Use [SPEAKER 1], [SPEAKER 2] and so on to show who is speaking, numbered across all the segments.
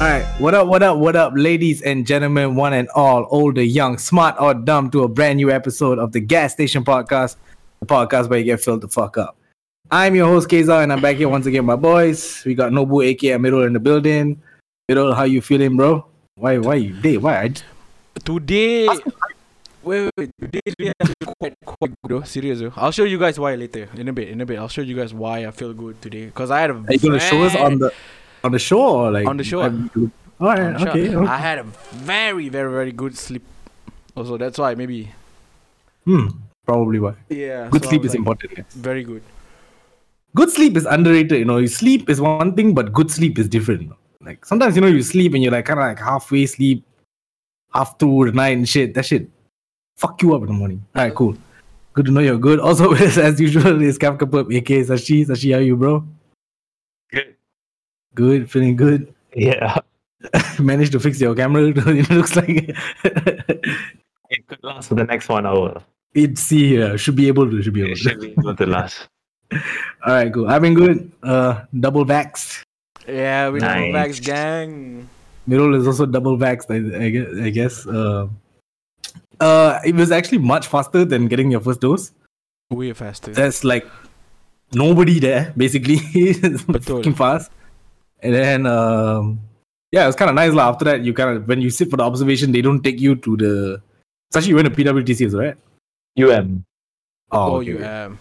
[SPEAKER 1] All right, what up, what up, what up, ladies and gentlemen, one and all, older, young, smart or dumb, to a brand new episode of the Gas Station Podcast, the podcast where you get filled the fuck up. I'm your host Keza, and I'm back here once again, my boys. We got Nobu, aka Middle, in the building. Middle, how you feeling, bro? Why, why you day? Why? I just,
[SPEAKER 2] Today, wait, wait, wait. Today really quite, quite good, though. Serious, though. I'll show you guys why later. In a bit, in a bit. I'll show you guys why I feel good today. Because I had a.
[SPEAKER 1] are you gonna show us on the on the show or like
[SPEAKER 2] On the show.
[SPEAKER 1] All right, okay. okay.
[SPEAKER 2] I had a very, very, very good sleep. Also, that's why maybe.
[SPEAKER 1] Hmm, probably why.
[SPEAKER 2] Yeah.
[SPEAKER 1] Good
[SPEAKER 2] so
[SPEAKER 1] sleep is
[SPEAKER 2] like,
[SPEAKER 1] important. Yes.
[SPEAKER 2] Very good.
[SPEAKER 1] good sleep is underrated. You know, sleep is one thing, but good sleep is different. Like sometimes you know you sleep and you're like kind of like halfway sleep, half through the night and shit. That shit fuck you up in the morning. All right, cool. Good to know you're good. Also, as usual, is Cap Kapup, aka Sashi. Sashi, how you, bro?
[SPEAKER 3] Good.
[SPEAKER 1] Good, feeling good.
[SPEAKER 3] Yeah.
[SPEAKER 1] Managed to fix your camera. it looks like
[SPEAKER 3] It could last for the next one hour.
[SPEAKER 1] it. See, uh, should be able to. Should be able
[SPEAKER 3] It
[SPEAKER 1] to.
[SPEAKER 3] should be able to last.
[SPEAKER 1] All right, cool. I've been good. Uh, double vaxxed.
[SPEAKER 2] Yeah, we
[SPEAKER 3] Nice.
[SPEAKER 2] know Vax gang.
[SPEAKER 1] Mirul is also double vaxxed, I, I guess. I guess. Uh, uh, it was actually much faster than getting your first dose.
[SPEAKER 2] Way faster.
[SPEAKER 1] There's like nobody there, basically. it's fucking fast. And then, um, yeah, it was kind of nice. lah. After that, you kind of, when you sit for the observation, they don't take you to the. Especially you went to PWTC, is right?
[SPEAKER 3] UM.
[SPEAKER 2] oh,
[SPEAKER 1] okay,
[SPEAKER 2] you
[SPEAKER 1] okay.
[SPEAKER 2] am.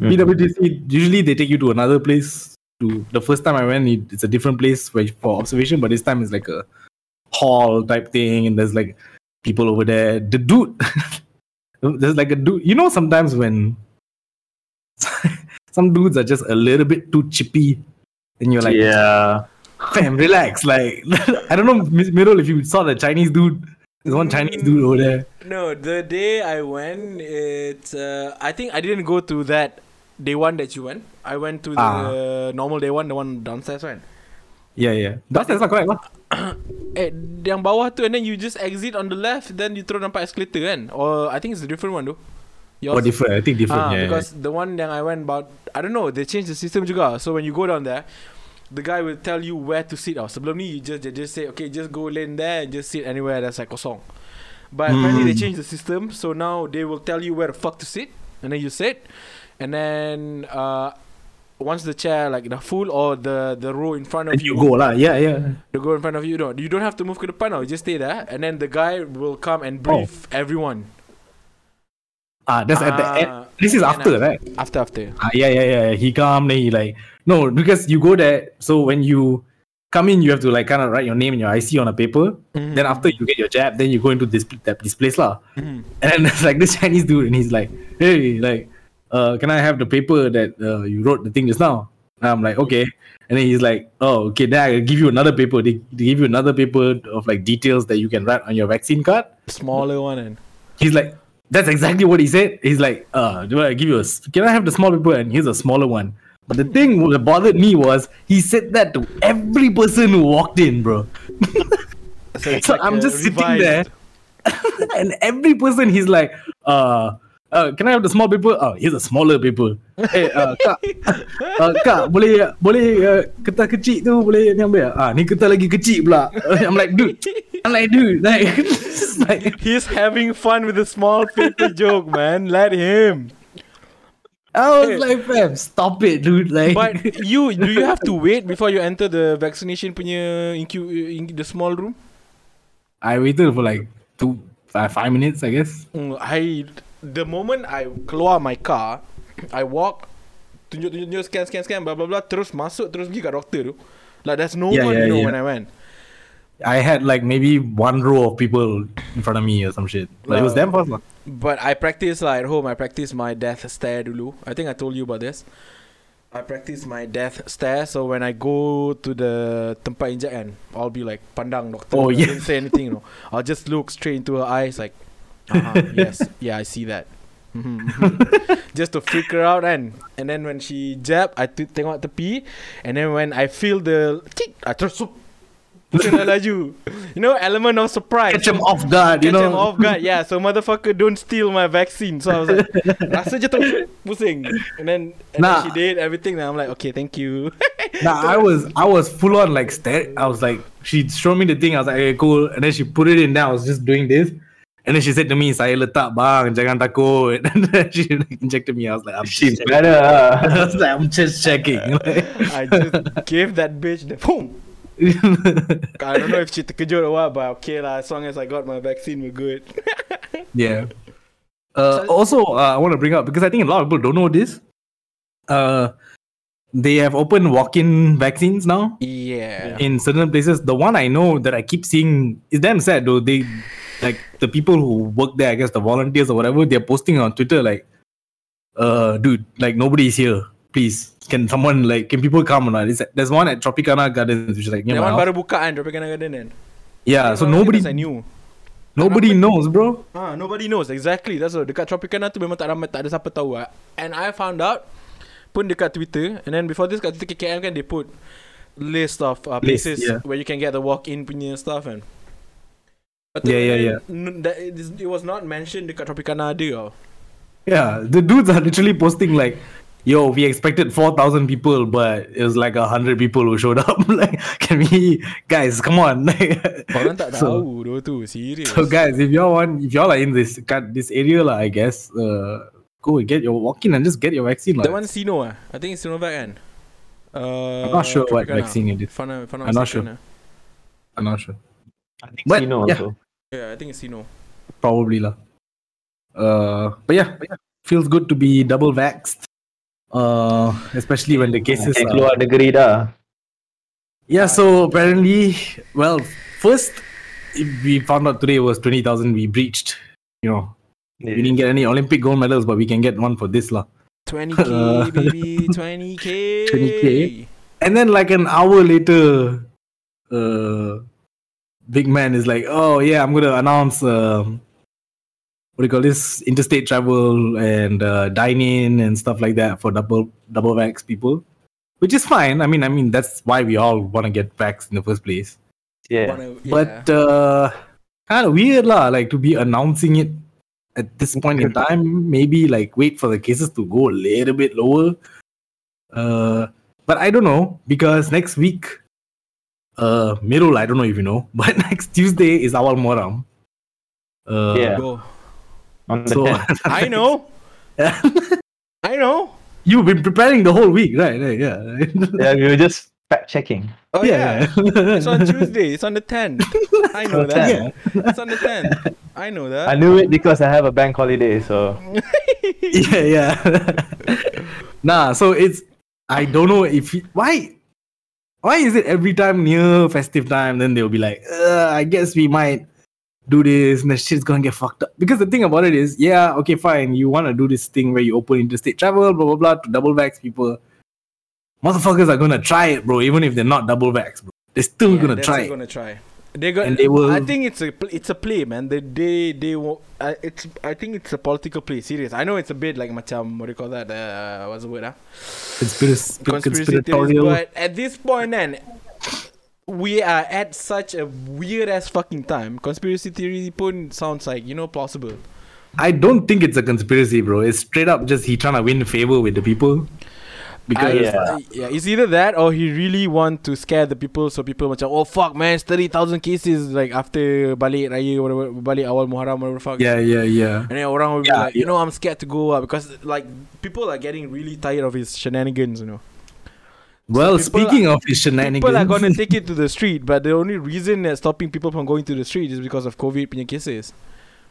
[SPEAKER 3] Mhm.
[SPEAKER 1] PWTC, usually they take you to another place. To the first time I went, it, it's a different place where, for observation, but this time it's like a hall type thing, and there's like people over there. The dude, there's like a dude. You know, sometimes when some dudes are just a little bit too chippy, and you're like,
[SPEAKER 3] yeah.
[SPEAKER 1] fam, relax. Like, I don't know, Miss Mirul, if you saw the Chinese dude. There's one Chinese dude over there.
[SPEAKER 2] No, the day I went, it's. Uh, I think I didn't go to that day one that you went. I went to the
[SPEAKER 1] Ah.
[SPEAKER 2] normal day one, the one downstairs one.
[SPEAKER 1] Yeah, yeah. That's, that's not correct. lah.
[SPEAKER 2] Eh, yang bawah tu and then you just exit on the left, then you throw nampak escalator kan? Or I think it's a different one though. Yours?
[SPEAKER 1] Oh, different. I think different.
[SPEAKER 2] Ah,
[SPEAKER 1] yeah,
[SPEAKER 2] because the one that I went about, I don't know, they changed the system juga. So when you go down there, the guy will tell you where to sit. Oh, sebelum ni you just they just say, okay, just go lane there and just sit anywhere that's like kosong. But apparently they
[SPEAKER 1] Mm.
[SPEAKER 2] changed the system, so now they will tell you where the fuck to sit, and then you sit, and then uh, once the chair like the full or the the row in front of
[SPEAKER 1] And you go lah. Yeah, yeah.
[SPEAKER 2] the go in front of you, no, you don't have to move to the panel you just stay there, and then the guy will come and
[SPEAKER 1] Oh.
[SPEAKER 2] brief everyone
[SPEAKER 1] Ah, that's at the
[SPEAKER 2] Ah,
[SPEAKER 1] end. This is after,
[SPEAKER 2] after.
[SPEAKER 1] right?
[SPEAKER 2] after after.
[SPEAKER 1] Ah, yeah, yeah, yeah. He come, then he like no, because you go there. So when you come in, you have to like kind of write your name and your IC on a paper.
[SPEAKER 2] Mhm.
[SPEAKER 1] Then after you get your jab, then you go into this this place lah.
[SPEAKER 2] Mhm.
[SPEAKER 1] And then like this Chinese dude, and he's like, "Hey, like, uh, can I have the paper that uh, you wrote the thing just now?" And I'm like, "Okay." And then he's like, "Oh, okay. Then I give you another paper. They, they give you another paper of like details that you can write on your vaccine card."
[SPEAKER 2] smaller one and
[SPEAKER 1] He's like, "That's exactly what he said." He's like, "Uh, do I give you a, Can I have the small paper?" And here's a smaller one. But the thing that bothered me was he said that to every person who walked in, bro.
[SPEAKER 2] it's
[SPEAKER 1] So
[SPEAKER 2] like
[SPEAKER 1] I'm just sitting there, and every person he's like, uh, uh, can I have the small paper? Oh, here's a smaller paper. hey, uh, kak, uh, kak, boleh boleh uh, kertas kecil tu boleh ni ambil? Ah, ni kertas lagi kecil pula. I'm like, dude, I'm like, dude, like, like
[SPEAKER 2] He's having fun with the small paper joke, man. Let him.
[SPEAKER 1] I was like, fam, stop it, dude. Like,
[SPEAKER 2] But you, do you have to wait before you enter the vaccination punya incu- in the small room?
[SPEAKER 1] I waited for like two, five, five minutes, I guess.
[SPEAKER 2] Mm, I the moment I keluar my car, I walk tunjuk-tunjuk scan scan scan blah blah blah terus masuk terus pergi kat doktor tu. Like there's no
[SPEAKER 1] Yeah,
[SPEAKER 2] one
[SPEAKER 1] yeah,
[SPEAKER 2] you know
[SPEAKER 1] yeah.
[SPEAKER 2] when I went.
[SPEAKER 1] I had like maybe one row of people in front of me or some shit. Like, it was
[SPEAKER 2] Uh,
[SPEAKER 1] damn fast. lah.
[SPEAKER 2] But I practice like at home. I practice my death stare dulu. I think I told you about this. I practice my death stare. So when I go to the tempat injek kan, I'll be like pandang doctor.
[SPEAKER 1] Oh,
[SPEAKER 2] I
[SPEAKER 1] yeah.
[SPEAKER 2] Didn't say anything. No. I'll just look straight into her eyes like, uh-huh, yes, yeah, I see that. Mhm, mhm. just to freak her out and and then when she jab, I t- tengok tepi, and then when I feel the tick, I terus dah laju. You know, element of surprise.
[SPEAKER 1] Catch them off guard, you
[SPEAKER 2] Catch
[SPEAKER 1] know.
[SPEAKER 2] them off guard. Yeah, so motherfucker don't steal my vaccine. So I was like, rasa je tu pusing. And then, and
[SPEAKER 1] Nah.
[SPEAKER 2] then she did everything. And I'm like, okay, thank you.
[SPEAKER 1] Nah, I was I was full on like stare. I was like, she showed me the thing. I was like, okay, cool. And then she put it in. Then I was just doing this. And then she said to me, "Saya letak bang, jangan takut." And then she like, injected me. I was like, "I'm
[SPEAKER 3] She's
[SPEAKER 1] just
[SPEAKER 3] better.
[SPEAKER 1] I was like, "I'm just checking." Like,
[SPEAKER 2] I just gave that bitch the boom. I don't know if she terkejut or what, but okay lah. As long as I got my vaccine, we're good.
[SPEAKER 1] yeah. Uh, also, uh, I want to bring up because I think a lot of people don't know this. Uh, they have open walk-in vaccines now.
[SPEAKER 2] yeah.
[SPEAKER 1] in certain places. The one I know that I keep seeing is damn sad though. They like the people who work there, I guess the volunteers or whatever, they're posting on Twitter like, uh, dude, like nobody's here. Please, can someone like can people come or not? It's, there's one at Tropicana Gardens, which is like near
[SPEAKER 2] That
[SPEAKER 1] my
[SPEAKER 2] one
[SPEAKER 1] house.
[SPEAKER 2] baru buka kan Tropicana Garden kan
[SPEAKER 1] Yeah, so nobody
[SPEAKER 2] I knew
[SPEAKER 1] nobody knows, bro.
[SPEAKER 2] Ah, nobody knows exactly. That's all. Dekat Tropicana tu memang tak ramai tak ada siapa tahu ah. And I found out pun dekat Twitter and then before this kat Twitter KKM kan they put list of uh,
[SPEAKER 1] List,
[SPEAKER 2] places
[SPEAKER 1] yeah.
[SPEAKER 2] where you can get the walk-in punya stuff and But
[SPEAKER 1] Yeah, yeah, yeah.
[SPEAKER 2] N- that it, was not mentioned dekat Tropicana ada tau.
[SPEAKER 1] Yeah, the dudes are literally posting like, "Yo, we expected four thousand people, but it was like hundred people who showed up. like, can we, guys, come on."
[SPEAKER 2] Tak
[SPEAKER 1] So-
[SPEAKER 2] tahu so, tu, serius.
[SPEAKER 1] So guys, if y'all want, if y'all are in this cut- this area lah, I guess, uh, go and get your walk in and just get your vaccine.
[SPEAKER 2] That one Sino ah. I think it's Sinovac kan. Uh,
[SPEAKER 1] I'm not sure what vaccine it is.
[SPEAKER 2] Not- if I'm
[SPEAKER 1] not
[SPEAKER 2] ah.
[SPEAKER 1] I'm not sure.
[SPEAKER 3] I think
[SPEAKER 1] But,
[SPEAKER 3] Sino
[SPEAKER 1] yeah.
[SPEAKER 3] also.
[SPEAKER 2] Yeah, I think it's Sino.
[SPEAKER 1] Probably lah. Uh, but yeah, feels good to be double vaxxed. Uh, especially when the cases
[SPEAKER 3] Can
[SPEAKER 1] are.
[SPEAKER 3] keluar negeri dah.
[SPEAKER 1] Yeah, so apparently, well, first we found out today was twenty thousand. We breached. You know, we didn't get any Olympic gold medals, but we can get one for this lah.
[SPEAKER 2] 20k
[SPEAKER 1] Uh,
[SPEAKER 2] baby 20k
[SPEAKER 1] 20K. And then like an hour later, uh, big man is like, "Oh yeah, I'm gonna announce um, what do you call this? Interstate travel and uh, dine in and stuff like that for double double vax people." Which is fine. I mean, I mean that's why we all want to get vax in the first place.
[SPEAKER 3] Yeah.
[SPEAKER 2] Wanna- yeah.
[SPEAKER 1] But uh, kind of weird lah, like to be announcing it at this point in time. Maybe like wait for the cases to go a little bit lower. Uh, but I don't know because next week, uh, Mirul, I don't know if you know, but next Tuesday is Awal Muharram. Uh,
[SPEAKER 3] Yeah.
[SPEAKER 2] Go.
[SPEAKER 3] On the
[SPEAKER 1] So
[SPEAKER 3] 10th.
[SPEAKER 2] I know. I know.
[SPEAKER 1] you've been preparing the whole week, right? right, Yeah. right.
[SPEAKER 3] yeah, we were just fact checking.
[SPEAKER 2] Oh yeah. It's on Tuesday. It's on the 10th. I know that.
[SPEAKER 1] Yeah.
[SPEAKER 2] It's on the 10th. I know that.
[SPEAKER 3] I knew it because I have a bank holiday, so
[SPEAKER 1] yeah, yeah. nah, so it's I don't know if he, why why is it every time near festive time then they'll be like, I guess we might do this and the shit's gonna get fucked up. Because the thing about it is, yeah, okay, fine, you wanna do this thing where you open interstate travel, blah blah blah, to double vax people. Motherfuckers are gonna try it, bro, even if they're not double vax, bro. They're still
[SPEAKER 2] Yeah,
[SPEAKER 1] gonna
[SPEAKER 2] they're
[SPEAKER 1] try
[SPEAKER 2] still
[SPEAKER 1] it.
[SPEAKER 2] gonna try. They got.
[SPEAKER 1] And they will-
[SPEAKER 2] I think it's a it's a play, man. They they they. Uh, it's I think it's a political play. Serious. I know it's a bit like macam what do you call that? Uh, what's the word? Ah,
[SPEAKER 1] Conspiracy,
[SPEAKER 2] conspiracy theories. But at this point, then we are at such a weird ass fucking time. Conspiracy theory pun sounds like you know plausible.
[SPEAKER 1] I don't think it's a conspiracy, bro. It's straight up just he trying to win favor with the people. Because
[SPEAKER 2] I-
[SPEAKER 3] yeah.
[SPEAKER 2] uh, yeah, it's either that or he really want to scare the people so people macam oh fuck man, it's thirty thousand cases like after balik raya whatever balik awal Muharram whatever fuck.
[SPEAKER 1] yeah, yeah, yeah.
[SPEAKER 2] And then orang will be
[SPEAKER 1] Yeah,
[SPEAKER 2] like, you
[SPEAKER 1] yeah.
[SPEAKER 2] know, I'm scared to go up because like people are getting really tired of his shenanigans, you know.
[SPEAKER 1] Well,
[SPEAKER 2] people
[SPEAKER 1] speaking of his shenanigans,
[SPEAKER 2] People are gonna take it to the street, but the only reason that's stopping people from going to the street is because of COVID punya cases.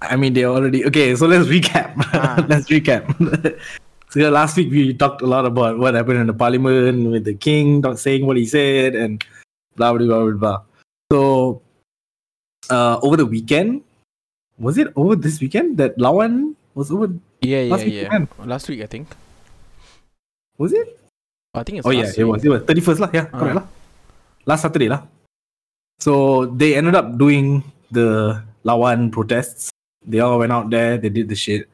[SPEAKER 1] I mean, they already okay. So let's recap.
[SPEAKER 2] Ah.
[SPEAKER 1] let's recap. so yeah, last week we talked a lot about what happened in the parliament with the king saying what he said and blah blah blah blah. blah. So uh, over the weekend, was it over this weekend that Lawan was over?
[SPEAKER 2] Yeah, yeah,
[SPEAKER 1] Last
[SPEAKER 2] yeah.
[SPEAKER 1] man.
[SPEAKER 2] Last week, I think.
[SPEAKER 1] Was it?
[SPEAKER 2] I think it's.
[SPEAKER 1] Oh yeah,
[SPEAKER 2] last
[SPEAKER 1] it was. It was thirty first lah. Yeah,
[SPEAKER 2] Ah.
[SPEAKER 1] correct lah. Last Saturday lah. So they ended up doing the Lawan protests. They all went out there. They did the shit.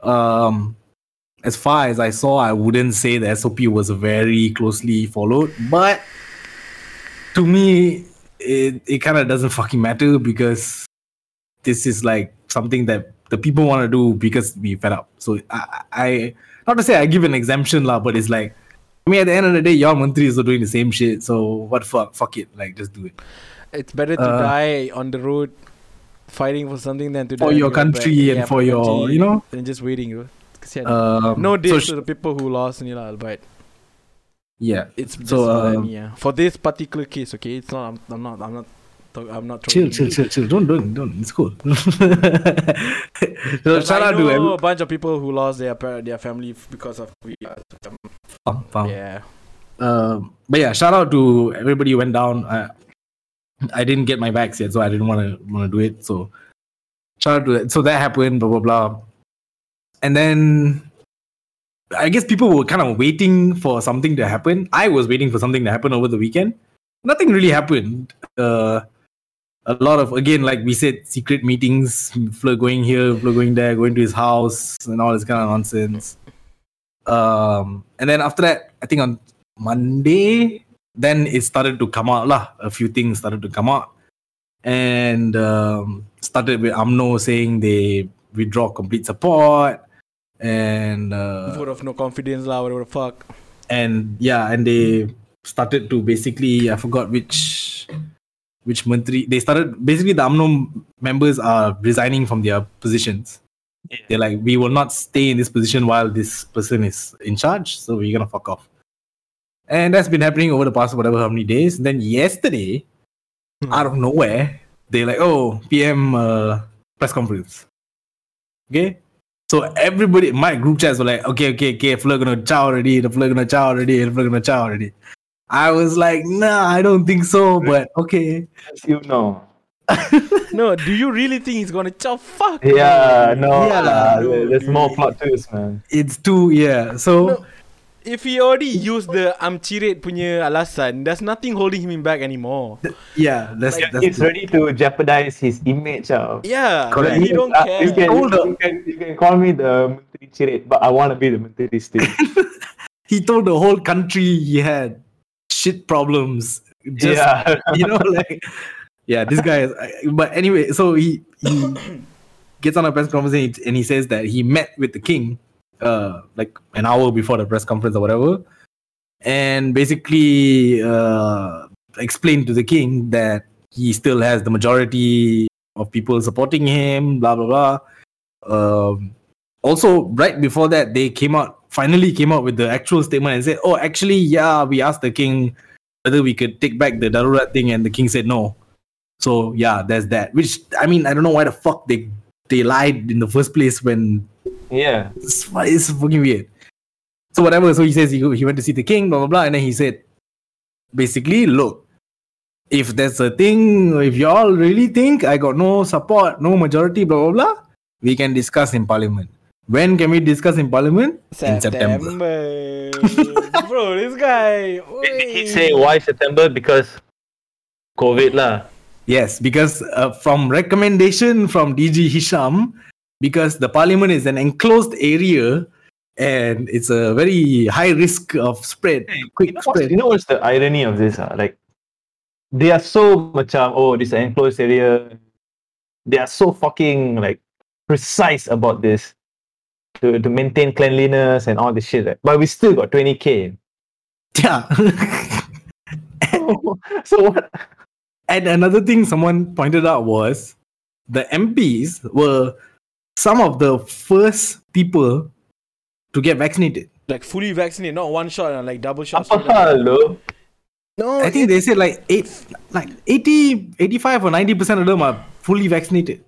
[SPEAKER 1] Um, as far as I saw, I wouldn't say the SOP was very closely followed, but to me, it it kind of doesn't fucking matter because this is like something that the people want to do because we fed up. So I, I not to say I give an exemption lah, but it's like I mean at the end of the day, your mantris are doing the same shit. So what fuck fuck it, like just do it
[SPEAKER 2] It's better to
[SPEAKER 1] Uh,
[SPEAKER 2] die on the road fighting for something than to die.
[SPEAKER 1] for
[SPEAKER 2] die
[SPEAKER 1] your country and for your
[SPEAKER 2] country
[SPEAKER 1] you know.
[SPEAKER 2] and just waiting. bro. Kesian.
[SPEAKER 1] Um,
[SPEAKER 2] no
[SPEAKER 1] so
[SPEAKER 2] diss
[SPEAKER 1] sh-
[SPEAKER 2] to the people who lost ni lah, but
[SPEAKER 1] yeah.
[SPEAKER 2] it's
[SPEAKER 1] So,
[SPEAKER 2] for,
[SPEAKER 1] um,
[SPEAKER 2] me, yeah. for this particular case. Okay, it's not. I'm, I'm not. I'm not. talk- I'm not.
[SPEAKER 1] Chill, chill, chill, chill. Don't, don't, don't. It's cool. so shout
[SPEAKER 2] I
[SPEAKER 1] out to every-
[SPEAKER 2] a bunch of people who lost their their family because of we. Uh, macam,
[SPEAKER 1] Faham, faham.
[SPEAKER 2] yeah.
[SPEAKER 1] Um, but yeah, shout out to everybody who went down. I, I didn't get my vax yet, so I didn't want to want to do it. So shout out to that. So that happened. Blah blah blah. And then I guess people were kind of waiting for something to happen. I was waiting for something to happen over the weekend. Nothing really happened. Uh, a lot of again, like we said, secret meetings. Fleur going here, Fleur going there, going to his house, and all this kind of nonsense. Um, and then after that, I think on Monday, then it started to come out lah. A few things started to come out, and um, started with UMNO saying they withdraw complete support, and uh,
[SPEAKER 2] Vote of no confidence lah. Whatever the fuck.
[SPEAKER 1] and yeah, and they started to basically I forgot which which menteri they started basically the UMNO members are resigning from their positions.
[SPEAKER 3] Yeah.
[SPEAKER 1] They're like, we will not stay in this position while this person is in charge, so we're gonna fuck off. And that's been happening over the past whatever how many days. And then yesterday,
[SPEAKER 2] Hmm.
[SPEAKER 1] out of nowhere, they're like, oh, PM uh, press conference. Okay? So everybody, my group chats were like, okay, okay, okay, Fleur gonna chow already, the Fleur gonna chow already, the Fleur gonna chow already. I was like, nah, I don't think so, but okay.
[SPEAKER 3] As you know.
[SPEAKER 2] No, do you really think he's gonna chop? Fuck.
[SPEAKER 3] Yeah, no.
[SPEAKER 1] Yeah,
[SPEAKER 3] uh,
[SPEAKER 2] no,
[SPEAKER 3] there's more
[SPEAKER 2] dude.
[SPEAKER 3] plot twists, man.
[SPEAKER 1] It's too, yeah. So,
[SPEAKER 2] No. If he already used the I'm cirit punya alasan, there's nothing holding him back anymore.
[SPEAKER 1] yeah, that's,
[SPEAKER 2] Like,
[SPEAKER 1] that's
[SPEAKER 3] He's ready to jeopardize his image. Uh.
[SPEAKER 2] Yeah,
[SPEAKER 1] Correct.
[SPEAKER 2] like, he don't
[SPEAKER 3] Uh,
[SPEAKER 2] care.
[SPEAKER 3] You can,
[SPEAKER 1] Hold
[SPEAKER 3] you, you can, you can call me the Menteri Cirit, but I want to be the Menteri still.
[SPEAKER 1] he told the whole country he had shit problems. Just,
[SPEAKER 3] yeah.
[SPEAKER 1] you know, like, yeah, this guy is. But anyway, so he he gets on a press conference and he says that he met with the king, uh, like an hour before the press conference or whatever, and basically uh, explained to the king that he still has the majority of people supporting him. Blah blah blah. Um, also, right before that, they came out finally came out with the actual statement and said, "Oh, actually, yeah, we asked the king whether we could take back the Darurat thing, and the king said no." So yeah, there's that. Which I mean, I don't know why the fuck they they lied in the first place when
[SPEAKER 3] yeah.
[SPEAKER 1] it's, it's fucking weird. So whatever. So he says he, he went to see the king, blah blah blah, and then he said, basically, look, if there's a thing, if y'all really think I got no support, no majority, blah blah blah, we can discuss in parliament. When can we discuss in parliament? In September.
[SPEAKER 2] Bro, this guy.
[SPEAKER 3] Did he say why September? Because COVID lah.
[SPEAKER 1] Yes, because uh, from recommendation from DG Hisham, because the parliament is an enclosed area and it's a very high risk of spread,
[SPEAKER 3] You
[SPEAKER 1] quick
[SPEAKER 3] know, what's,
[SPEAKER 1] spread.
[SPEAKER 3] you know what's the irony of this? Uh? Like, they are so much, oh, this is enclosed area. They are so fucking like precise about this to, to maintain cleanliness and all this shit. Right? But we still got 20k.
[SPEAKER 1] Yeah.
[SPEAKER 3] so what?
[SPEAKER 1] and another thing someone pointed out was the MPs were some of the first people to get vaccinated.
[SPEAKER 2] like fully vaccinated, not one shot, uh, like double shot.
[SPEAKER 3] Apa
[SPEAKER 2] straight up. No,
[SPEAKER 1] I think they said like eight, like 80, 85 or 90% of them are fully vaccinated.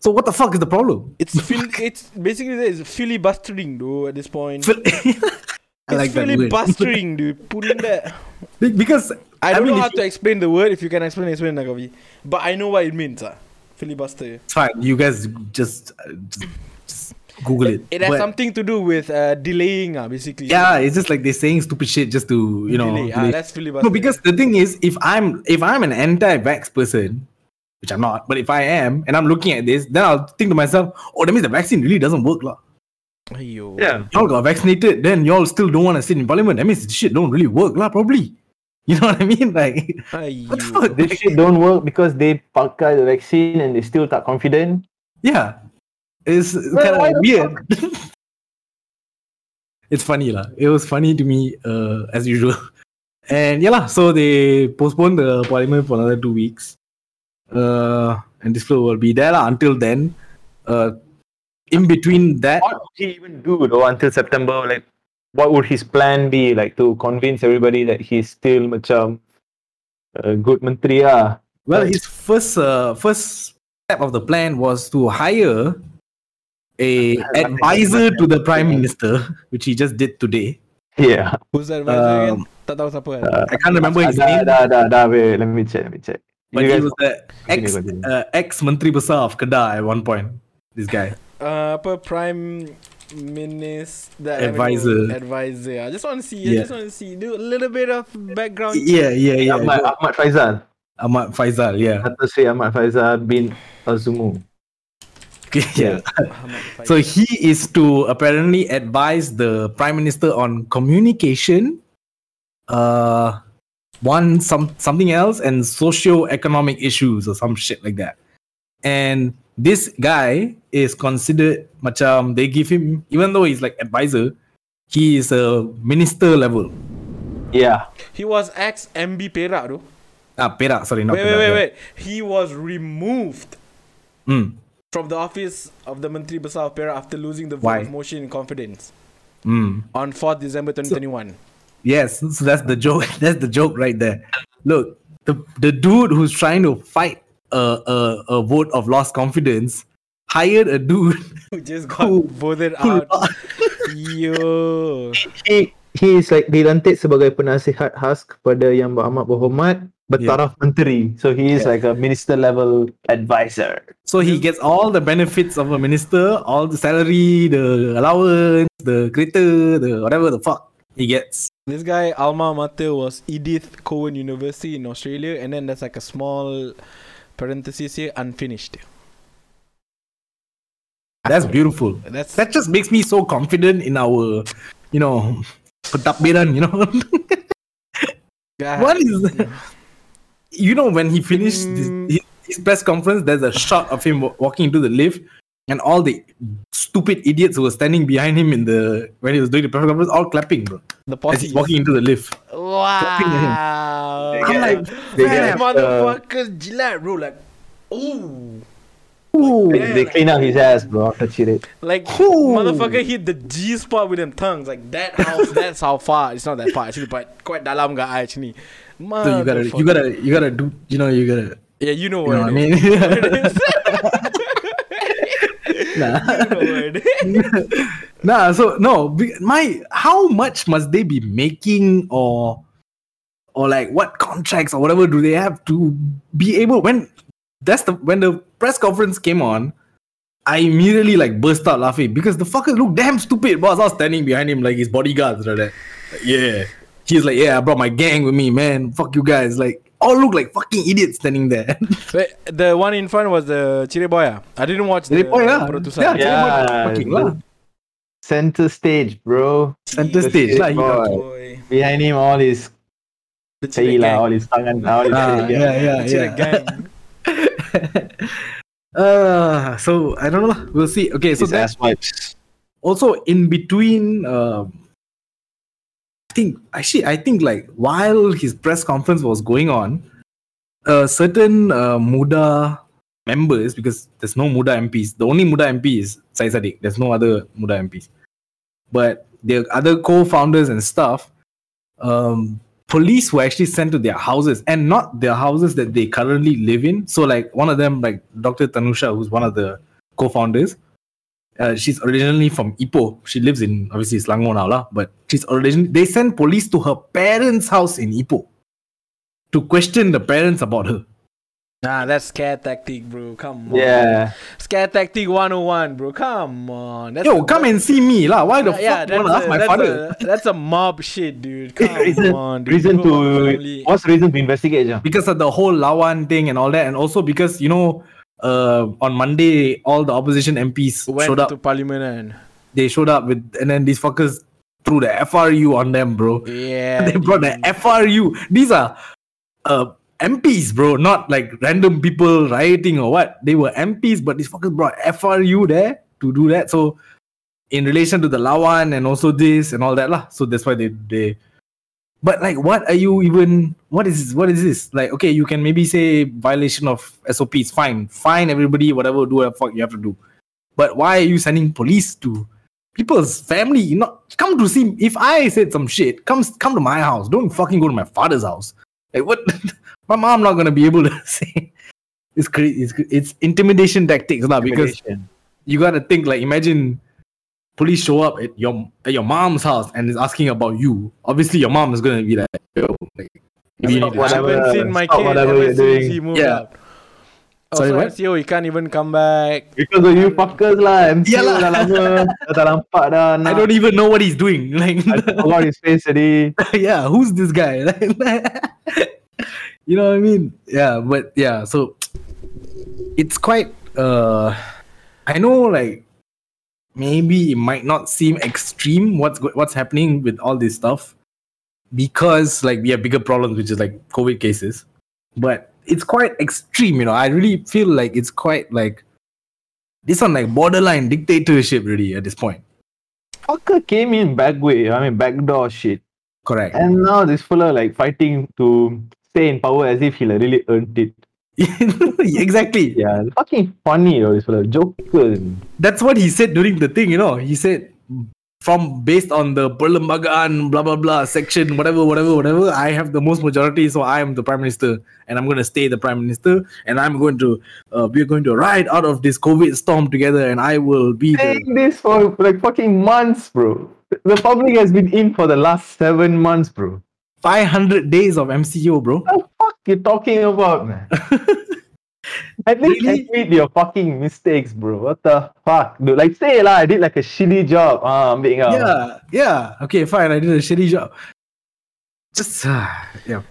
[SPEAKER 1] So what the fuck is the problem?
[SPEAKER 2] it's fil- it's basically it's filibustering, dude. At this point,
[SPEAKER 1] Fil- I
[SPEAKER 2] it's
[SPEAKER 1] like that word.
[SPEAKER 2] filibustering, dude. Put in that.
[SPEAKER 1] Because
[SPEAKER 2] I don't
[SPEAKER 1] mean,
[SPEAKER 2] know how
[SPEAKER 1] if
[SPEAKER 2] to explain the word. If you can explain, explain, Nagavi. But I know what it means. Uh. Filibuster.
[SPEAKER 1] It's fine. You guys just, uh, just, just Google it.
[SPEAKER 2] It has
[SPEAKER 1] But,
[SPEAKER 2] something to do with uh, delaying, uh, basically.
[SPEAKER 1] yeah, it's just like they're saying stupid shit just to you know.
[SPEAKER 2] Delay. Ah,
[SPEAKER 1] delay.
[SPEAKER 2] that's filibuster.
[SPEAKER 1] no, because the thing is, if I'm if I'm an anti-vax person, which I'm not, but if I am, and I'm looking at this, then I'll think to myself, oh, that means the vaccine really doesn't work, lah.
[SPEAKER 2] Aiyo.
[SPEAKER 3] Yeah.
[SPEAKER 1] Y'all got vaccinated, then y'all still don't want to sit in parliament. That means this shit don't really work, lah. Probably. You know what I mean? Like,
[SPEAKER 2] Aiyo.
[SPEAKER 1] what the fuck?
[SPEAKER 3] This shit don't work because they pakai the vaccine and they still tak confident.
[SPEAKER 1] Yeah, it's
[SPEAKER 3] Well,
[SPEAKER 1] kind of weird. it's funny lah. It was funny to me uh, as usual. And yeah lah, so they postponed the parliament for another two weeks. Uh, and this flow will be there lah until then. Uh, in between that,
[SPEAKER 3] What would he even do though until September? Like, what would his plan be? Like to convince everybody that he's still macam a good menteri ah.
[SPEAKER 1] well, his first uh, first step of the plan was to hire a advisor to the prime minister, which he just did today.
[SPEAKER 3] Yeah.
[SPEAKER 2] Who's that advisor
[SPEAKER 1] Um,
[SPEAKER 2] again? Tak tahu siapa kan?
[SPEAKER 3] Uh,
[SPEAKER 1] I can't remember his
[SPEAKER 3] dah,
[SPEAKER 1] name,
[SPEAKER 3] Dah, dah, dah, wait, let me check, let me check.
[SPEAKER 1] but
[SPEAKER 3] You
[SPEAKER 1] he was the ex uh, ex Menteri Besar of Kedah at one point. This guy.
[SPEAKER 2] Uh, apa prime minister
[SPEAKER 1] Advisor.
[SPEAKER 2] advisor. I just want to see.
[SPEAKER 1] Yeah.
[SPEAKER 2] I just want to see. Do a little bit of background.
[SPEAKER 1] Yeah, yeah, yeah.
[SPEAKER 3] Ahmad, Ahmad Faizal.
[SPEAKER 1] Ahmad Faizal, yeah.
[SPEAKER 3] Kata saya Ahmad Faizal bin Azumu.
[SPEAKER 1] Okay, yeah.
[SPEAKER 2] Ahmad
[SPEAKER 1] So he is to apparently advise the prime minister on communication, uh, one some something else, and socio-economic issues or some shit like that. And this guy is considered macam they give him even though he's like advisor, he is a minister level.
[SPEAKER 3] Yeah.
[SPEAKER 2] He was ex MB Perak though.
[SPEAKER 1] Ah, Perak, sorry, not
[SPEAKER 2] Wait, wait,
[SPEAKER 1] Perak,
[SPEAKER 2] wait,
[SPEAKER 1] yeah.
[SPEAKER 2] wait. He was removed
[SPEAKER 1] Mm,
[SPEAKER 2] from the office of the Menteri Besar of Perak after losing the
[SPEAKER 1] Why?
[SPEAKER 2] vote of motion in confidence
[SPEAKER 1] mm.
[SPEAKER 2] on 4th December 2021.
[SPEAKER 1] Yes, so that's the joke. That's the joke right there. Look, the the dude who's trying to fight a a, a vote of lost confidence hired a dude
[SPEAKER 2] Who just got
[SPEAKER 1] Who-
[SPEAKER 2] voted
[SPEAKER 1] who
[SPEAKER 2] out. Yo.
[SPEAKER 3] He he is like dilantik sebagai penasihat khas kepada Yang Beramat Berhormat bertaraf menteri. So he is like a minister level advisor.
[SPEAKER 1] So he gets all the benefits of a minister, all the salary, the allowance, the creator, the whatever the fuck he gets.
[SPEAKER 2] This guy, alma mater was Edith Cowan University in Australia, and then there's like a small parenthesis here, unfinished.
[SPEAKER 1] That's beautiful.
[SPEAKER 2] That's
[SPEAKER 1] That just makes me so confident in our, you know, you know. What is you know when he finished this,
[SPEAKER 2] Mm.
[SPEAKER 1] his, his press conference there's a shot of him walking into the lift and all the stupid idiots who were standing behind him in the when he was doing the press conference all clapping bro
[SPEAKER 2] the
[SPEAKER 1] as
[SPEAKER 2] posse.
[SPEAKER 1] he's walking into the lift clapping at him.
[SPEAKER 2] Wow.
[SPEAKER 1] i'm like
[SPEAKER 3] They
[SPEAKER 2] These
[SPEAKER 3] get, uh,
[SPEAKER 2] motherfuckers jilat, bro. Like, ooh.
[SPEAKER 1] ooh,
[SPEAKER 3] They, they clean out his ass, bro. After cheat it.
[SPEAKER 2] Like,
[SPEAKER 1] Ooh.
[SPEAKER 2] motherfucker hit the G spot with them tongues. Like, that house, that's how far. It's not that far, actually, but quite dalam ga actually.
[SPEAKER 1] so you gotta you gotta you gotta do you know you gotta
[SPEAKER 2] Yeah, you know
[SPEAKER 1] you
[SPEAKER 2] what
[SPEAKER 1] know what i
[SPEAKER 2] it
[SPEAKER 1] mean
[SPEAKER 2] is. What it is.
[SPEAKER 1] Nah.
[SPEAKER 2] you know what it is.
[SPEAKER 1] nah so no my how much must they be making or or like what contracts or whatever do they have to be able when that's the when the press conference came on I immediately like burst out laughing because the fucker looked damn stupid. Boss, I was standing behind him like his bodyguards right there. Like, yeah. He's like, yeah, I brought my gang with me, man. Fuck you guys. Like, all look like fucking idiots standing there.
[SPEAKER 2] Wait, the one in front was the Chile boy. ah? I didn't watch the
[SPEAKER 1] Chile boy, ah.
[SPEAKER 2] Perutusan.
[SPEAKER 1] Yeah.
[SPEAKER 3] Yeah.
[SPEAKER 1] fucking lah.
[SPEAKER 3] Center stage, bro.
[SPEAKER 1] Center
[SPEAKER 3] The
[SPEAKER 1] stage
[SPEAKER 3] shit
[SPEAKER 1] lah.
[SPEAKER 3] boy.
[SPEAKER 2] Boy.
[SPEAKER 3] Behind him, all his
[SPEAKER 2] The Chile
[SPEAKER 3] tail, lah, all his tangan, all his
[SPEAKER 1] Ah, yeah, yeah,
[SPEAKER 2] The Chile
[SPEAKER 1] yeah.
[SPEAKER 2] gang.
[SPEAKER 1] uh, so I don't know. We'll see. Okay, so
[SPEAKER 3] his
[SPEAKER 1] that
[SPEAKER 3] ass wipes.
[SPEAKER 1] also in between um I think actually I think like while his press conference was going on, uh, certain uh, Muda members because there's no Muda MPs. The only Muda MP is Syed Saddiq. There's no other Muda MPs. But the other co-founders and stuff, um, police were actually sent to their houses and not their houses that they currently live in. So like one of them, like Dr. Tanusha, who's one of the co-founders, uh, she's originally from Ipoh. She lives in obviously Selangor now, lah. But she's originally they sent police to her parents' house in Ipoh to question the parents about her.
[SPEAKER 2] Nah, that's scare tactic, bro. Come on.
[SPEAKER 3] Yeah.
[SPEAKER 2] Scare tactic 101, bro. Come on. That's
[SPEAKER 1] Yo,
[SPEAKER 2] a-
[SPEAKER 1] come and see me, lah. Why the
[SPEAKER 2] yeah,
[SPEAKER 1] fuck you wanna
[SPEAKER 2] that's
[SPEAKER 1] ask
[SPEAKER 2] a-
[SPEAKER 1] my
[SPEAKER 2] that's
[SPEAKER 1] father?
[SPEAKER 2] A, that's a mob shit, dude. Come
[SPEAKER 3] reason,
[SPEAKER 2] on, dude.
[SPEAKER 3] reason
[SPEAKER 2] People
[SPEAKER 3] to
[SPEAKER 2] family.
[SPEAKER 3] what's the reason to investigate, Jam?
[SPEAKER 1] because of the whole Lawan thing and all that, and also because you know, uh, on Monday all the opposition MPs
[SPEAKER 2] went
[SPEAKER 1] showed up.
[SPEAKER 2] to parliament and
[SPEAKER 1] They showed up with, and then these fuckers threw the FRU on them, bro.
[SPEAKER 2] Yeah.
[SPEAKER 1] they brought the. FRU. These are uh MPs, bro, not like random people rioting or what. They were MPs, but these fuckers brought FRU there to do that. So in relation to the Lawan and also this and all that lah. So that's why they they but like what are you even what is what is this? Like okay, you can maybe say violation of SOPs, fine. Fine everybody, whatever do what fuck you have to do. But why are you sending police to people's family? You not come to see if I said some shit, come come to my house. Don't fucking go to my father's house. Like what my mom not gonna be able to say it's crazy it's, it's intimidation tactics now because you gotta think like imagine police show up at your at your mom's house and is asking about you. Obviously, your mom is gonna be like, yo, like, you need to
[SPEAKER 2] I
[SPEAKER 3] whatever-
[SPEAKER 2] haven't seen my kid
[SPEAKER 3] whatever
[SPEAKER 2] ever since
[SPEAKER 3] doing.
[SPEAKER 2] he moved
[SPEAKER 1] Yeah.
[SPEAKER 2] out.
[SPEAKER 1] Sorry,
[SPEAKER 2] Also,
[SPEAKER 1] what?
[SPEAKER 2] SEO, he can't even come back.
[SPEAKER 3] Because of you fuckers lah. MCO
[SPEAKER 1] Yeah lah.
[SPEAKER 3] dah lama. Dah tak nampak dah.
[SPEAKER 1] I don't even know what he's doing. Like,
[SPEAKER 3] I forgot his face already.
[SPEAKER 1] yeah, who's this guy? you know what I mean? Yeah, but yeah, so it's quite uh I know like maybe it might not seem extreme what's what's happening with all this stuff because like we have bigger problems which is like covid cases but it's quite extreme you know i really feel like it's quite like this one like borderline dictatorship really at this point
[SPEAKER 3] Fucker came in back way. I mean backdoor shit.
[SPEAKER 1] correct
[SPEAKER 3] And now this fella like fighting to stay in power as if he like really earned it.
[SPEAKER 1] exactly
[SPEAKER 3] Yeah, fucking funny though, this fella. Joker.
[SPEAKER 1] that's what he said during the thing, you know. He said from based on the Perlembagaan blah blah blah section, whatever, whatever, whatever, I have the most majority, so I am the prime minister, and I'm gonna stay the prime minister, and I'm going to uh, we're going to ride out of this COVID storm together, and I will be the
[SPEAKER 3] Saying this for like fucking months, bro. The public has been in for the last seven months, bro.
[SPEAKER 1] 500 days of MCO, bro.
[SPEAKER 3] What the fuck you talking about, man? At least
[SPEAKER 1] Really?
[SPEAKER 3] admit your fucking mistakes, bro. What the fuck, dude? Like say lah, I did like a shitty job. Ah, ambil kau.
[SPEAKER 1] Yeah, yeah. Okay, fine. I did a shitty job. Just uh, yeah.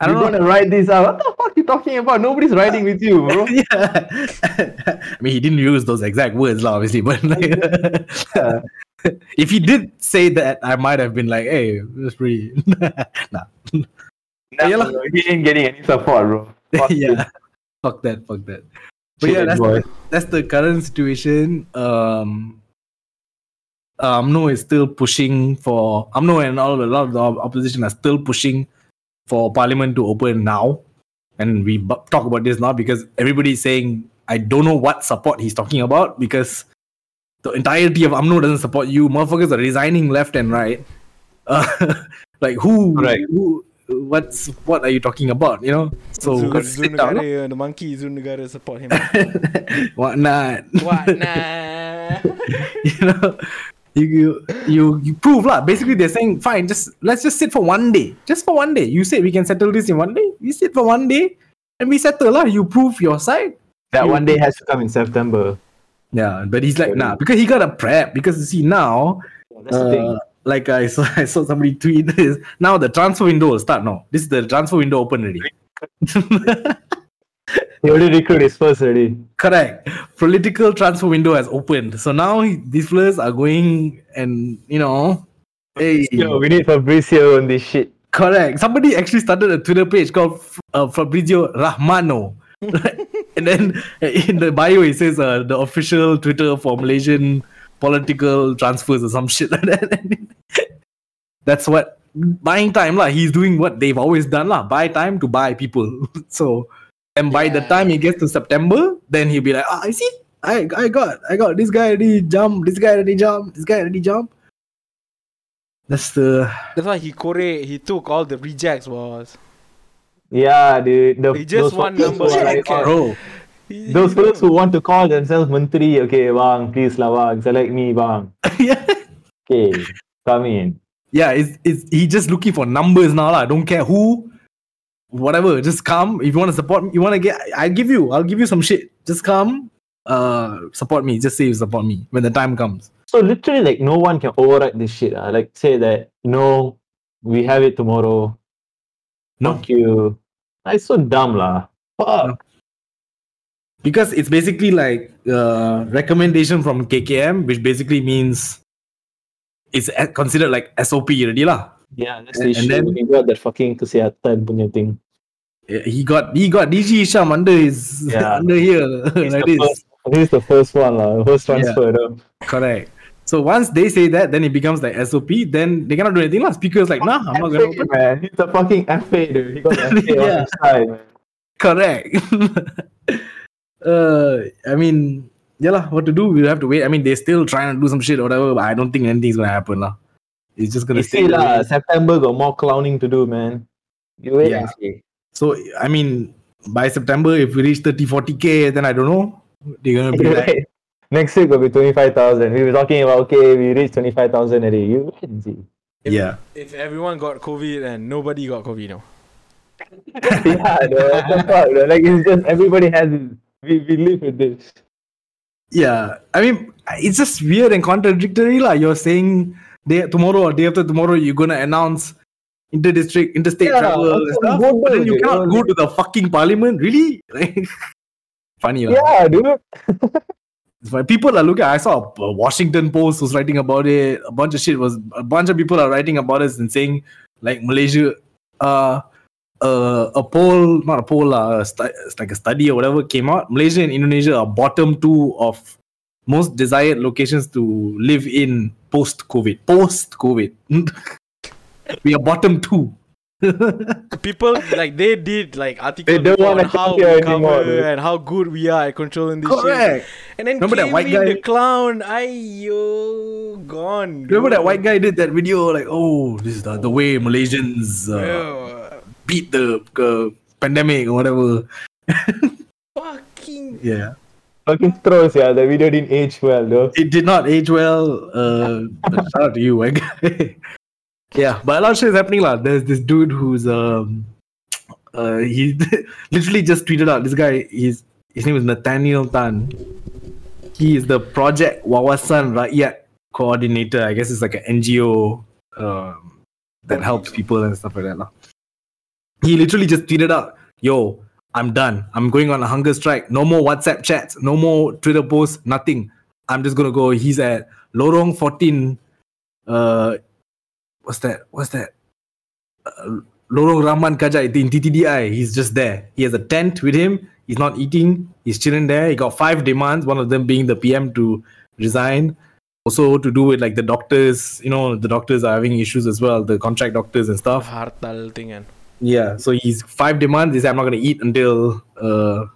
[SPEAKER 1] I
[SPEAKER 3] You're
[SPEAKER 1] don't know.
[SPEAKER 3] gonna write this out. What the fuck are you talking about? Nobody's riding with you, bro.
[SPEAKER 1] yeah. I mean, he didn't use those exact words, lah, obviously, but like,
[SPEAKER 3] Yeah.
[SPEAKER 1] if he did say that, I might have been like, "Hey, that's pretty." nah.
[SPEAKER 3] Nah,
[SPEAKER 1] Yeah
[SPEAKER 3] bro, he ain't getting any support, bro. Fuck
[SPEAKER 1] yeah. Fuck that. Fuck that. But
[SPEAKER 3] Shit,
[SPEAKER 1] yeah, that's
[SPEAKER 3] boy.
[SPEAKER 1] the, that's the current situation. Um, UMNO is still pushing for UMNO and all a lot of the opposition are still pushing for Parliament to open now, and we bu- talk about this now because everybody's saying I don't know what support he's talking about because the entirety of UMNO doesn't support you. Motherfuckers are resigning left and right. Uh, like who?
[SPEAKER 3] right.
[SPEAKER 1] Who? What's what are you talking about? You know. So
[SPEAKER 2] Zul, Zul
[SPEAKER 1] sit down.
[SPEAKER 2] Negara, the monkey Zul Negara support him.
[SPEAKER 1] what not?
[SPEAKER 2] what not?
[SPEAKER 1] you know, you, you you you prove lah. Basically, they're saying fine. Just let's just sit for one day. Just for one day. You said we can settle this in one day. We sit for one day, and we settle lah. You prove your side.
[SPEAKER 3] That one day has to come in September.
[SPEAKER 1] Yeah, but he's like nah because he got a prep because you see now.
[SPEAKER 3] That's the thing.
[SPEAKER 1] Uh, Like I saw, I saw somebody tweet this. Now the transfer window will start now. This is the transfer window open already.
[SPEAKER 3] He already recruited his first already.
[SPEAKER 1] Correct. Political transfer window has opened. So now he- these players are going and you know, hey,
[SPEAKER 3] Yo, we need Fabrizio on this shit.
[SPEAKER 1] correct. Somebody actually started a Twitter page called uh, Fabrizio Rahmano. and then in the bio it says uh, the official Twitter for Malaysian political transfers or some shit like that. That's what buying time lah. He's doing what they've always done lah. Buy time to buy people. so and by the time he gets to September, then he'll be like, ah, I see, I I got I got this guy already jump, this guy already jump, this guy already jump. That's the
[SPEAKER 2] That's why he Kore, he took all the rejects was.
[SPEAKER 3] Yeah, dude. The,
[SPEAKER 2] He just
[SPEAKER 3] those
[SPEAKER 2] one number
[SPEAKER 3] who
[SPEAKER 2] one
[SPEAKER 3] like,
[SPEAKER 2] cat.
[SPEAKER 1] bro.
[SPEAKER 2] He-
[SPEAKER 3] Those
[SPEAKER 2] he
[SPEAKER 3] fellas
[SPEAKER 2] know.
[SPEAKER 3] who want to call themselves Menteri, okay, bang, please lah, bang, select me, bang.
[SPEAKER 1] yeah.
[SPEAKER 3] Okay, come in.
[SPEAKER 1] Yeah, it's, it's he just looking for numbers now. lah. Don't care who, whatever. Just come. If you want to support me, you want to get, I'll give you. I'll give you some shit. Just come, uh, support me. Just say you support me when the time comes.
[SPEAKER 3] So literally, like, no one can override this shit. Uh. Like, say that, no, we have it tomorrow.
[SPEAKER 1] No.
[SPEAKER 3] Fuck you. It's so dumb, lah. Fuck.
[SPEAKER 1] Because it's basically like uh, recommendation from KKM, which basically means it's considered like SOP already lah.
[SPEAKER 3] Yeah, that's
[SPEAKER 1] And-
[SPEAKER 3] the
[SPEAKER 1] and
[SPEAKER 3] issue.
[SPEAKER 1] then-
[SPEAKER 3] he got that fucking kesihatan punya thing.
[SPEAKER 1] He got he got DG Isham under his
[SPEAKER 3] Yeah.
[SPEAKER 1] under here
[SPEAKER 3] He's
[SPEAKER 1] like this.
[SPEAKER 3] first, this is the first one, lah. First transfer. though.
[SPEAKER 1] Correct. So once they say that, then it becomes like SOP. Then they cannot do anything. lah. Speakers like, nah, I'm not gonna.
[SPEAKER 3] FA, man. He's a fucking FA, dude. He got FA on
[SPEAKER 1] Yeah.
[SPEAKER 3] his side, man.
[SPEAKER 1] Correct. uh, I mean, yeah lah. What to do? We have to wait. I mean, they're still trying to do some shit or whatever, but I don't think anything's gonna happen lah. It's just gonna
[SPEAKER 3] You
[SPEAKER 1] stay.
[SPEAKER 3] see,
[SPEAKER 1] the
[SPEAKER 3] lah. September got more clowning to do, man. You wait and
[SPEAKER 1] Yeah.
[SPEAKER 3] see.
[SPEAKER 1] So I mean, by September, if we reach 30, 40k, then I don't know. They're gonna be like,
[SPEAKER 3] Wait. Next week will be 25,000. We were talking about, okay, we reached 25,000 already. You wait and see.
[SPEAKER 1] yeah,
[SPEAKER 2] If everyone got COVID and nobody got COVID, no.
[SPEAKER 3] yeah, the, what the fuck, though? Like, it's just everybody has. We, we live with this.
[SPEAKER 1] Yeah. I mean, it's just weird and contradictory lah. You're saying day tomorrow or day after tomorrow, you're gonna announce inter-district, interstate
[SPEAKER 3] Yeah,
[SPEAKER 1] travel and stuff, but then you cannot go to the fucking parliament. Really? Like, funny.
[SPEAKER 3] Yeah, dude.
[SPEAKER 1] It's fine. People are looking. I saw a Washington Post was writing about it. A bunch of shit was. A bunch of people are writing about it and saying like Malaysia, uh, uh, a poll, not a poll, uh, a stu- it's like a study or whatever came out. Malaysia and Indonesia are bottom two of most desired locations to live in post COVID. Post COVID, we are bottom two.
[SPEAKER 2] People like they did like articles
[SPEAKER 3] They don't
[SPEAKER 2] on
[SPEAKER 3] wanna
[SPEAKER 2] how
[SPEAKER 3] come
[SPEAKER 2] we
[SPEAKER 3] here
[SPEAKER 2] cover
[SPEAKER 3] anymore,
[SPEAKER 2] and how good we are at controlling this shit.
[SPEAKER 1] Correct.
[SPEAKER 2] And then
[SPEAKER 1] Remember that
[SPEAKER 2] came
[SPEAKER 1] white guy?
[SPEAKER 2] the clown. Ayo, gone.
[SPEAKER 1] Remember that white guy did that video like, oh, this is the, the way Malaysians uh,
[SPEAKER 2] Yo,
[SPEAKER 1] beat the uh, pandemic or whatever.
[SPEAKER 2] fucking
[SPEAKER 1] Yeah.
[SPEAKER 3] Fucking throws, yeah. The video didn't age well, though.
[SPEAKER 1] it did not age well. Uh, shout out to you, Wang. yeah, but a lot of shit is happening. lah. There's this dude who's um, uh, he literally just tweeted out. This guy, he's his name is Nathaniel Tan. He is the Project Wawasan Rakyat coordinator. I guess it's like an NGO um, that helps people and stuff like that. lah. He literally just tweeted out, "Yo, I'm done. I'm going on a hunger strike. No more WhatsApp chats. No more Twitter posts. Nothing. I'm just gonna go." He's at Lorong 14. Uh, what's that? What's that? Uh, Lorong Rahman Kajai in TTDI. He's just there. He has a tent with him. He's not eating. He's chilling there. He got five demands. One of them being the PM to resign. Also to do with like the doctors. You know, the doctors are having issues as well. The contract doctors and stuff.
[SPEAKER 2] hartal thing and
[SPEAKER 1] Yeah, so he's five demands. He said, I'm not gonna eat until uh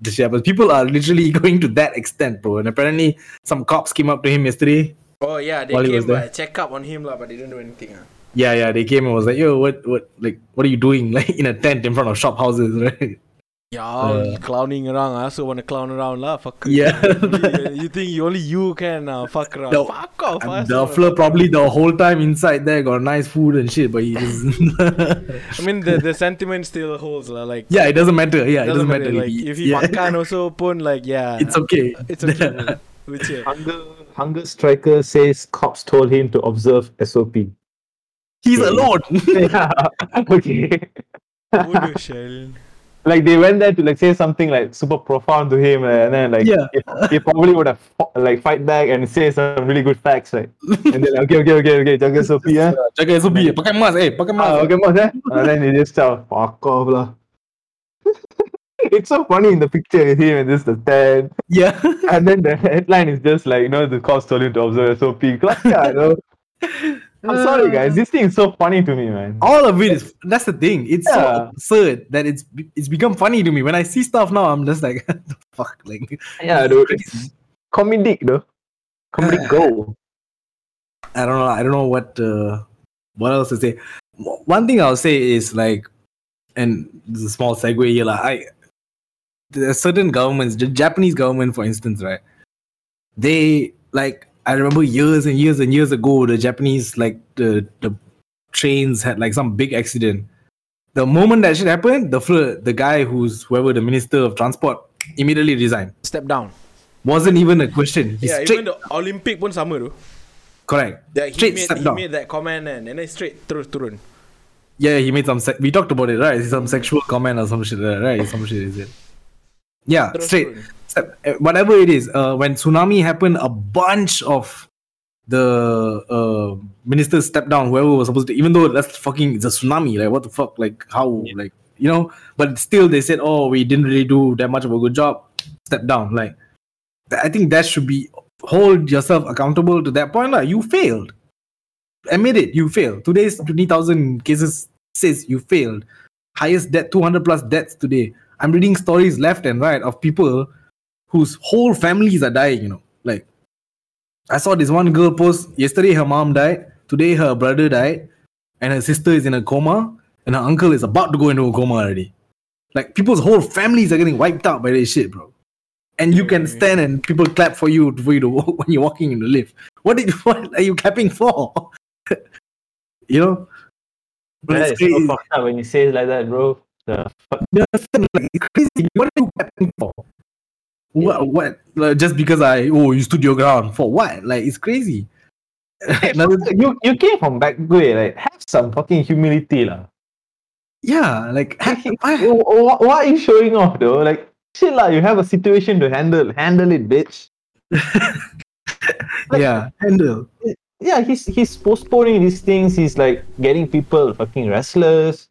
[SPEAKER 1] this year. But people are literally going to that extent, bro. And apparently some cops came up to him yesterday.
[SPEAKER 2] Oh yeah, they
[SPEAKER 1] While he was
[SPEAKER 2] came
[SPEAKER 1] there.
[SPEAKER 2] by check up on him lah, but they didn't do anything. ah.
[SPEAKER 1] Yeah, yeah, they came and was like, yo, what what like what are you doing? Like in a tent in front of shop houses, right?
[SPEAKER 2] Yeah,
[SPEAKER 1] Uh.
[SPEAKER 2] clowning around. I also want to clown around lah. Fuck.
[SPEAKER 1] Yeah.
[SPEAKER 2] you think you only you can uh, fuck around?
[SPEAKER 1] No,
[SPEAKER 2] fuck off. I
[SPEAKER 1] the Duffler probably the whole time inside there got nice food and shit, but he just
[SPEAKER 2] I mean the the sentiment still holds lah. Like
[SPEAKER 1] Yeah, it doesn't matter. Yeah, it
[SPEAKER 2] doesn't
[SPEAKER 1] doesn't matter.
[SPEAKER 2] Like
[SPEAKER 1] he-
[SPEAKER 2] if you
[SPEAKER 1] yeah.
[SPEAKER 2] makan also pun like yeah,
[SPEAKER 1] it's okay.
[SPEAKER 2] it's okay. bro. Legit.
[SPEAKER 3] Hunger, Hunger Striker says cops told him to observe SOP.
[SPEAKER 1] He's
[SPEAKER 3] Okay.
[SPEAKER 1] alone.
[SPEAKER 3] yeah. Okay.
[SPEAKER 2] Bodoh shell.
[SPEAKER 3] Like they went there to like say something like super profound to him, eh, and then like
[SPEAKER 1] Yeah.
[SPEAKER 3] he, he probably would have like fight back and say some really good facts, right? and then okay, okay, okay, okay, jaga SOP, eh?
[SPEAKER 1] Jaga SOP. Pakai mask, eh. Pakai mask.
[SPEAKER 3] Ah, okay, mas, eh? And then he just shout, fuck off lah. it's so funny in the picture with him and just the tent.
[SPEAKER 1] Yeah.
[SPEAKER 3] And then the headline is just like, you know, the cops told him to observe SOP. Class, yeah, you know? I'm sorry, guys. This thing is so funny to me, man.
[SPEAKER 1] all of it is that's the thing it's so absurd that it's it's become funny to me when i see stuff now i'm just like the fuck like
[SPEAKER 3] Yeah, dude. It's comedic, though. Comedic gold.
[SPEAKER 1] i don't know i don't know what uh what else to say one thing i'll say is like and this is a small segue here like i there are certain governments the japanese government for instance right they like i remember years and years and years ago the japanese like the the trains had like some big accident the moment that shit happened the fl- the guy who's whoever the minister of transport immediately resigned
[SPEAKER 2] Step down.
[SPEAKER 1] wasn't even a question he
[SPEAKER 2] yeah,
[SPEAKER 1] straight
[SPEAKER 2] even the Olympic pun sama tu.
[SPEAKER 1] correct
[SPEAKER 2] That he
[SPEAKER 1] straight
[SPEAKER 2] made
[SPEAKER 1] step
[SPEAKER 2] he
[SPEAKER 1] down
[SPEAKER 2] made that comment and, and then straight terus turun.
[SPEAKER 1] Yeah, he made some. Se- we talked about it, right? Some sexual comment or some shit, right? Some shit is it? Yeah,
[SPEAKER 2] Terus
[SPEAKER 1] straight.
[SPEAKER 2] turun.
[SPEAKER 1] Uh, Whatever it is, uh, when tsunami happened, a bunch of the uh, minister stepped down, whoever was supposed to, even though that's fucking a tsunami, like what the fuck, like how, like you know, but still they said, oh, we didn't really do that much of a good job, step down. Like, I think that should be hold yourself accountable to that point. Like, you failed, admit it, you failed. Today's twenty thousand cases says you failed. Highest debt, two hundred plus deaths today. I'm reading stories left and right of people whose whole families are dying. You know, like I saw this one girl post yesterday. Her mom died. Today her brother died, and her sister is in a coma, and her uncle is about to go into a coma already. Like people's whole families are getting wiped out by this shit, bro. And you can stand and people clap for you for you to walk when you're walking in the lift. What did what are you clapping for? you know. But
[SPEAKER 3] That
[SPEAKER 1] it's
[SPEAKER 3] is so fucked up when you say it like that, bro. The fuck?
[SPEAKER 1] You? Like, it's crazy. What are you clapping for? What? What? Like, just because I oh you stood your ground for what? Like it's crazy. Another
[SPEAKER 3] you you came from back way, like have some fucking humility, lah.
[SPEAKER 1] yeah, like I-
[SPEAKER 3] Wh- wh- Why are you showing off though? Like shit, lah. You have a situation to handle. Handle it, bitch.
[SPEAKER 1] yeah, handle.
[SPEAKER 3] Yeah, he's he's postponing these things. He's like getting people fucking restless.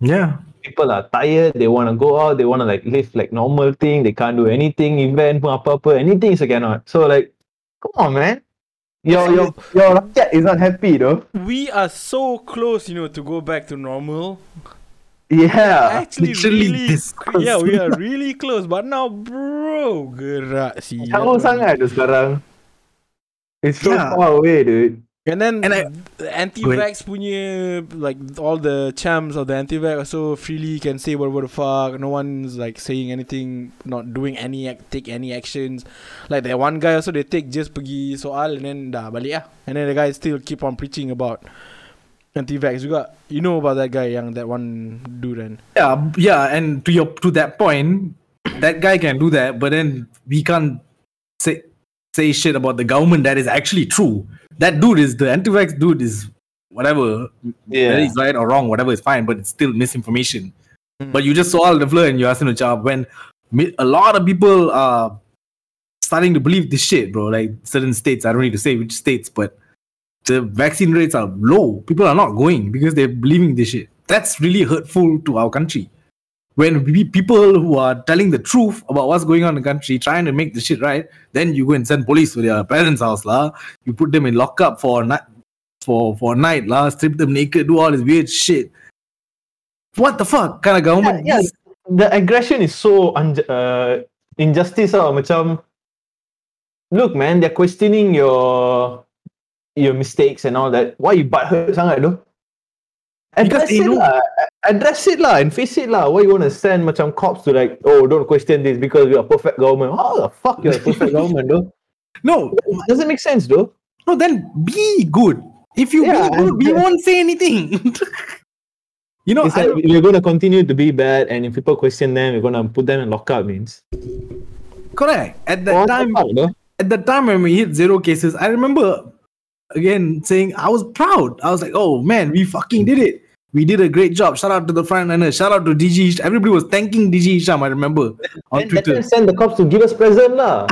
[SPEAKER 1] Yeah,
[SPEAKER 3] People are tired. They want to go out. They want to like live like normal thing. They can't do anything. Event pun apa-apa. Anything so cannot. So like, come on, man. Your your your rakyat is not happy though.
[SPEAKER 2] We are so close, you know, to go back to normal.
[SPEAKER 3] Yeah.
[SPEAKER 2] Actually,
[SPEAKER 1] literally
[SPEAKER 2] really,
[SPEAKER 1] close.
[SPEAKER 2] yeah, we are really close. But now, bro, gerak sih.
[SPEAKER 3] Jauh sangat tu sekarang. It's so
[SPEAKER 1] Yeah.
[SPEAKER 3] far away, dude.
[SPEAKER 2] And then
[SPEAKER 1] And I-
[SPEAKER 2] anti-vax punya like all the champs of the anti-vax also freely can say whatever the fuck. No one's like saying anything, not doing any take any actions. Like that one guy also they take just pergi soal and then dah balik ah. And then the guy still keep on preaching about anti-vax juga. You know about that guy yang that one dude and
[SPEAKER 1] yeah, yeah. And to your to that point, that guy can do that, but then we can't say say shit about the government that is actually true. That dude is the anti-vax dude is whatever.
[SPEAKER 3] Yeah.
[SPEAKER 1] Whether he's right or wrong, whatever is fine, but it's still misinformation.
[SPEAKER 2] Mm.
[SPEAKER 1] But you just saw the floor and you him a job when a lot of people are starting to believe this shit, bro. Like certain states, I don't need to say which states, but the vaccine rates are low. People are not going because they're believing this shit. That's really hurtful to our country. When we, people who are telling the truth about what's going on in the country, trying to make the shit right, then you go and send police to their parents' house, lah. You put them in lockup for a night, for for night, lah. Strip them naked, do all this weird shit. What the fuck kind of government?
[SPEAKER 3] yeah, the aggression is so un- uh, injustice lah macam look man they're questioning your your mistakes and all that why you butthurt sangat though address it
[SPEAKER 1] know-
[SPEAKER 3] lah. Address it lah and face it lah. Why you want to send macam cops to like oh don't question this because we are perfect government. How the fuck you're a perfect government though?
[SPEAKER 1] No,
[SPEAKER 3] doesn't make sense though.
[SPEAKER 1] No, then be good. If you
[SPEAKER 3] Yeah,
[SPEAKER 1] be good, we won't say anything. you know,
[SPEAKER 3] like we're going to continue to be bad and if people question them we're going to put them in lockup means.
[SPEAKER 1] Correct. At that time,
[SPEAKER 3] fuck,
[SPEAKER 1] at the time when we hit zero cases, I remember again saying I was proud. I was like, oh man, we fucking did it. We did a great job. Shout out to the frontliners. Shout out to DG. Everybody was thanking DG Hisham, I remember on
[SPEAKER 3] Then let
[SPEAKER 1] Twitter.
[SPEAKER 3] them send the cops to give us present lah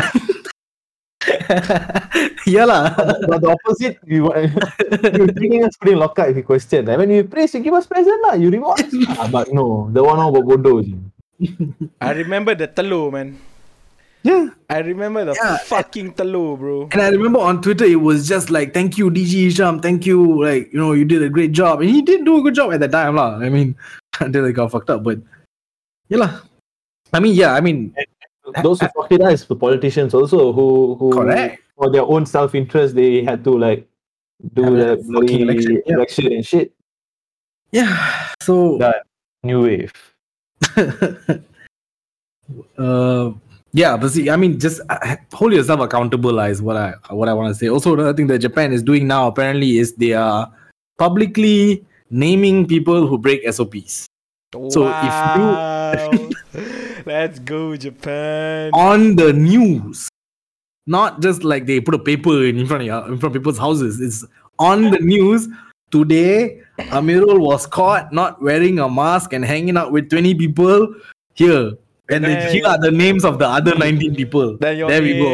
[SPEAKER 1] yeah, lah.
[SPEAKER 3] but the opposite, you want you're taking us putting lockup if you question. And when you praise, you give us present lah. You reward us lah. But no, the one all bodoh je.
[SPEAKER 2] I remember the telur man.
[SPEAKER 1] Yeah.
[SPEAKER 2] I remember the
[SPEAKER 1] Yeah.
[SPEAKER 2] fucking telur, bro.
[SPEAKER 1] And I remember on Twitter, it was just like, thank you, DG Hisham. Thank you. Like, you know, you did a great job. And he did do a good job at that time. lah. I mean, until it got fucked up. But, yeah. lah. I mean, yeah, I mean,
[SPEAKER 3] Those who fucked it up is the politicians also who who
[SPEAKER 1] Correct.
[SPEAKER 3] for their own self interest they had to like do
[SPEAKER 1] Have
[SPEAKER 3] the
[SPEAKER 1] a
[SPEAKER 3] bloody
[SPEAKER 1] election, yeah.
[SPEAKER 3] election and shit.
[SPEAKER 1] yeah. So,
[SPEAKER 3] That new wave.
[SPEAKER 1] uh, yeah, but see, I mean, just uh, hold yourself accountable is what I what I want to say. Also, another thing that Japan is doing now apparently is they are publicly naming people who break SOPs So if you-
[SPEAKER 2] Wow. let's go Japan.
[SPEAKER 1] on the news, not just like they put a paper in front of your, in front of people's houses. It's on the news today. Amirul was caught not wearing a mask and hanging out with twenty people here And then
[SPEAKER 2] Then-
[SPEAKER 1] here are the names of the other 19 people.
[SPEAKER 2] Then your
[SPEAKER 1] there we go.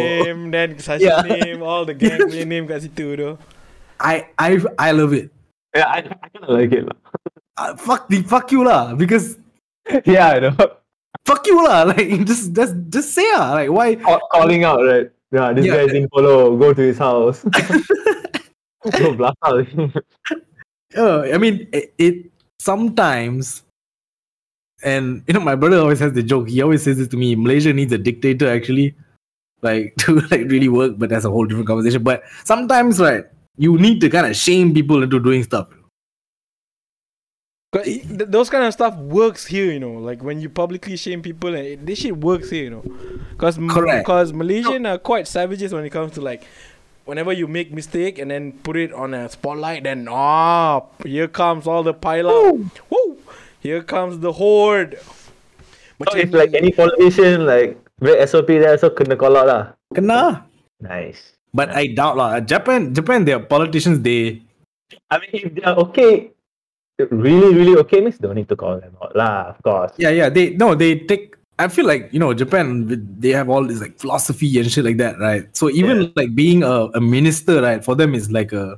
[SPEAKER 2] then Sashi
[SPEAKER 1] Yeah.
[SPEAKER 2] name, all the gang punya name kat situ tu.
[SPEAKER 1] I I I love it.
[SPEAKER 3] Yeah, I, I kind of like it. lah.
[SPEAKER 1] Uh, fuck the fuck you lah because
[SPEAKER 3] yeah, I know.
[SPEAKER 1] fuck you lah like just just just say ah like why
[SPEAKER 3] Call, calling out, right? Yeah, this
[SPEAKER 1] Yeah.
[SPEAKER 3] guy's in polo. Go to his house. Go blast out.
[SPEAKER 1] uh, I mean it, it sometimes and you know my brother always has the joke he always says this to me Malaysia needs a dictator actually like to like really work but that's a whole different conversation but sometimes right you need to kind of shame people into doing stuff
[SPEAKER 2] those kind of stuff works here, you know. Like when you publicly shame people, and this shit works here, you know. Because because Malaysian are quite savages when it comes to like, whenever you make mistake and then put it on a spotlight, then ah, here comes all the pile up. Woo! Here comes the horde.
[SPEAKER 3] so if like any politician like very SOP there, so kena call out lah.
[SPEAKER 1] Kena.
[SPEAKER 3] Nice.
[SPEAKER 1] but I doubt lah Japan Japan their politicians they
[SPEAKER 3] I mean, if they're okay, really, really okay, means don't need to call them out lah. Of course.
[SPEAKER 1] yeah yeah they no they take I feel like you know Japan they have all this like philosophy and shit like that right so even like being a, a minister right for them is like a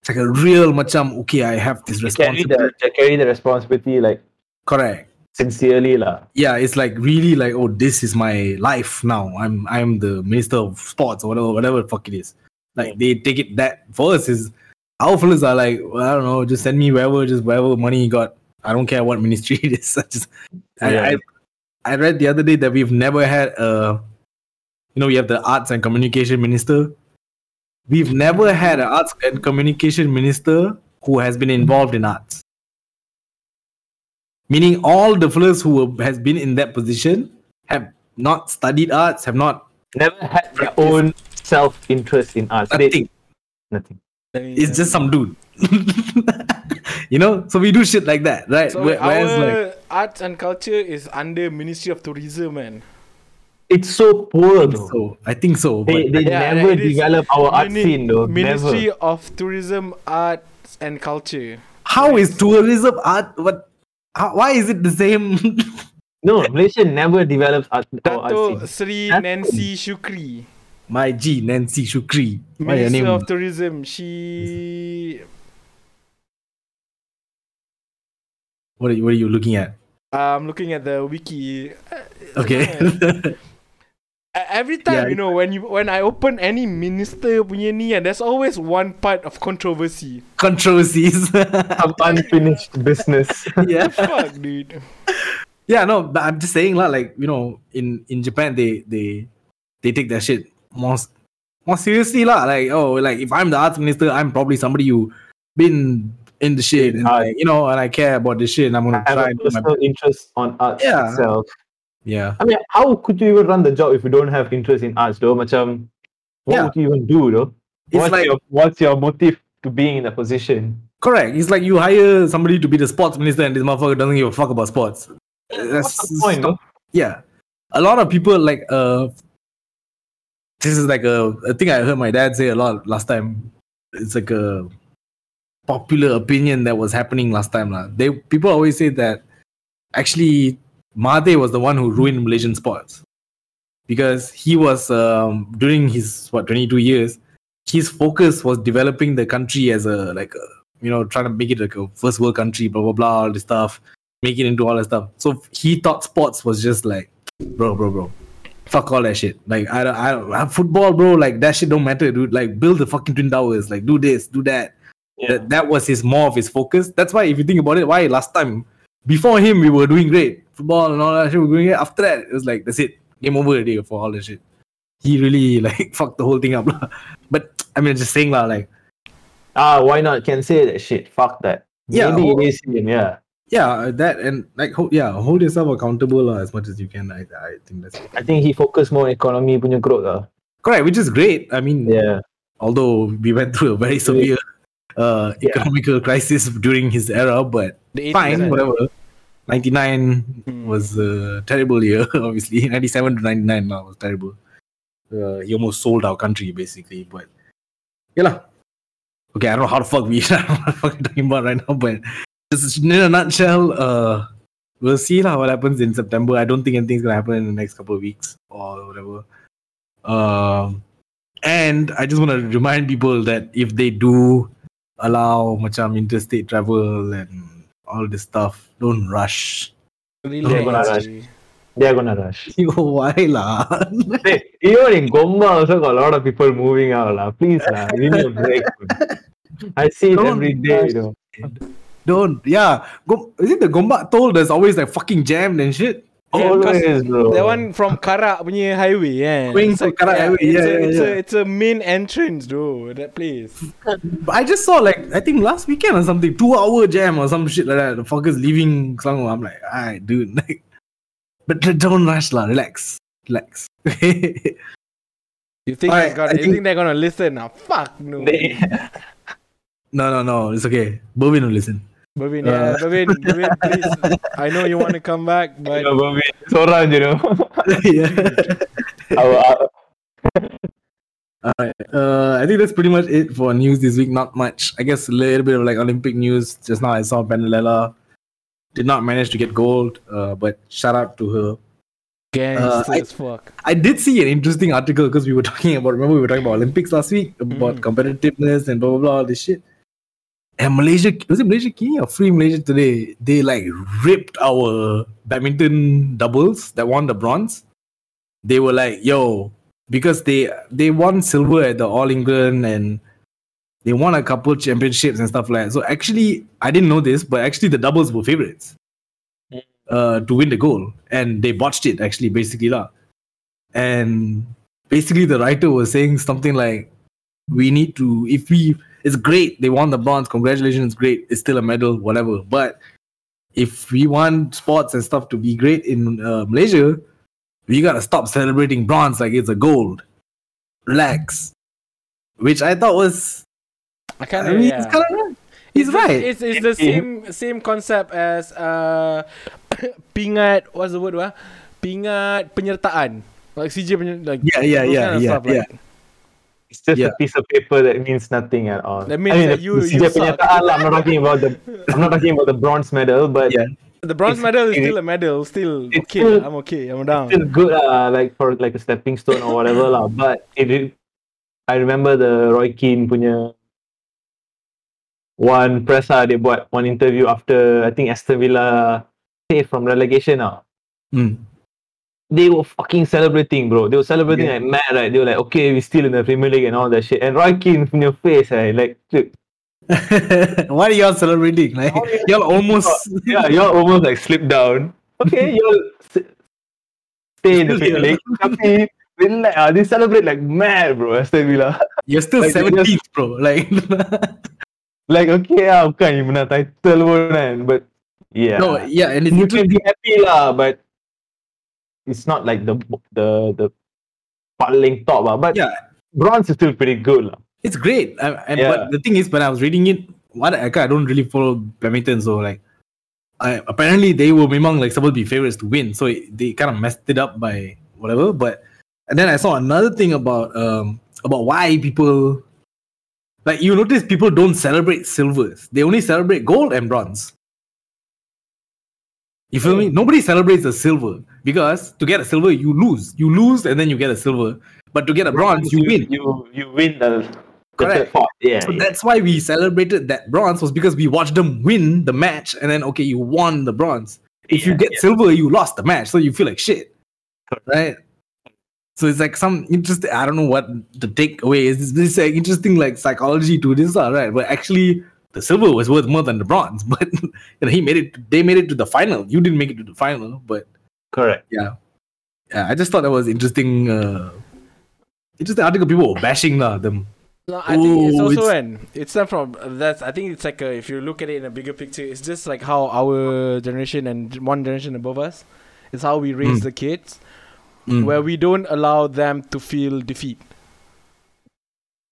[SPEAKER 1] it's like a real macam okay I have this responsibility.
[SPEAKER 3] Carry the carry the responsibility like
[SPEAKER 1] correct.
[SPEAKER 3] sincerely lah.
[SPEAKER 1] yeah it's like really like oh this is my life now. I'm I'm the minister of sports or whatever whatever the fuck it is. Like they take it that for us is our fellas are like well, I don't know just send me wherever just wherever money you got. I don't care what ministry it is. I just I,
[SPEAKER 3] Yeah.
[SPEAKER 1] I I read the other day that we've never had a you know we have the arts and communication minister we've never had an arts and communication minister who has been involved in arts meaning all the fellows who has been in that position have not studied arts have not
[SPEAKER 3] Never had their own self interest in arts. They-
[SPEAKER 1] nothing
[SPEAKER 3] nothing.
[SPEAKER 1] it's just some dude you know so we do shit like that right
[SPEAKER 2] So
[SPEAKER 1] Where-
[SPEAKER 2] our
[SPEAKER 1] like
[SPEAKER 2] arts and culture is under Ministry of Tourism, man.
[SPEAKER 3] It's so poor though.
[SPEAKER 1] so i think so
[SPEAKER 3] They, they
[SPEAKER 2] Yeah,
[SPEAKER 3] never
[SPEAKER 2] it is
[SPEAKER 3] develop our art
[SPEAKER 2] Mini-
[SPEAKER 3] scene though.
[SPEAKER 2] Ministry
[SPEAKER 3] Never.
[SPEAKER 2] of Tourism, Arts and Culture.
[SPEAKER 1] how is tourism art what how, why is it the same
[SPEAKER 3] No, Malaysia never develops art, our art
[SPEAKER 2] Dato
[SPEAKER 3] scene.
[SPEAKER 2] Sri
[SPEAKER 3] That's
[SPEAKER 2] Nancy Shukri,
[SPEAKER 1] my g nancy shukri why your
[SPEAKER 2] Minister
[SPEAKER 1] name
[SPEAKER 2] of Tourism. She
[SPEAKER 1] what are you, what are you looking at
[SPEAKER 2] I'm looking at the wiki. Uh,
[SPEAKER 1] okay
[SPEAKER 2] Every time
[SPEAKER 1] Yeah,
[SPEAKER 2] you know when you when I open any minister punya ni, and there's always one part of controversy.
[SPEAKER 1] controversies
[SPEAKER 3] Some unfinished business.
[SPEAKER 1] yeah
[SPEAKER 2] Fuck, dude.
[SPEAKER 1] yeah no but i'm just saying lah like you know in in japan they they they take that shit more s- more seriously lah like oh like if i'm the arts minister i'm probably somebody who been in the shit and
[SPEAKER 3] art.
[SPEAKER 1] like, you know and i care about this shit and i'm gonna
[SPEAKER 3] I have
[SPEAKER 1] try
[SPEAKER 3] a
[SPEAKER 1] and do my
[SPEAKER 3] personal interest on art
[SPEAKER 1] Yeah.
[SPEAKER 3] itself.
[SPEAKER 1] Yeah
[SPEAKER 3] I mean, how could you even run the job if you don't have interest in arts, though? Macam, what
[SPEAKER 1] Yeah.
[SPEAKER 3] would you even do, though?
[SPEAKER 1] It's
[SPEAKER 3] What's
[SPEAKER 1] like-
[SPEAKER 3] your What's your motive to being in a position?
[SPEAKER 1] correct it's like you hire somebody to be the sports minister and this motherfucker doesn't give a fuck about sports
[SPEAKER 3] What's the point, though?
[SPEAKER 1] yeah a lot of people like uh this is like a, a thing i heard my dad say a lot last time it's like a popular opinion that was happening last time lah. they people always say that actually Mate was the one who ruined malaysian sports because he was um, during his what 22 years his focus was developing the country as a like a, you know trying to make it like a first world country blah blah blah all this stuff make it into all that stuff. So he thought sports was just like, bro, bro, bro, fuck all that shit. Like I don't, I don't, football, bro. Like that shit don't matter, dude. Like build the fucking twin towers. Like do this, do that.
[SPEAKER 3] Yeah.
[SPEAKER 1] That, that was his more of his focus. That's why if you think about it, why last time before him we were doing great football and all that shit. We were doing it. After that, it was like that's it, game over already for all that shit. He really like fucked the whole thing up, lah. But I mean, just saying lah, like
[SPEAKER 3] Ah, why not? Can say that shit. Fuck that.
[SPEAKER 1] Yeah,
[SPEAKER 3] Maybe
[SPEAKER 1] whole-
[SPEAKER 3] it is him, yeah.
[SPEAKER 1] yeah, that and like hold, yeah, hold yourself accountable lah, as much as you can. I I think that's
[SPEAKER 3] I think he focused more on economy punya growth lah.
[SPEAKER 1] correct, which is great. I mean,
[SPEAKER 3] Yeah.
[SPEAKER 1] although we went through a very severe uh,
[SPEAKER 3] Yeah.
[SPEAKER 1] economical crisis during his era, but fine,
[SPEAKER 2] right?
[SPEAKER 1] whatever. 99
[SPEAKER 2] Hmm.
[SPEAKER 1] was a terrible year, obviously. 97 to 99 now was terrible. Uh, he almost sold our country, basically. But, yeah. lah. Okay, I don't know how the fuck we are fucking talking about right now, but just in a nutshell, uh, we'll see lah what happens in September. I don't think anything's gonna happen in the next couple of weeks or whatever. Um, and I just want to remind people that if they do allow macam interstate travel and all this stuff, don't rush.
[SPEAKER 3] They're gonna rush.
[SPEAKER 2] G.
[SPEAKER 3] They're gonna rush.
[SPEAKER 1] Yo, why lah?
[SPEAKER 3] hey, even in Gombak also got a lot of people moving out lah. Please lah, give me a break. I see it
[SPEAKER 1] Don't
[SPEAKER 3] every day.
[SPEAKER 1] rush.
[SPEAKER 3] You know.
[SPEAKER 1] don't. Yeah. Go, is it the Gombak toll that's always like fucking jammed and shit?
[SPEAKER 2] Yeah,
[SPEAKER 3] Always, bro.
[SPEAKER 2] That one from Karak punya highway kan.
[SPEAKER 1] Going to Karak highway,
[SPEAKER 2] It's,
[SPEAKER 1] yeah,
[SPEAKER 2] a,
[SPEAKER 1] yeah,
[SPEAKER 2] it's,
[SPEAKER 1] yeah.
[SPEAKER 2] A, it's a main entrance, though. That place.
[SPEAKER 1] But I just saw like I think last weekend or something, two hour jam or some shit like that. The fuckers leaving Selangor. I'm like, alright, dude. Like, but don't rush lah. Relax, relax.
[SPEAKER 2] You think they're gonna,
[SPEAKER 1] I
[SPEAKER 2] you
[SPEAKER 1] think-
[SPEAKER 2] think they're gonna listen? Now, fuck no.
[SPEAKER 3] They-
[SPEAKER 1] no, no, no. It's okay. Bobin will listen.
[SPEAKER 2] Bavin, yeah,
[SPEAKER 1] Uh,
[SPEAKER 2] Bavin, Bavin, please. I know you want to come back, but
[SPEAKER 3] Yeah, but we seorang je, you know.
[SPEAKER 1] yeah.
[SPEAKER 3] Our- our-
[SPEAKER 1] Alright. Uh, I think that's pretty much it for news this week. Not much. I guess a little bit of like Olympic news. Just now I saw Pandelela did not manage to get gold. Uh, but shout out to her.
[SPEAKER 2] gangster
[SPEAKER 1] I-
[SPEAKER 2] as fuck.
[SPEAKER 1] I did see an interesting article because we were talking about remember we were talking about Olympics last week about
[SPEAKER 2] Mm.
[SPEAKER 1] competitiveness and blah blah blah all this shit. And Malaysia was it Malaysiakini or Free Malaysia today? They like ripped our badminton doubles that won the bronze. They were like, yo, because they they won silver at the All England and they won a couple championships and stuff like that. So actually, I didn't know this, but actually the doubles were favorites uh, to win the goal, and they botched it actually, basically lah. And basically, the writer was saying something like, "We need to, if we, it's great they won the bronze, congratulations, great, it's still a medal, whatever. But if we want sports and stuff to be great in uh, Malaysia, we gotta stop celebrating bronze like it's a gold. Relax." Which I thought was,
[SPEAKER 2] I kind
[SPEAKER 1] I mean,
[SPEAKER 2] yeah.
[SPEAKER 1] it's kind of right. He's
[SPEAKER 2] It's the-
[SPEAKER 1] right.
[SPEAKER 2] It's, it's the same same concept as uh, pingat. What's the word? Wah? Pingat penyertaan. Like CJ penyer, like
[SPEAKER 1] Yeah, yeah, yeah,
[SPEAKER 2] kind of
[SPEAKER 1] yeah,
[SPEAKER 2] like,
[SPEAKER 1] yeah.
[SPEAKER 3] It's just
[SPEAKER 1] Yeah.
[SPEAKER 3] a piece of paper that means nothing at all.
[SPEAKER 2] That means
[SPEAKER 3] I mean,
[SPEAKER 2] that
[SPEAKER 3] the
[SPEAKER 2] you-
[SPEAKER 3] CJ
[SPEAKER 2] you suck.
[SPEAKER 3] penyataan lah, I'm not talking about the I'm not talking about the bronze medal, but
[SPEAKER 1] Yeah.
[SPEAKER 2] The bronze medal is
[SPEAKER 3] it-
[SPEAKER 2] still a medal. Still
[SPEAKER 3] it's
[SPEAKER 2] okay.
[SPEAKER 3] still-
[SPEAKER 2] I'm okay. I'm down.
[SPEAKER 3] still good uh, like for like a stepping stone or whatever lah. But it, it I remember the Roy Keane punya one press ah, dia buat one interview after I think Aston Villa saved from relegation ah.
[SPEAKER 1] Mm.
[SPEAKER 3] They were fucking celebrating, bro. They were celebrating
[SPEAKER 1] Yeah.
[SPEAKER 3] like mad, right? They were like, okay, we still in the Premier League and all that shit. And Roy Keane from your face, right? Like, dude,
[SPEAKER 1] Why are y'all celebrating? Like y'all almost
[SPEAKER 3] yeah, you're almost like slipped down. Okay, you'll s- stay in the Premier League. Tapi, relax, ah, they celebrate like mad, bro. Aston Villa.
[SPEAKER 1] you're still
[SPEAKER 3] Like, they just-
[SPEAKER 1] 17th, bro. Like
[SPEAKER 3] like okay ah, bukan you menang title pun kan, but yeah.
[SPEAKER 1] no, yeah, and it's
[SPEAKER 3] you can be happy lah, but it's not like the the the paling top lah. But
[SPEAKER 1] Yeah.
[SPEAKER 3] bronze is still pretty good.
[SPEAKER 1] It's great. I, and
[SPEAKER 3] Yeah.
[SPEAKER 1] but the thing is, when I was reading it, what I, I don't really follow badminton, so like, I apparently they were memang like supposed to be favorites to win, so it, they kind of messed it up by whatever. But and then I saw another thing about um about why people like you notice people don't celebrate silvers; they only celebrate gold and bronze. You feel me? Nobody celebrates a silver because to get a silver you lose, you lose, and then you get a silver. But to get a bronze, you win.
[SPEAKER 3] You you win the, the
[SPEAKER 1] Correct.
[SPEAKER 3] Yeah.
[SPEAKER 1] So
[SPEAKER 3] yeah.
[SPEAKER 1] that's why we celebrated that bronze was because we watched them win the match and then okay you won the bronze. If you get
[SPEAKER 3] yeah.
[SPEAKER 1] silver, you lost the match, so you feel like shit, right? So it's like some interesting. I don't know what the takeaway is. This, this like interesting like psychology to this, all right? But actually, the silver was worth more than the bronze. But you know, he made it. They made it to the final. You didn't make it to the final, but
[SPEAKER 3] correct.
[SPEAKER 1] yeah, yeah. I just thought that was interesting. Uh, interesting article. People were bashing lah them.
[SPEAKER 2] No, I think it's also
[SPEAKER 1] it's-
[SPEAKER 2] an it's not from that's I think it's like a, if you look at it in a bigger picture, it's just like how our generation and one generation above us, it's how we raise
[SPEAKER 1] Mm.
[SPEAKER 2] the kids,
[SPEAKER 1] Mm.
[SPEAKER 2] where we don't allow them to feel defeat.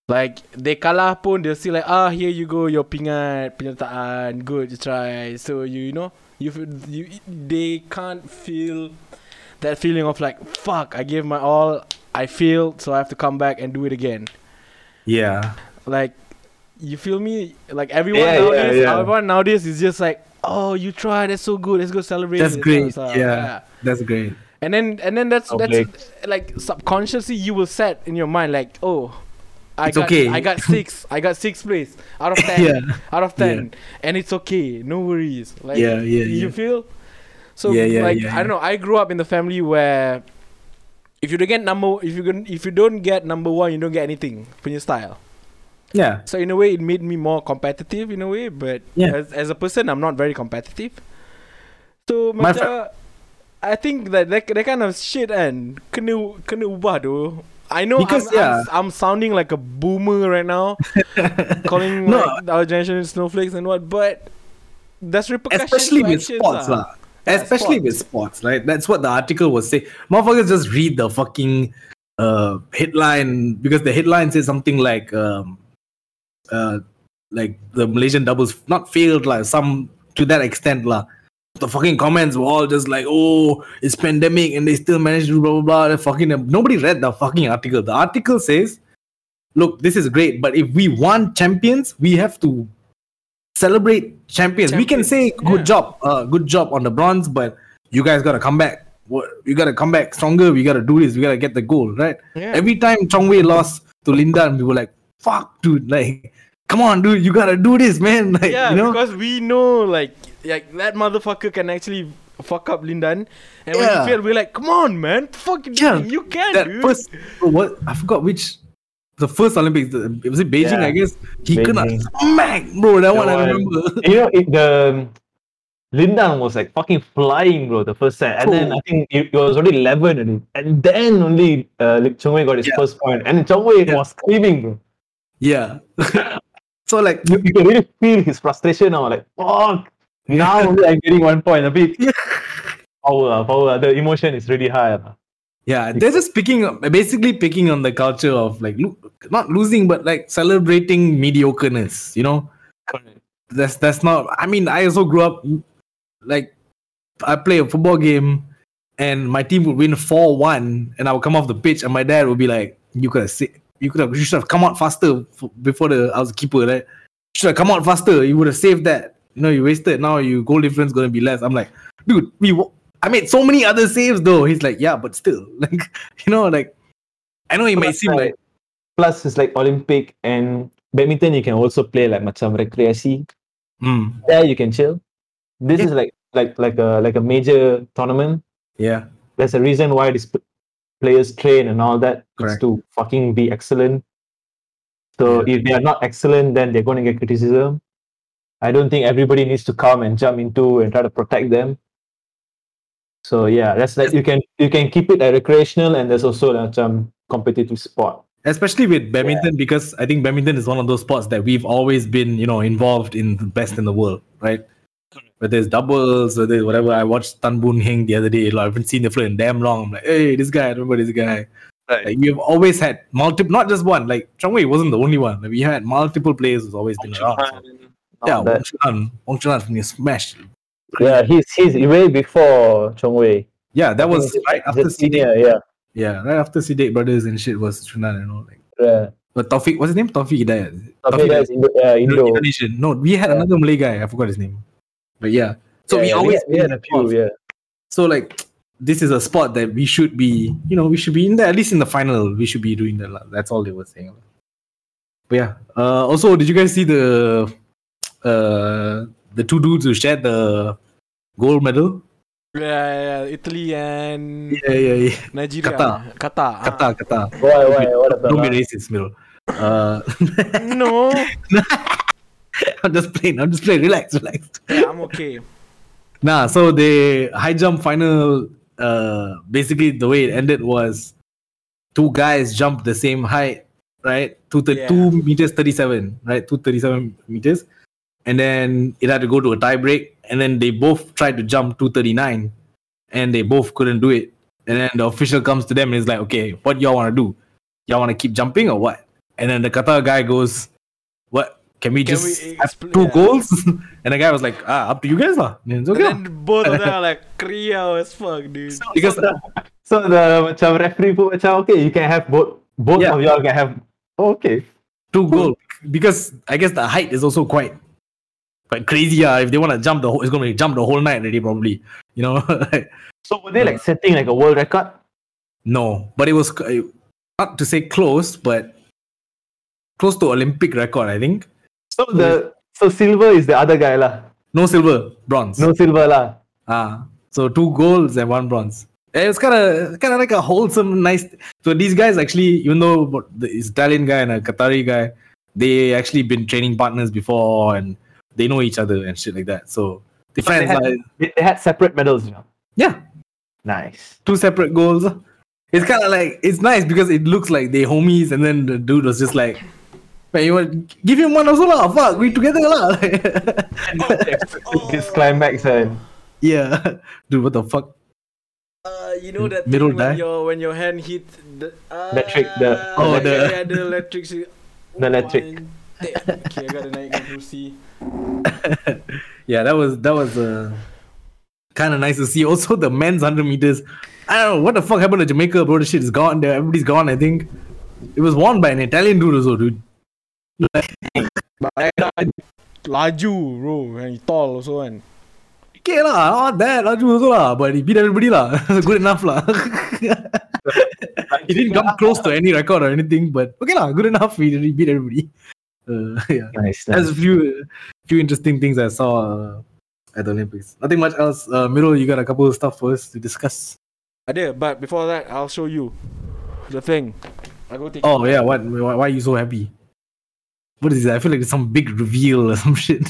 [SPEAKER 2] Like they kalah pun they'll still like ah here you go your pingat penyertaan good you try so you you know you feel- you they can't feel that feeling of like fuck I gave my all I failed so I have to come back and do it again
[SPEAKER 1] yeah.
[SPEAKER 2] like You feel me? Like everyone
[SPEAKER 3] Yeah, yeah,
[SPEAKER 2] nowadays,
[SPEAKER 3] yeah.
[SPEAKER 2] everyone nowadays is just like, oh, you tried, that's so good, let's go celebrate.
[SPEAKER 1] That's
[SPEAKER 2] it,"
[SPEAKER 1] great.
[SPEAKER 2] so,
[SPEAKER 1] Yeah. That's great.
[SPEAKER 2] And then and then that's that's like subconsciously you will set in your mind like, oh, I
[SPEAKER 1] It's
[SPEAKER 2] got
[SPEAKER 1] okay.
[SPEAKER 2] I got six, I got six place out of ten,
[SPEAKER 1] Yeah.
[SPEAKER 2] out of ten, and it's okay, no worries. Like,
[SPEAKER 1] Yeah, yeah,
[SPEAKER 2] You
[SPEAKER 1] yeah.
[SPEAKER 2] feel? So
[SPEAKER 1] Yeah, yeah,
[SPEAKER 2] like
[SPEAKER 1] yeah,
[SPEAKER 2] I don't know. I grew up in the family where if you don't get number, if you gon- if you don't get number one, you don't get anything. Punya style.
[SPEAKER 1] Yeah.
[SPEAKER 2] So in a way, it made me more competitive in a way. But
[SPEAKER 1] Yeah.
[SPEAKER 2] as, as a person, I'm not very competitive. So
[SPEAKER 1] My
[SPEAKER 2] macam, I think that that, that kind of shit and kena kena ubah though. I know
[SPEAKER 1] Because,
[SPEAKER 2] I'm,
[SPEAKER 1] yeah.
[SPEAKER 2] I'm, I'm sounding like a boomer right now, calling
[SPEAKER 1] No.
[SPEAKER 2] like, our generation snowflakes and what, but that's repercussions.
[SPEAKER 1] Especially with
[SPEAKER 2] actions,
[SPEAKER 1] sports,
[SPEAKER 2] ah.
[SPEAKER 1] lah. Especially with sports, right? That's what the article was saying. Motherfuckers just read the fucking uh headline because the headline says something like um uh like the Malaysian doubles not failed like some to that extent lah. The fucking comments were all just like, oh, it's pandemic and they still managed to blah blah blah. Fucking nobody read the fucking article. The article says, look, this is great, but if we want champions, we have to celebrate champions. we can say good
[SPEAKER 2] yeah.
[SPEAKER 1] job, uh, good job on the bronze, but you guys gotta come back. What you gotta come back stronger. We gotta do this. We gotta get the goal right.
[SPEAKER 2] Yeah.
[SPEAKER 1] Every time Chong Wei lost to Lin Dan, we were like, "Fuck, dude! Like, come on, dude, you gotta do this, man!" Like,
[SPEAKER 2] yeah,
[SPEAKER 1] you know,
[SPEAKER 2] because we know like like that motherfucker can actually fuck up Lin Dan, and when
[SPEAKER 1] Yeah.
[SPEAKER 2] he fail, we're like, come on, man, fuck,
[SPEAKER 1] Yeah,
[SPEAKER 2] you can,
[SPEAKER 1] that
[SPEAKER 2] dude.
[SPEAKER 1] first what I forgot which the first Olympics. the- Was it Beijing?
[SPEAKER 3] Yeah.
[SPEAKER 1] I guess he could not
[SPEAKER 3] Beijing.
[SPEAKER 1] smack, bro. That one I remember.
[SPEAKER 3] you know, it, the Lin Dan was like fucking flying, bro, the first set. And then. I think it, it was already 11 already. And then only uh, Lee Chong Wei got his
[SPEAKER 1] Yeah.
[SPEAKER 3] first point. And Chong Wei
[SPEAKER 1] Yeah.
[SPEAKER 3] was screaming, bro.
[SPEAKER 1] yeah. so like,
[SPEAKER 3] You, you can really feel his frustration now. Like, fuck, now I'm getting one point. A bit power, power. The emotion is really high. ah.
[SPEAKER 1] Yeah, they're just picking basically picking on the culture of like lo- not losing, but like celebrating mediocreness. You know, that's that's not. I mean, I also grew up like I play a football game, and my team would win four one, and I would come off the pitch, and my dad would be like, "You could have sit, you could have, you should have come out faster before the I was a keeper, right? You should have come out faster. You would have saved that. You know, you wasted. Now your goal difference gonna be less." I'm like, dude, we. wa- I made so many other saves though. He's like, yeah, but still, like, you know, like, I know it may seem like,
[SPEAKER 3] Plus, it's like Olympic and badminton. You can also play like macam rekreasi.
[SPEAKER 1] mm,
[SPEAKER 3] There you can chill. This
[SPEAKER 1] Yeah.
[SPEAKER 3] is like like like a like a major tournament.
[SPEAKER 1] yeah,
[SPEAKER 3] there's a reason why these players train and all that. It's to fucking be excellent. So if they are not excellent, then they're going to get criticism. I don't think everybody needs to come and jump into and try to protect them. So yeah, that's like you can you can keep it a recreational and there's also like um competitive sport.
[SPEAKER 1] especially with badminton because I think badminton is one of those sports that we've always been, you know, involved in the best in the world, right? Whether it's doubles, whether it's whatever. I watched Tan Boon Heong the other day. Like, I haven't seen the floor in damn long. I'm like, hey, this guy, I remember this guy.
[SPEAKER 3] Right.
[SPEAKER 1] Like, we've always had multiple, not just one. Like Chong Wei wasn't the only one. Like, we had multiple players who's always been around. So, yeah,
[SPEAKER 3] that.
[SPEAKER 1] Choong Hann, Wong Choong Hann from your smash.
[SPEAKER 3] yeah, he's he's way before Chong Wei.
[SPEAKER 1] Yeah, that was right after
[SPEAKER 3] senior, yeah.
[SPEAKER 1] Yeah, right after C Brothers and shit was Choong Hann and all. Like,
[SPEAKER 3] Yeah.
[SPEAKER 1] but Taufik, what's his name? Taufik Hidayat.
[SPEAKER 3] Okay, that's Indo, uh,
[SPEAKER 1] Indo-
[SPEAKER 3] Indo.
[SPEAKER 1] Indonesian. No, we had
[SPEAKER 3] Yeah.
[SPEAKER 1] another Malay guy. I forgot his name. But yeah, so
[SPEAKER 3] Yeah,
[SPEAKER 1] we
[SPEAKER 3] yeah,
[SPEAKER 1] always
[SPEAKER 3] we had, we had a few, yeah.
[SPEAKER 1] So like, this is a spot that we should be. You know, we should be in there at least in the final. We should be doing that. That's all they were saying. But yeah. Uh, also, did you guys see the uh the two dudes who shared the gold medal?
[SPEAKER 2] Yeah, yeah, Italy and
[SPEAKER 1] Yeah, yeah, yeah.
[SPEAKER 2] Nigeria.
[SPEAKER 1] Qatar.
[SPEAKER 2] Qatar. ah.
[SPEAKER 1] Qatar, Qatar.
[SPEAKER 3] Why, why, what happened?
[SPEAKER 1] Don't be racist, Miro. Uh,
[SPEAKER 2] No.
[SPEAKER 1] I'm just playing. I'm just playing. Relax, relax.
[SPEAKER 2] yeah, I'm okay.
[SPEAKER 1] Nah, so the high jump final, uh, basically the way it ended was two guys jumped the same height, right? Two, thir-
[SPEAKER 2] Yeah.
[SPEAKER 1] two meters thirty-seven, right? Two thirty-seven meters, and then it had to go to a tie break, and then they both tried to jump two thirty-nine, and they both couldn't do it. And then the official comes to them and is like, "Okay, what y'all want to do? Y'all want to keep jumping or what?" And then the Qatar guy goes, "What? Can we
[SPEAKER 2] Can
[SPEAKER 1] just
[SPEAKER 2] we
[SPEAKER 1] have two
[SPEAKER 2] yeah.
[SPEAKER 1] goals?" and the guy was like, "Ah, up to you guys lah." And it's
[SPEAKER 2] And
[SPEAKER 1] okay. lah."
[SPEAKER 2] then both of them are like Korea as fuck, dude.
[SPEAKER 1] because
[SPEAKER 3] So the macam referee pun macam okay, you can have both both
[SPEAKER 1] Yeah.
[SPEAKER 3] of y'all can have oh, okay.
[SPEAKER 1] two goals because I guess the height is also quite quite crazy. Uh, if they want to jump the whole, it's gonna be jump the whole night already probably. You know,
[SPEAKER 3] So were they like setting like a world record?
[SPEAKER 1] no, but it was uh, not to say close, but close to Olympic record. I think
[SPEAKER 3] So the so silver is the other guy lah.
[SPEAKER 1] no silver, bronze.
[SPEAKER 3] No silver lah.
[SPEAKER 1] Ah, so two golds and one bronze. It was kind of kind of like a wholesome, nice. So these guys actually, even though what- the Italian guy and a Qatari guy, they actually been training partners before and they know each other and shit like that. So the
[SPEAKER 3] But they had,
[SPEAKER 1] are,
[SPEAKER 3] they, they had separate medals. You know?
[SPEAKER 1] yeah,
[SPEAKER 3] Nice.
[SPEAKER 1] two separate goals. It's kind of like it's nice because it looks like they homies, and then the dude was just like, "Man, you want give him one also lah? Fuck, we together lah."
[SPEAKER 3] This climax and
[SPEAKER 1] yeah, dude, what the fuck?
[SPEAKER 2] Uh, you know that
[SPEAKER 1] Middle
[SPEAKER 2] thing when
[SPEAKER 1] die?
[SPEAKER 2] your when your hand hit the uh,
[SPEAKER 3] Electric, the-
[SPEAKER 1] Oh, the-
[SPEAKER 2] yeah, the electric
[SPEAKER 3] The electric.
[SPEAKER 2] One, damn. okay I gotta naik to see
[SPEAKER 1] yeah, that was that was uh, kind of nice to see. Also, the men's hundred meters. I don't know what the fuck happened to Jamaica, bro. The shit is gone. There, everybody's gone. I think it was won by an Italian dude, also, dude.
[SPEAKER 2] laju bro and he tall also kan
[SPEAKER 1] Okay lah, not that laju also lah, but he beat everybody lah. good enough lah. he didn't come close to any record or anything, but okay lah, good enough. He, he beat everybody. Uh, yeah,
[SPEAKER 3] nice.
[SPEAKER 1] there's a few few interesting things I saw uh, at the Olympics. Nothing much else. Uh, middle, you got a couple of stuff for us to discuss.
[SPEAKER 2] I did, but before that I'll show you the thing I go take
[SPEAKER 1] Oh yeah, what? Why, why are you so happy? What is it? I feel like it's some big reveal or some shit.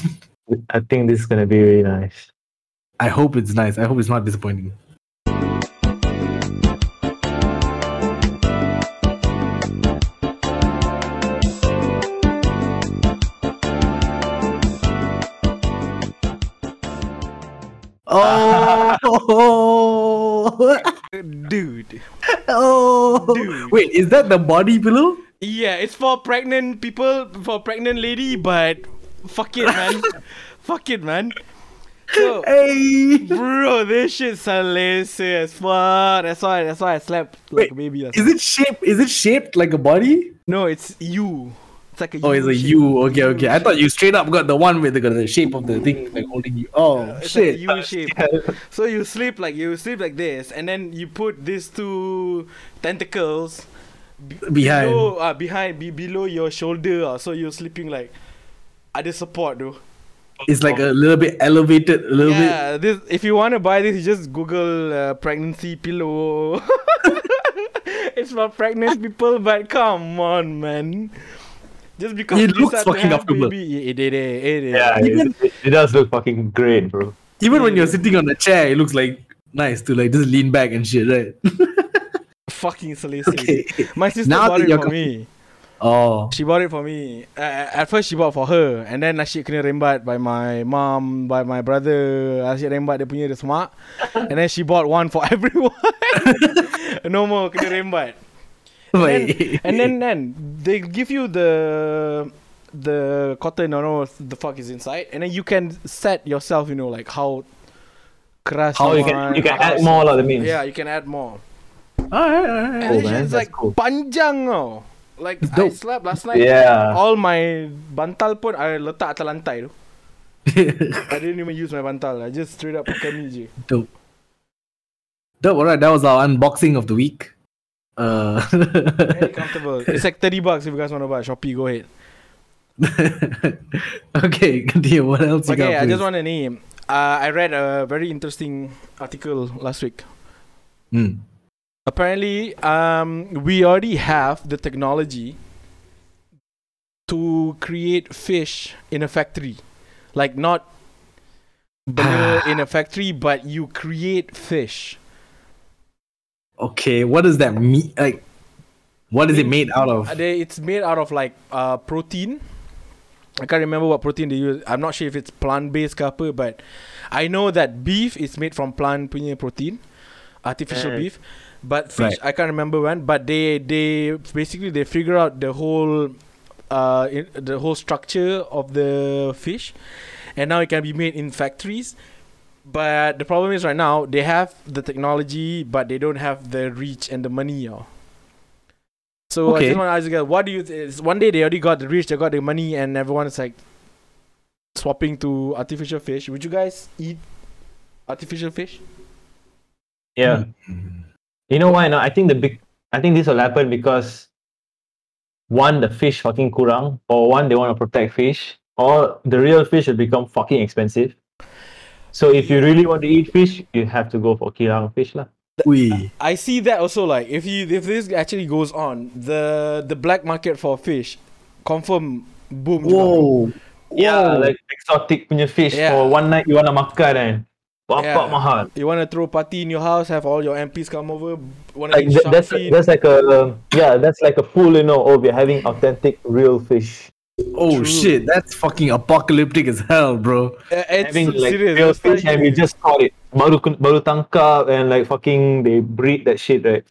[SPEAKER 3] I think this is gonna be really nice.
[SPEAKER 1] I hope it's nice. I hope it's not disappointing. Oh,
[SPEAKER 2] dude
[SPEAKER 1] oh.
[SPEAKER 2] Dude.
[SPEAKER 1] Wait, is that the body pillow?
[SPEAKER 2] yeah it's for pregnant people for pregnant lady but fuck it man fuck it man so
[SPEAKER 1] Hey,
[SPEAKER 2] Bro, this shit's hilarious as fuck. That's why that's why I slept like
[SPEAKER 1] Wait,
[SPEAKER 2] a baby
[SPEAKER 1] is it shaped? Is it shaped like a body?
[SPEAKER 2] No, it's you. It's like a
[SPEAKER 1] Oh, it's a
[SPEAKER 2] shape.
[SPEAKER 1] U. Okay, okay. I thought you straight up got the one with the, the shape of the thing like holding you. Oh
[SPEAKER 2] It's
[SPEAKER 1] shit!
[SPEAKER 2] like U shape. so you sleep like you sleep like this, and then you put these two tentacles
[SPEAKER 1] Behind.
[SPEAKER 2] below, uh, behind, be below your shoulder. Uh, so you're sleeping like other support, though.
[SPEAKER 1] It's like a little bit elevated, a little bit.
[SPEAKER 2] Yeah, this. If you want to buy this, you just Google uh, pregnancy pillow. it's for pregnant people, but come on, man. Just because
[SPEAKER 1] It looks fucking
[SPEAKER 2] have
[SPEAKER 1] comfortable.
[SPEAKER 2] Baby, it, it, it, it, it,
[SPEAKER 3] Yeah,
[SPEAKER 1] Even-
[SPEAKER 3] it, it, it does look fucking great, bro.
[SPEAKER 1] Even when you're sitting on a chair, it looks like nice to like just lean back and shit, right?
[SPEAKER 2] fucking salacious.
[SPEAKER 1] Okay.
[SPEAKER 2] My sister
[SPEAKER 1] Now
[SPEAKER 2] bought it for
[SPEAKER 1] com-
[SPEAKER 2] me.
[SPEAKER 1] Oh,
[SPEAKER 2] She bought it for me. Uh, at first she bought for her, and then asyik kena rembat by my mom, by my brother. Asyik rembat dia punya dia smart, and then she bought one for everyone. no more kena rembat. And then, and then then they give you the the cotton or know the fuck is inside, and then you can set yourself. You know, like how keras
[SPEAKER 3] How you can you can
[SPEAKER 2] how-
[SPEAKER 3] add more lah. That means.
[SPEAKER 2] Yeah, you can add more.
[SPEAKER 1] alright, alright.
[SPEAKER 2] And
[SPEAKER 3] Oh,
[SPEAKER 2] then
[SPEAKER 3] man,
[SPEAKER 2] it's
[SPEAKER 3] that's
[SPEAKER 2] like
[SPEAKER 3] cool.
[SPEAKER 2] panjang tau. Like
[SPEAKER 1] It's
[SPEAKER 2] I slept last night.
[SPEAKER 3] Yeah.
[SPEAKER 2] All my bantal pun I letak atas lantai tu. I didn't even use my bantal. I just straight up pakai ni je.
[SPEAKER 1] Dope. Dope. Alright, that was our unboxing of the week. Uh,
[SPEAKER 2] Very comfortable. It's like 30 bucks if you guys want to buy. Shopee, go ahead.
[SPEAKER 1] okay, continue. What else you
[SPEAKER 2] Okay,
[SPEAKER 1] got?
[SPEAKER 2] I just want to name. Uh, I read a very interesting article last week.
[SPEAKER 1] Mm.
[SPEAKER 2] Apparently, um, we already have the technology to create fish in a factory. Like not in a factory, but you create fish.
[SPEAKER 1] Okay, what does that mean? Like, what is it made out of?
[SPEAKER 2] They, it's made out of like uh, protein. I can't remember what protein they use. I'm not sure if it's plant based ke apa, but I know that beef is made from plant punya protein, artificial
[SPEAKER 3] Mm.
[SPEAKER 2] beef. But fish,
[SPEAKER 1] Right.
[SPEAKER 2] I can't remember when. But they they basically they figure out the whole uh the whole structure of the fish, and now it can be made in factories. But the problem is right now they have the technology, but they don't have the reach and the money. Oh. So I just want to ask you guys, what do you? Th- one day they already got the reach, they got the money, and everyone is like swapping to artificial fish. Would you guys eat artificial fish?
[SPEAKER 3] Yeah. Hmm. You know why not? I think the big I think this will happen because one, the fish fucking kurang, or one, they want to protect fish, or the real fish will become fucking expensive. So if you really want to eat fish, you have to go for kirang fish lah.
[SPEAKER 1] Ui.
[SPEAKER 2] I see that also. Like if you if this actually goes on, the the black market for fish confirm boom. juga.
[SPEAKER 1] Whoa.
[SPEAKER 3] Yeah,
[SPEAKER 1] Whoa.
[SPEAKER 3] like exotic punya fish
[SPEAKER 2] Yeah.
[SPEAKER 3] for one night you wanna makan kan. Bapak
[SPEAKER 2] Yeah.
[SPEAKER 3] mahal.
[SPEAKER 2] You want to throw party in your house, have all your MPs come over, want to
[SPEAKER 3] Like
[SPEAKER 2] eat
[SPEAKER 3] th- that's that's like a yeah, that's like a pool, you know. Oh, we're having authentic real fish.
[SPEAKER 1] Oh
[SPEAKER 2] True.
[SPEAKER 1] shit, that's fucking apocalyptic as hell, bro.
[SPEAKER 2] Uh, it's
[SPEAKER 3] having like
[SPEAKER 2] serious.
[SPEAKER 3] real fish
[SPEAKER 2] like-
[SPEAKER 3] and we just caught it. Baru baru tangkap and like fucking they breed that shit right.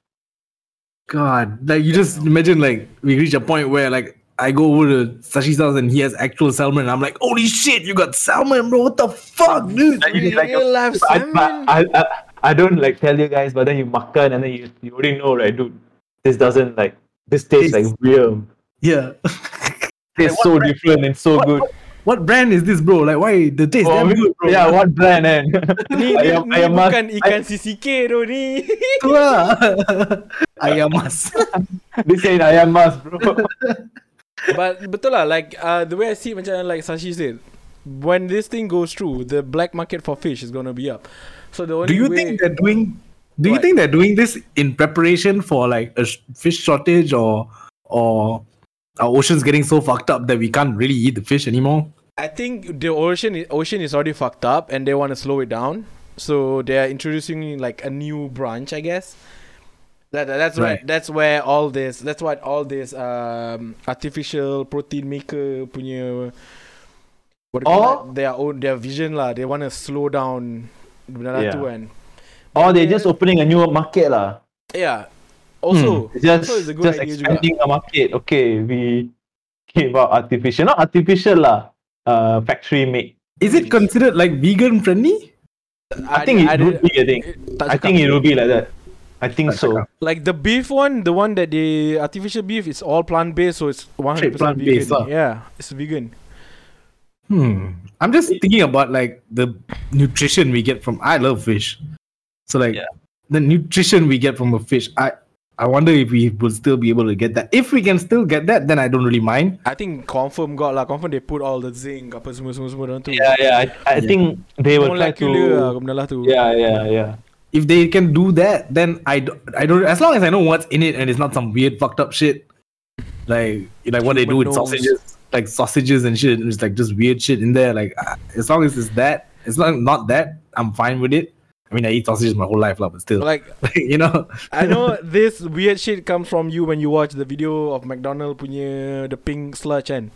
[SPEAKER 1] God, like you just imagine like we reach a point where like I go over to Sashi's house and he has actual salmon. And I'm like, holy shit, you got salmon, bro. What the fuck, dude?
[SPEAKER 3] Like, you like
[SPEAKER 2] real life
[SPEAKER 3] I,
[SPEAKER 2] salmon.
[SPEAKER 3] I, I, I don't like tell you guys, but then you makan and then you, you already know, right, dude? This doesn't like this tastes like real.
[SPEAKER 1] Yeah.
[SPEAKER 3] Tastes so different and so good.
[SPEAKER 1] What brand is this, bro? Like, why the taste
[SPEAKER 3] Oh,
[SPEAKER 1] damn good, bro?
[SPEAKER 3] yeah, what brand man?
[SPEAKER 2] Ni,
[SPEAKER 3] ayam,
[SPEAKER 2] ni
[SPEAKER 3] ayam mas.
[SPEAKER 2] bukan ikan CCK tu ni.
[SPEAKER 1] Tu lah. Ayam mas.
[SPEAKER 3] This ain't ayam mas, bro.
[SPEAKER 2] But betul lah, like uh, the way I see it, macam like Sashi said, when this thing goes through, the black market for fish is gonna be up. So the only
[SPEAKER 1] Do you
[SPEAKER 2] way,
[SPEAKER 1] think they're doing? Do you think they're doing this in preparation for like a fish shortage or or our oceans getting so fucked up that we can't really eat the fish anymore?
[SPEAKER 2] I think the ocean ocean is already fucked up and they want to slow it down. So they are introducing like a new branch, I guess. That that's right.
[SPEAKER 1] Right.
[SPEAKER 2] That's where all this. That's what all this um artificial protein maker punya. What
[SPEAKER 3] Or-
[SPEAKER 2] their own their vision lah. They want to slow down.
[SPEAKER 3] Yeah.
[SPEAKER 2] tu kan.
[SPEAKER 3] Or they're just opening a new market lah.
[SPEAKER 2] Yeah. Also,
[SPEAKER 3] It's just
[SPEAKER 2] also it's a good
[SPEAKER 3] just
[SPEAKER 2] idea juga.
[SPEAKER 3] expanding the market. Okay, we came out artificial, not artificial lah. Uh, factory made.
[SPEAKER 1] Is it considered like vegan friendly?
[SPEAKER 3] I, think it would be. I think. I think it will be like that. I think
[SPEAKER 1] Tak
[SPEAKER 3] so.
[SPEAKER 1] cakap.
[SPEAKER 2] Like the beef one, the one that they artificial beef is all plant based, so it's one hundred percent
[SPEAKER 1] plant-based
[SPEAKER 2] vegan.
[SPEAKER 1] lah.
[SPEAKER 2] Yeah, it's vegan.
[SPEAKER 1] Hmm. I'm just thinking about like the nutrition we get from. I love fish, so like
[SPEAKER 3] Yeah.
[SPEAKER 1] the nutrition we get from a fish. I I wonder if we will still be able to get that. If we can still get that, then I don't really mind.
[SPEAKER 2] I think confirm got lah. Confirm they put all the zinc apa semua semua semua dalam tu.
[SPEAKER 3] Yeah, yeah. I, I
[SPEAKER 1] Yeah.
[SPEAKER 3] think they will try to.
[SPEAKER 2] Lah tu.
[SPEAKER 3] Yeah, yeah, yeah.
[SPEAKER 1] If they can do that, then I don't, I don't. As long as I know what's in it and it's not some weird fucked up shit, like like what they do with
[SPEAKER 2] nose.
[SPEAKER 1] sausages, like sausages and shit. and It's like just weird shit in there. Like uh, as long as it's that, it's not not that, I'm fine with it. I mean, I eat sausages my whole life, but still,
[SPEAKER 2] Like
[SPEAKER 1] you know.
[SPEAKER 2] I know this weird shit comes from you when you watch the video of McDonald punya the pink sludge kan.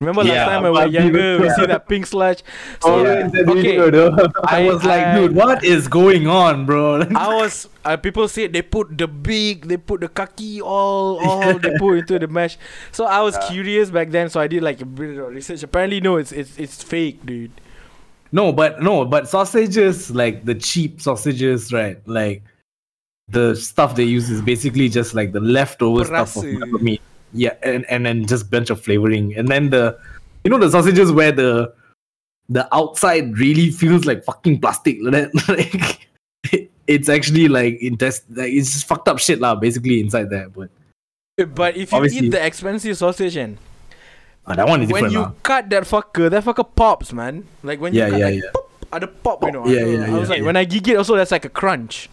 [SPEAKER 2] Remember last
[SPEAKER 3] Yeah,
[SPEAKER 2] time I
[SPEAKER 3] was
[SPEAKER 2] younger, we see that pink sludge.
[SPEAKER 3] Oh,
[SPEAKER 1] Yeah.
[SPEAKER 2] okay.
[SPEAKER 3] video.
[SPEAKER 1] I was like,
[SPEAKER 2] I-
[SPEAKER 1] dude, what is going on, bro?
[SPEAKER 2] I was uh, people said they put the big, they put the kaki all, all they put into the mesh. So I was curious back then, so I did like a bit of research. Apparently, no, it's it's it's fake, dude.
[SPEAKER 1] No, but no, but sausages, like the cheap sausages, right? Like the stuff they use is basically just like the leftover stuff of meat. Yeah, and, and then just bunch of flavoring. And then the you know the sausages where the the outside really feels like fucking plastic. Like, it's actually like intest like it's just fucked up shit lah, basically inside there. But eh,
[SPEAKER 2] But if you
[SPEAKER 1] Obviously.
[SPEAKER 2] eat the expensive sausage, and
[SPEAKER 1] ah, that one is
[SPEAKER 2] when
[SPEAKER 1] different.
[SPEAKER 2] you
[SPEAKER 1] lah.
[SPEAKER 2] cut that fucker, that fucker pops, man. Like when you
[SPEAKER 1] Yeah,
[SPEAKER 2] cut
[SPEAKER 1] yeah,
[SPEAKER 2] like,
[SPEAKER 1] yeah.
[SPEAKER 2] pop, ada pop, you know.
[SPEAKER 1] Yeah,
[SPEAKER 2] I,
[SPEAKER 1] yeah,
[SPEAKER 2] I was
[SPEAKER 1] yeah,
[SPEAKER 2] like,
[SPEAKER 1] yeah.
[SPEAKER 2] when I gig it, also that's like a crunch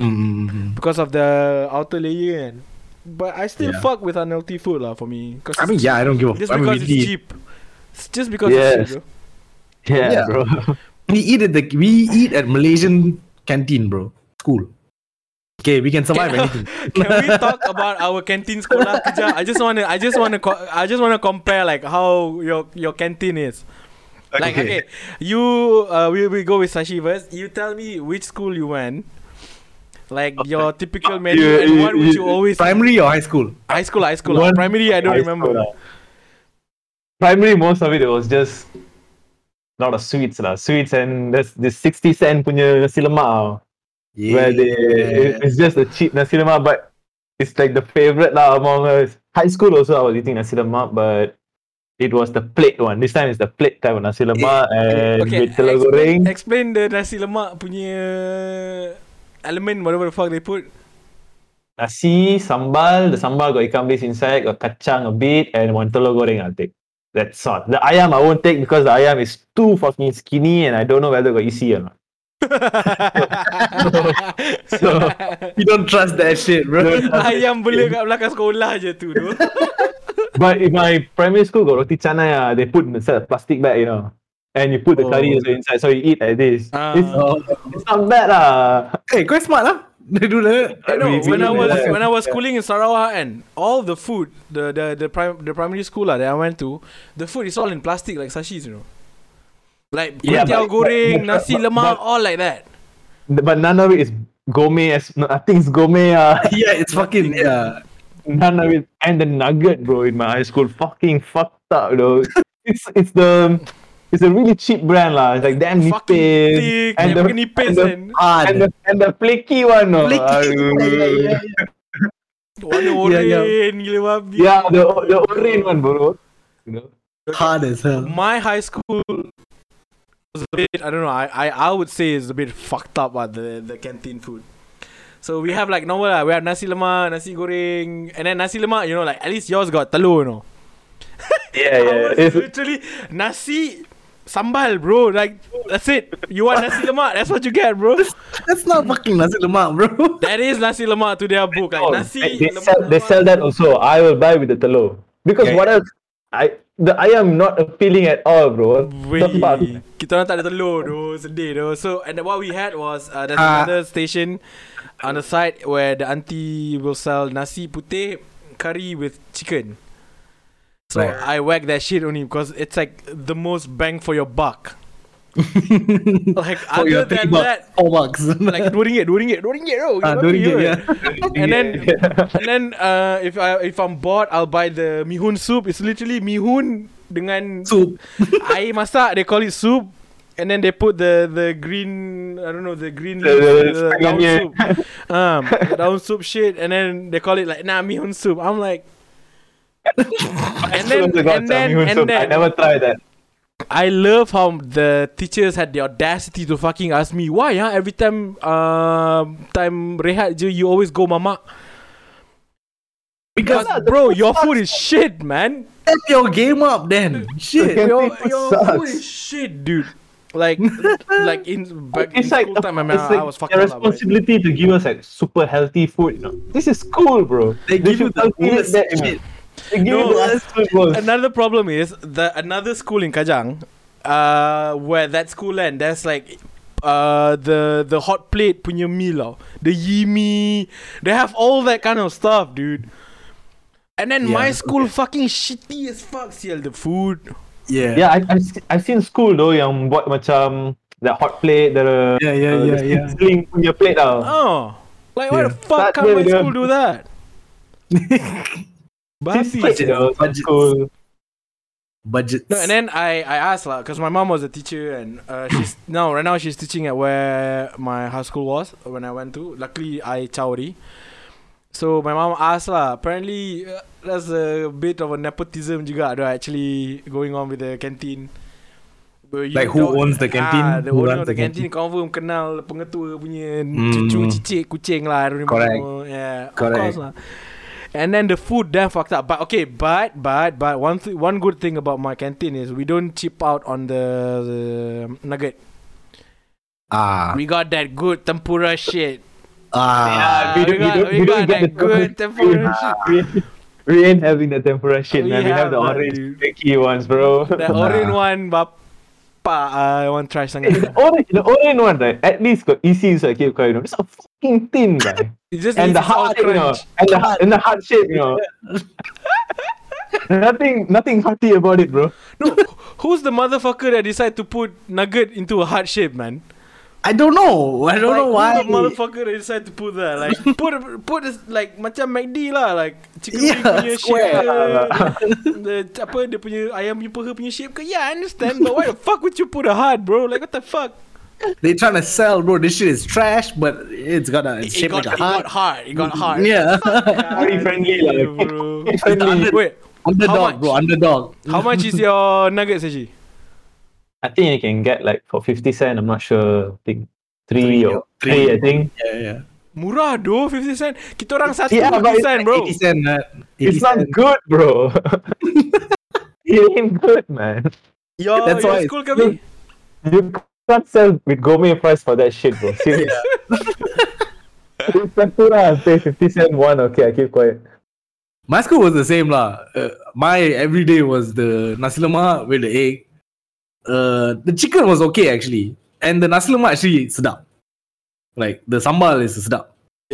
[SPEAKER 1] Mm, mm, mm, mm.
[SPEAKER 2] because of the outer layer, and but I still
[SPEAKER 1] Yeah.
[SPEAKER 2] fuck with unhealthy food lah for me. Cause
[SPEAKER 1] I mean, yeah, I don't give a.
[SPEAKER 2] just
[SPEAKER 1] I mean,
[SPEAKER 2] because it's
[SPEAKER 1] eat-
[SPEAKER 2] cheap. It's just because
[SPEAKER 3] Yes.
[SPEAKER 2] it's cheap, bro.
[SPEAKER 3] Yeah,
[SPEAKER 1] Yeah.
[SPEAKER 3] bro.
[SPEAKER 1] We eat at the we eat at Malaysian canteen, bro. School. Okay, we can survive
[SPEAKER 2] Can-
[SPEAKER 1] anything.
[SPEAKER 2] Can we talk about our canteen sekolah kejap? I just wanna, I just wanna, co- I just wanna compare like how your your canteen is. Like okay, you uh, we we go with Sashi first. You tell me which school you went. Like your typical menu
[SPEAKER 3] Yeah,
[SPEAKER 2] and
[SPEAKER 3] yeah,
[SPEAKER 2] what would
[SPEAKER 3] yeah.
[SPEAKER 2] you always
[SPEAKER 1] Primary or high school?
[SPEAKER 2] high school high school
[SPEAKER 3] One-
[SPEAKER 2] primary I don't remember
[SPEAKER 3] school. Primary, most of it, it was just not a sweets lah. Sweets and there's this 60 cent punya nasi lemak.
[SPEAKER 1] Yeah.
[SPEAKER 3] where they it- it's just a cheap nasi lemak but it's like the favorite lah among us. High school also I was eating nasi lemak, but it was the plate one. This time it's the plate type of nasi lemak and
[SPEAKER 2] Okay,
[SPEAKER 3] with telur goreng.
[SPEAKER 2] explain, the nasi lemak punya element, whatever the fuck they put.
[SPEAKER 3] Nasi, sambal, the sambal got ikan bilis inside, got kacang a bit, and one telur goreng I'll take. That's all. The ayam I won't take because the ayam is too fucking skinny and I don't know whether got isi or not. So,
[SPEAKER 1] You don't trust that shit, bro.
[SPEAKER 2] Ayam bela kat belakang sekolah je tu. tu.
[SPEAKER 3] but in my primary school got roti canai, ah, they put in a plastic bag, you know. And you put the curry
[SPEAKER 1] Oh.
[SPEAKER 3] also inside, so you eat like this.
[SPEAKER 2] Ah.
[SPEAKER 3] It's, it's not bad lah.
[SPEAKER 1] Hey, quite smart lah. They do that.
[SPEAKER 2] I know
[SPEAKER 3] We- we
[SPEAKER 2] when I
[SPEAKER 3] do
[SPEAKER 2] was
[SPEAKER 3] that.
[SPEAKER 2] when I was schooling in Sarawak and all the food the the the, prim- the primary school lah that I went to the food is all in plastic like sashis you know like
[SPEAKER 3] Yeah,
[SPEAKER 2] kuih
[SPEAKER 3] but-
[SPEAKER 2] goreng
[SPEAKER 3] but-
[SPEAKER 2] nasi
[SPEAKER 3] but-
[SPEAKER 2] lemak
[SPEAKER 3] but-
[SPEAKER 2] all like that
[SPEAKER 3] But none of it is gourmet. As, I think it's gourmet. Uh,
[SPEAKER 1] Yeah, it's fucking yeah.
[SPEAKER 3] none of it. And the nugget, bro, in my high school, fucking fucked up, though. it's it's the it's a really cheap brand, lah. It's like damn nipis.
[SPEAKER 2] thick
[SPEAKER 3] and
[SPEAKER 2] and
[SPEAKER 3] the-
[SPEAKER 2] nipis
[SPEAKER 3] and the-
[SPEAKER 2] and
[SPEAKER 1] Hard.
[SPEAKER 3] And the and the flaky one, no.
[SPEAKER 1] Flaky.
[SPEAKER 3] Aduh.
[SPEAKER 1] Yeah, yeah,
[SPEAKER 2] warna
[SPEAKER 1] Yeah, yeah.
[SPEAKER 2] gila babi
[SPEAKER 3] Yeah, the the orange one, bro. You know?
[SPEAKER 1] Hard as hell.
[SPEAKER 2] my high school was a bit I don't know I I, I would say it's a bit fucked up uh, the the canteen food. So we have like normal lah. We have nasi lemak, nasi goreng, and then nasi lemak. You know, like at least yours got telur. You know,
[SPEAKER 3] Yeah, yeah.
[SPEAKER 2] ours
[SPEAKER 3] It's,
[SPEAKER 2] literally nasi sambal, bro. Like that's it. You want nasi lemak? That's what you get, bro.
[SPEAKER 1] That's not fucking nasi lemak, bro.
[SPEAKER 2] That is nasi lemak to their book. Like
[SPEAKER 3] oh,
[SPEAKER 2] nasi.
[SPEAKER 3] they, they
[SPEAKER 2] lemak,
[SPEAKER 3] sell they sell that also. I will buy with the telur because
[SPEAKER 1] Yeah.
[SPEAKER 3] what else? I the ayam not appealing at all, bro.
[SPEAKER 2] Wait, kita orang tak ada telur tu Sedih tu So and what we had was uh, There's
[SPEAKER 1] Ah.
[SPEAKER 2] another station On the side Where the auntie Will sell nasi putih Curry with chicken So
[SPEAKER 1] Right.
[SPEAKER 2] I whack that shit only Because it's like The most bang for your buck Like
[SPEAKER 1] For
[SPEAKER 2] other than
[SPEAKER 1] bucks,
[SPEAKER 2] that
[SPEAKER 1] four bucks.
[SPEAKER 2] Like dua ringgit Dua ringgit Dua ringgit tau
[SPEAKER 1] Ah,
[SPEAKER 2] Gila
[SPEAKER 1] dua ringgit, yeah.
[SPEAKER 2] And then And then uh, If I if I'm bored I'll buy the Mihun soup It's literally Mihun Dengan
[SPEAKER 1] Soup.
[SPEAKER 2] air masak they call it soup and then they put the the green I don't know the green
[SPEAKER 3] The- the
[SPEAKER 2] the daun
[SPEAKER 3] setengahnya.
[SPEAKER 2] soup um the daun soup shit and then they call it like nah mihun soup I'm like and then and then and
[SPEAKER 3] I never tried that.
[SPEAKER 2] I love how the teachers had the audacity to fucking ask me why huh? every time um time rehat je you always go mama. because
[SPEAKER 3] Yeah,
[SPEAKER 2] bro
[SPEAKER 3] food
[SPEAKER 2] your food is shit man
[SPEAKER 1] Step your game up then. Shit.
[SPEAKER 3] Okay.
[SPEAKER 2] your,
[SPEAKER 3] food
[SPEAKER 2] your
[SPEAKER 3] sucks.
[SPEAKER 2] food is shit, dude. Like, like in back in
[SPEAKER 3] It's like,
[SPEAKER 2] school time, I, mean,
[SPEAKER 3] it's like
[SPEAKER 2] I was fucking
[SPEAKER 3] their
[SPEAKER 2] up. But
[SPEAKER 3] responsibility to give us like super healthy food. You know, this is cool, bro.
[SPEAKER 1] They give you
[SPEAKER 3] should
[SPEAKER 1] the
[SPEAKER 3] cultivate
[SPEAKER 1] worst
[SPEAKER 3] that, you know.
[SPEAKER 1] shit.
[SPEAKER 3] They give
[SPEAKER 2] No,
[SPEAKER 3] you the
[SPEAKER 2] that's-
[SPEAKER 3] absolute worst.
[SPEAKER 2] another problem is the another school in Kajang, uh, where that school end, there's like. Uh, the the hot plate punya meal tau. The yimi They have all that kind of stuff dude And then
[SPEAKER 1] Yeah,
[SPEAKER 2] my school fucking shitty as fuck Sial the food
[SPEAKER 1] Yeah.
[SPEAKER 3] Yeah, I, I've, I've seen school though yang buat macam that hot plate, the
[SPEAKER 1] Yeah, yeah,
[SPEAKER 3] uh,
[SPEAKER 1] yeah,
[SPEAKER 3] the
[SPEAKER 1] yeah.
[SPEAKER 3] sizzling punya plate tau.
[SPEAKER 2] Oh Like why the fuck
[SPEAKER 3] Tak
[SPEAKER 2] can't my school do that Babi
[SPEAKER 3] know, some
[SPEAKER 1] Budget.
[SPEAKER 3] school.
[SPEAKER 1] Budgets.
[SPEAKER 2] No, and then I I asked lah, cause my mom was a teacher and uh, she's no right now she's teaching at where my high school was when I went to. Luckily I chowdy. So my mom asked lah. Apparently uh, there's a bit of a nepotism juga ada actually going on with the canteen.
[SPEAKER 1] Like who owns the canteen?
[SPEAKER 2] Ah, the
[SPEAKER 1] Who
[SPEAKER 2] owner of the
[SPEAKER 1] the
[SPEAKER 2] canteen, confirm kenal pengetua punya
[SPEAKER 1] Hmm.
[SPEAKER 2] cucu cicit kucing lah. I don't
[SPEAKER 1] Correct.
[SPEAKER 2] remember. Yeah, of
[SPEAKER 1] Correct.
[SPEAKER 2] course lah. And then the food damn fucked up. But okay, but but but one th- one good thing about my canteen is we don't chip out on the, the nugget.
[SPEAKER 1] Ah.
[SPEAKER 2] We got that good tempura shit.
[SPEAKER 1] Ah.
[SPEAKER 2] yeah, we got- we got that good tempura shit.
[SPEAKER 3] We, we ain't having the tempura shit,
[SPEAKER 2] We
[SPEAKER 3] man. We have the
[SPEAKER 2] have that,
[SPEAKER 3] orange
[SPEAKER 2] dude.
[SPEAKER 3] sticky ones, bro.
[SPEAKER 2] That
[SPEAKER 1] Nah.
[SPEAKER 2] orange one, bapa, I want to try something.
[SPEAKER 3] the
[SPEAKER 2] sangat.
[SPEAKER 3] orange, the orange one, right? At least got easy, so I keep quiet. You it's a fucking thin, guy.
[SPEAKER 2] Just
[SPEAKER 3] and the heart, you know,
[SPEAKER 2] crunch.
[SPEAKER 3] and the and the heart shape, you know. nothing, nothing hearty about it, bro.
[SPEAKER 2] No, who's the motherfucker that decided to put nugget into a heart shape, man?
[SPEAKER 1] I don't know. I don't know why.
[SPEAKER 2] Like, the motherfucker that decide to put that? Like, put a- put a, like macam McD lah, like chicken wing
[SPEAKER 1] Yeah,
[SPEAKER 2] punya
[SPEAKER 1] square.
[SPEAKER 2] shape ke, the apa dia punya ayam punya peha punya shape ke? Yeah, I understand, but why the fuck would you put a heart, bro? Like what the fuck?
[SPEAKER 1] They trying to sell, bro. This shit is trash, but it's got a it's
[SPEAKER 2] It
[SPEAKER 1] shaped
[SPEAKER 2] got,
[SPEAKER 1] like a
[SPEAKER 2] it got
[SPEAKER 1] heart.
[SPEAKER 2] hard. It got hard.
[SPEAKER 1] Yeah,
[SPEAKER 3] Very friendly,
[SPEAKER 2] Yeah,
[SPEAKER 3] like.
[SPEAKER 2] bro.
[SPEAKER 3] Friendly.
[SPEAKER 2] Wait,
[SPEAKER 1] underdog, bro. Underdog.
[SPEAKER 2] how much is your nuggets, actually?
[SPEAKER 3] I think you can get like for 50 cent, I'm not sure. I think three,
[SPEAKER 1] Three
[SPEAKER 3] or
[SPEAKER 1] or- three.
[SPEAKER 3] three, I think.
[SPEAKER 1] Yeah, yeah.
[SPEAKER 2] Murah doh, 50 cent. Kita orang satu
[SPEAKER 3] Yeah, but
[SPEAKER 2] 50
[SPEAKER 3] it's
[SPEAKER 2] cent, bro.
[SPEAKER 1] Eighty cent. Uh, 80
[SPEAKER 3] It's not
[SPEAKER 1] cent.
[SPEAKER 3] good, bro. it ain't good, man.
[SPEAKER 2] Your,
[SPEAKER 1] That's
[SPEAKER 2] your
[SPEAKER 1] why
[SPEAKER 2] school kami.
[SPEAKER 3] You can't sell with gourmet price for that shit, bro. Serious. It's Sakura, pay 50 cent one, okay, I keep quiet.
[SPEAKER 1] My school was the same lah. Uh, my everyday was the nasi lemak with the egg. Uh, the chicken was okay actually, and the nasi lemak actually sedap. Like the sambal is sedap.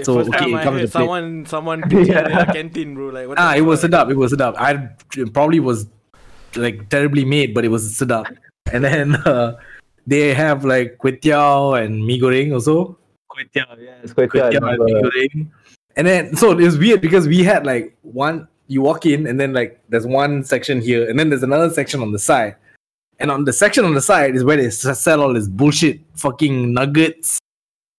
[SPEAKER 1] So,
[SPEAKER 2] First
[SPEAKER 1] okay,
[SPEAKER 2] time
[SPEAKER 1] it
[SPEAKER 2] I
[SPEAKER 1] comes
[SPEAKER 2] heard
[SPEAKER 1] plate.
[SPEAKER 2] someone someone pitch
[SPEAKER 3] Yeah.
[SPEAKER 2] in a canteen, bro. Like what
[SPEAKER 1] Ah, it was
[SPEAKER 2] fuck?
[SPEAKER 1] sedap. It was sedap. I probably was like terribly made, but it was sedap. And then uh, they have like kway teow and mee goreng also.
[SPEAKER 3] Kway teow, yes, kway teow. I
[SPEAKER 1] and mee goreng. And then so it's weird because we had like one. You walk in and then like there's one section here and then there's another section on the side. And on the section on the side is where they sell all this bullshit fucking nuggets.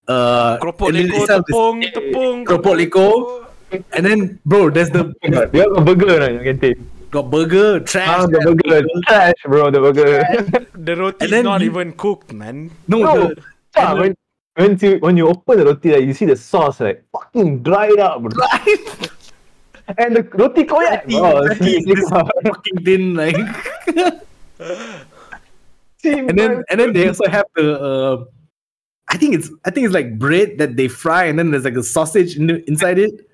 [SPEAKER 1] Uh,
[SPEAKER 2] Keropok
[SPEAKER 1] and then they
[SPEAKER 2] leko,
[SPEAKER 1] sell this-
[SPEAKER 2] tepung, tepung.
[SPEAKER 1] Keropok leko. And then, bro, there's the
[SPEAKER 3] Do you have a burger or not in your canteen?
[SPEAKER 1] Got burger, trash.
[SPEAKER 3] Ah, the burger. Trash, bro, the burger.
[SPEAKER 2] The roti
[SPEAKER 1] And
[SPEAKER 2] is not
[SPEAKER 1] you-
[SPEAKER 2] even cooked, man.
[SPEAKER 1] No,
[SPEAKER 3] No,
[SPEAKER 1] the,
[SPEAKER 3] ah, when, when, you, when you open the roti, like, you see the sauce like fucking dried up, bro. And the roti koyak, bro.
[SPEAKER 1] Exactly,
[SPEAKER 3] seriously,
[SPEAKER 1] this fucking thin like.
[SPEAKER 3] see,
[SPEAKER 1] and then
[SPEAKER 3] man.
[SPEAKER 1] and then they also have the. Uh, I think it's I think it's like bread that they fry and then there's like a sausage in the, inside it.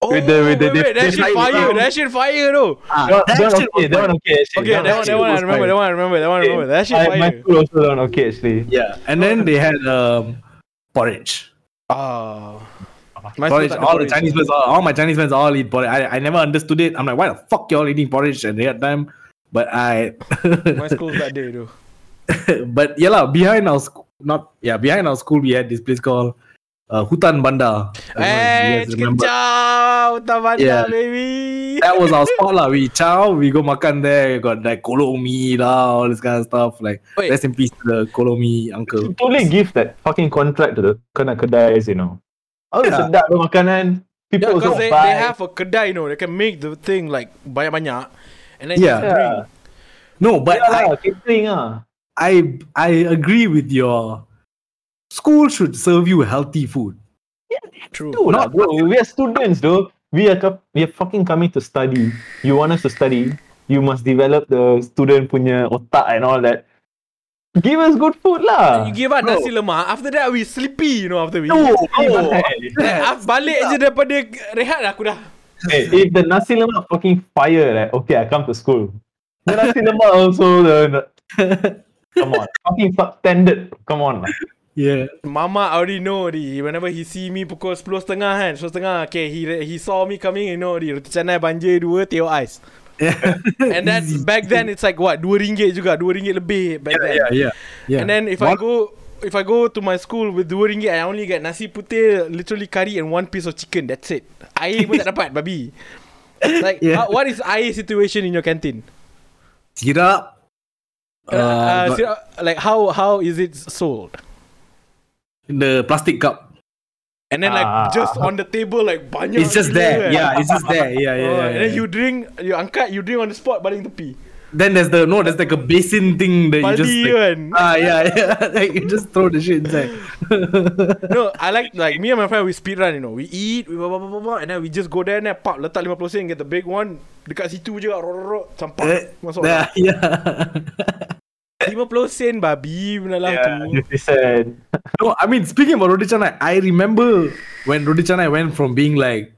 [SPEAKER 2] Oh,
[SPEAKER 3] With the- with the-
[SPEAKER 2] wait, wait,
[SPEAKER 3] they-
[SPEAKER 2] that
[SPEAKER 3] they
[SPEAKER 2] shit fire,
[SPEAKER 3] down.
[SPEAKER 2] that shit fire though.
[SPEAKER 1] Ah,
[SPEAKER 3] that,
[SPEAKER 1] that
[SPEAKER 3] that, one
[SPEAKER 1] shit
[SPEAKER 3] okay,
[SPEAKER 1] was
[SPEAKER 3] that one okay. Actually.
[SPEAKER 2] Okay, that one, that one I
[SPEAKER 3] was
[SPEAKER 2] remember,
[SPEAKER 3] fine.
[SPEAKER 2] that one I remember, that one I remember. That shit
[SPEAKER 3] I, my
[SPEAKER 2] fire.
[SPEAKER 3] school also that one okay actually.
[SPEAKER 1] Yeah, and then they had um, porridge.
[SPEAKER 2] Ah. My
[SPEAKER 1] porridge.
[SPEAKER 2] school tak ada
[SPEAKER 1] All the. Chinese friends, all, all my Chinese friends all eat porridge. I, I never understood it. I'm like, why the fuck y'all eating porridge at that time? But I,
[SPEAKER 2] My school tak ada though.
[SPEAKER 1] but yeah lah, behind our school, not yeah, behind our school we had this place called uh, Hutan Banda. I don't know if you
[SPEAKER 2] Eh,
[SPEAKER 1] remember.
[SPEAKER 2] chow, Tavanda,
[SPEAKER 1] Yeah.
[SPEAKER 2] baby.
[SPEAKER 1] that was our spot lah. We chow, we go makan there. We got like kolomi lah, all this kind of stuff. Like
[SPEAKER 2] Wait.
[SPEAKER 1] rest in peace to the kolomi uncle.
[SPEAKER 3] You totally give that fucking contract to the kena kedais, you know. Oh,
[SPEAKER 1] Yeah.
[SPEAKER 3] sedap tu makanan. People
[SPEAKER 2] Yeah,
[SPEAKER 3] also
[SPEAKER 2] because they,
[SPEAKER 3] buy.
[SPEAKER 2] they have a kedai, you know, they can make the thing like banyak-banyak, and then
[SPEAKER 1] Yeah.
[SPEAKER 2] bring.
[SPEAKER 3] yeah.
[SPEAKER 1] No, but
[SPEAKER 3] yeah,
[SPEAKER 1] I,
[SPEAKER 3] lah, catering ah.
[SPEAKER 1] I I agree with your school should serve you healthy food.
[SPEAKER 2] True.
[SPEAKER 3] Dude,
[SPEAKER 1] Not-
[SPEAKER 3] lah, bro. We are students, though. We are we are fucking coming to study. You want us to study? You must develop the student punya otak and all that. Give us good food lah.
[SPEAKER 2] You give us
[SPEAKER 1] Bro.
[SPEAKER 2] nasi lemak, after that we sleepy, you know, after we
[SPEAKER 1] No.
[SPEAKER 2] Eh, ah, balik je daripada rehat aku dah.
[SPEAKER 3] Hey, if the nasi lemak fucking fire, like, okay, I come to school. The nasi lemak also the. Come on, fucking fuck tended. Come on, lah.
[SPEAKER 1] Yeah.
[SPEAKER 2] Mama already know already. Whenever he see me pukul 10.30 kan, 10.30, okay, he he saw me coming, you know already. Roti canai banjir dua, teo ais. And then back then it's like what, dua ringgit juga, dua ringgit lebih back then.
[SPEAKER 1] yeah, yeah, yeah.
[SPEAKER 2] And then if I
[SPEAKER 1] One-
[SPEAKER 2] go if I go to my school with dua ringgit, I only get nasi putih, literally curry and one piece of chicken. That's it. Air pun tak dapat, babi. Like,
[SPEAKER 1] Yeah.
[SPEAKER 2] how, what is air situation in your canteen?
[SPEAKER 1] syrup.
[SPEAKER 2] Uh, uh,
[SPEAKER 1] Uh, got
[SPEAKER 2] sira- like how how is it sold?
[SPEAKER 1] The plastic cup.
[SPEAKER 2] And then like
[SPEAKER 3] Ah.
[SPEAKER 2] just on the table like banyak.
[SPEAKER 1] It's just there.
[SPEAKER 2] kan?
[SPEAKER 1] Yeah, it's just there. Yeah, yeah,
[SPEAKER 2] Oh,
[SPEAKER 1] yeah.
[SPEAKER 2] and then
[SPEAKER 1] yeah.
[SPEAKER 2] you drink, you angkat, you drink on the spot, baling tepi.
[SPEAKER 1] Then there's the no, there's like a basin thing that you just
[SPEAKER 2] Baldi
[SPEAKER 1] like,
[SPEAKER 2] kan.
[SPEAKER 1] ah yeah yeah like you just throw the shit inside.
[SPEAKER 2] No, I like like me and my friend we speed run, you know. We eat, we blah, blah, blah, blah, blah, and then we just go there and then pop letak 50 sen get the big one. Dekat situ je ro ro
[SPEAKER 1] Eh,
[SPEAKER 2] masuk.
[SPEAKER 1] yeah, yeah.
[SPEAKER 2] 50 sen babi benda lah
[SPEAKER 3] Yeah,
[SPEAKER 2] tu.
[SPEAKER 3] 50 cent.
[SPEAKER 1] no, I mean speaking about roti canai, I remember when roti canai went from being like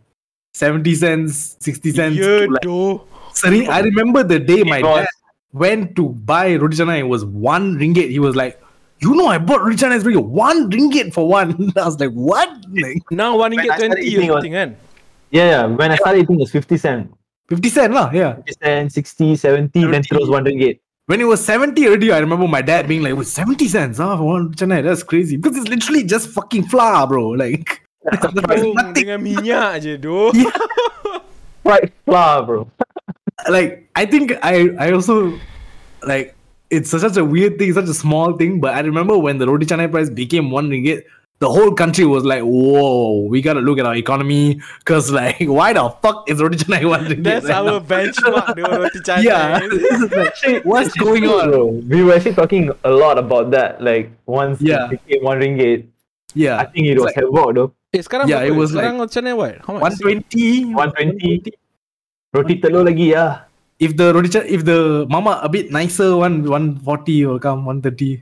[SPEAKER 1] 70 cents, 60 cents
[SPEAKER 2] Ya
[SPEAKER 1] to like
[SPEAKER 2] doh.
[SPEAKER 1] Seri- I remember the day my
[SPEAKER 3] was-
[SPEAKER 1] dad went to buy roti canai. It was one ringgit. He was like, "You know, I bought roti canai ringgit. One ringgit for one." I was like, "What?" Like
[SPEAKER 2] Now 1 ringgit 20 or
[SPEAKER 3] eating
[SPEAKER 2] something kan.
[SPEAKER 3] Yeah, yeah. When I started eating, it was 50 cent.
[SPEAKER 1] fifty cent lah. Yeah.
[SPEAKER 3] 50 cent, 60, 70, then
[SPEAKER 1] 70.
[SPEAKER 3] it was 1 ringgit.
[SPEAKER 1] When it was seventy already, I remember my dad being like, "It was seventy cents, ah, for one roti. That's crazy because it's literally just fucking flour, bro. Like,
[SPEAKER 2] Oh,
[SPEAKER 1] nothing.
[SPEAKER 2] dengan minyak je doh.
[SPEAKER 3] Fried flour, bro.
[SPEAKER 1] Like, I think I I also like it's such a weird thing, such a small thing. But I remember when the roti canai price became one ringgit, the whole country was like, "Whoa, we gotta look at our economy." Cause like, why the fuck is roti canai one ringgit?
[SPEAKER 2] That's
[SPEAKER 1] right
[SPEAKER 2] our
[SPEAKER 1] now?
[SPEAKER 2] benchmark, the roti canai.
[SPEAKER 1] Yeah, this is like, what's going
[SPEAKER 3] True,
[SPEAKER 1] on?
[SPEAKER 3] bro. We were actually talking a lot about that. Like once
[SPEAKER 1] Yeah.
[SPEAKER 3] it became one ringgit,
[SPEAKER 1] Yeah, I
[SPEAKER 3] think it was
[SPEAKER 1] like-
[SPEAKER 3] havoc though.
[SPEAKER 2] Eh, sekarang
[SPEAKER 1] Yeah, it was
[SPEAKER 2] sekarang roti canai what? How much?
[SPEAKER 1] one twenty.
[SPEAKER 3] 120. Roti telur lagi ah.
[SPEAKER 1] If the roti cha- if the mama a bit nicer, one one forty will come one thirty.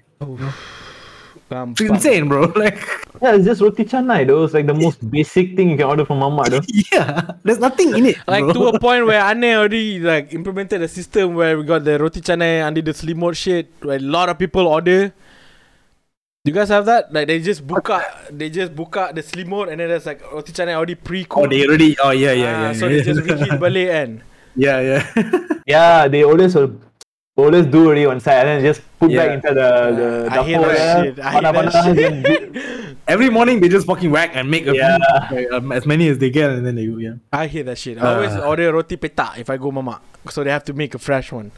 [SPEAKER 2] Um,
[SPEAKER 1] It's insane, bro. Like,
[SPEAKER 3] Yeah, it's just roti canai though. It's like the most basic thing you can order from mama though.
[SPEAKER 1] yeah, there's nothing in it.
[SPEAKER 2] Like
[SPEAKER 1] bro.
[SPEAKER 2] to a point where Ane already like implemented a system where we got the roti canai under the slimot shit where a lot of people order. You guys have that? Like they just book out, they just book out the slimot and then there's like roti canai already pre-cooked.
[SPEAKER 1] Oh, they already. Oh, yeah, yeah,
[SPEAKER 2] Ah,
[SPEAKER 1] yeah.
[SPEAKER 2] So
[SPEAKER 1] yeah.
[SPEAKER 2] they just reheat balik and
[SPEAKER 1] yeah, yeah.
[SPEAKER 3] Yeah, they always will always do already on site and then just put
[SPEAKER 1] Yeah.
[SPEAKER 3] back into the the
[SPEAKER 2] I hate that shit. I hate that shit.
[SPEAKER 3] then
[SPEAKER 1] Every morning they just fucking whack and make a few,
[SPEAKER 3] Yeah.
[SPEAKER 1] like, um, as many as they can, and then they. Yeah.
[SPEAKER 2] I hate that shit. I always
[SPEAKER 1] Ah.
[SPEAKER 2] order roti petak if I go mama. So they have to make a fresh one.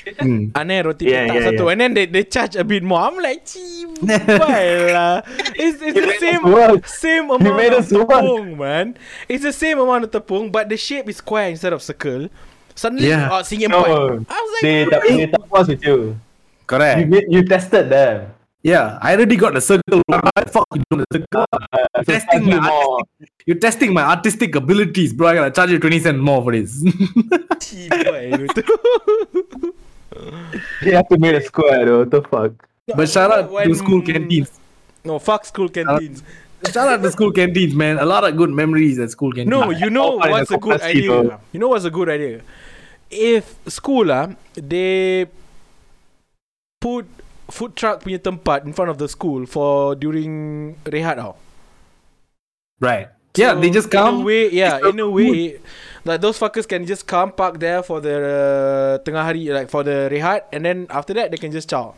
[SPEAKER 1] Mm.
[SPEAKER 2] Aneh roti
[SPEAKER 3] Yeah,
[SPEAKER 2] petak
[SPEAKER 3] yeah,
[SPEAKER 2] satu
[SPEAKER 3] yeah.
[SPEAKER 2] And then they, they charge a bit more I'm like Cibai lah It's, it's the same. Same amount of tepung man It's the same amount of tepung But the shape is square instead of circle Suddenly
[SPEAKER 1] Yeah.
[SPEAKER 2] oh, Singing
[SPEAKER 3] No.
[SPEAKER 2] empat I was like
[SPEAKER 3] they tak they tak puas with you. You,
[SPEAKER 1] Correct.
[SPEAKER 3] made- you tested them.
[SPEAKER 1] Yeah, I already got the circle. Why the fuck you doing the circle?
[SPEAKER 3] Uh, so
[SPEAKER 1] testing
[SPEAKER 3] charge you
[SPEAKER 1] my
[SPEAKER 3] more.
[SPEAKER 1] artistic, you're testing my artistic abilities, bro. I gotta charge you 20 cents more for this.
[SPEAKER 2] Cibai betul.
[SPEAKER 3] They have to make a square though. What the fuck?
[SPEAKER 1] but shout out
[SPEAKER 2] When-
[SPEAKER 1] to school canteens.
[SPEAKER 2] No fuck school canteens
[SPEAKER 1] Shout out to school canteens, man. A lot of good memories at school canteens.
[SPEAKER 2] No, you know
[SPEAKER 3] Oh,
[SPEAKER 2] what's a good idea? You know what's a good idea? If school ah, they put food truck punya tempat in front of the school for during rehat tau.
[SPEAKER 1] right. Yeah, they just
[SPEAKER 2] In a
[SPEAKER 1] come.
[SPEAKER 2] way, yeah, in a way, like those fuckers can just come park there for the uh, tengah hari, like for the rehat, and then after that they can just chow.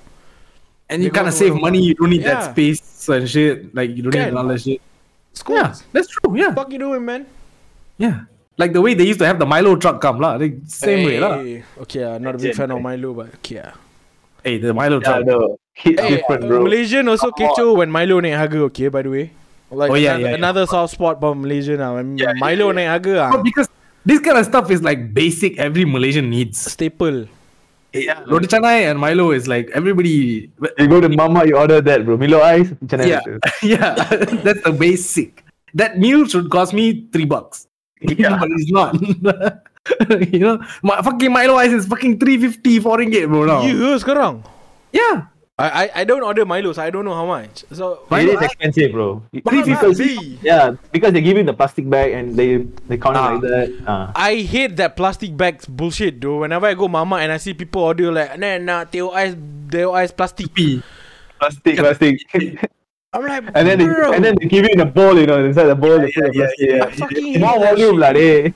[SPEAKER 1] and you kind of save money. You don't need
[SPEAKER 2] Yeah.
[SPEAKER 1] that space and shit. Like, you don't need all that shit.
[SPEAKER 2] School,
[SPEAKER 1] Yeah, that's true. Yeah.
[SPEAKER 2] What fuck you doing, man?
[SPEAKER 1] Yeah. Like the way they used to have the Milo truck come, lah. Like, same way, lah.
[SPEAKER 2] Hey, Okay, uh, not a big fan of Milo, but okay. ah.
[SPEAKER 1] Hey, the Milo
[SPEAKER 3] Yeah,
[SPEAKER 1] truck.
[SPEAKER 3] no. Hits
[SPEAKER 2] Hey,
[SPEAKER 3] different, bro.
[SPEAKER 2] Malaysian also kecoh when Milo naik harga, okay, by the way. Like
[SPEAKER 1] Oh, yeah,
[SPEAKER 2] another,
[SPEAKER 1] yeah, yeah.
[SPEAKER 2] another soft spot for Malaysia now. When
[SPEAKER 1] Yeah, yeah,
[SPEAKER 2] Milo naik harga, ah,
[SPEAKER 1] But because this kind of stuff is like basic every Malaysian needs.
[SPEAKER 2] staple.
[SPEAKER 1] Yeah. Roti canai and Milo is like everybody.
[SPEAKER 3] You go to mama, you order that, bro. Milo ice, chana
[SPEAKER 1] Yeah, yeah, that's the basic. That meal should cost me three bucks.
[SPEAKER 3] Yeah.
[SPEAKER 1] but it's not. you know, my fucking Milo ice is fucking three fifty, four ringgit, bro. Now.
[SPEAKER 2] You sekarang.
[SPEAKER 1] Yeah,
[SPEAKER 2] I, I I don't order Milo, so I don't know how much. So
[SPEAKER 3] It
[SPEAKER 1] Milo
[SPEAKER 3] is expensive, bro.
[SPEAKER 2] Mahal
[SPEAKER 3] Because,
[SPEAKER 2] babi.
[SPEAKER 3] yeah, because they give you the plastic bag and they they count it
[SPEAKER 1] Ah.
[SPEAKER 3] like that. Uh.
[SPEAKER 2] I hate that plastic bags bullshit, though. Whenever I go mama and I see people order like, nah, nah, teo ice, teo ice plastic.
[SPEAKER 3] Plastic, plastic.
[SPEAKER 2] I'm like,
[SPEAKER 3] and then they,
[SPEAKER 2] bro,
[SPEAKER 3] and then they give you in a bowl, you know, inside the bowl they put the
[SPEAKER 1] yeah, yeah,
[SPEAKER 3] Yeah,
[SPEAKER 2] fucking hate
[SPEAKER 3] More volume,
[SPEAKER 2] shit.
[SPEAKER 3] lah, eh.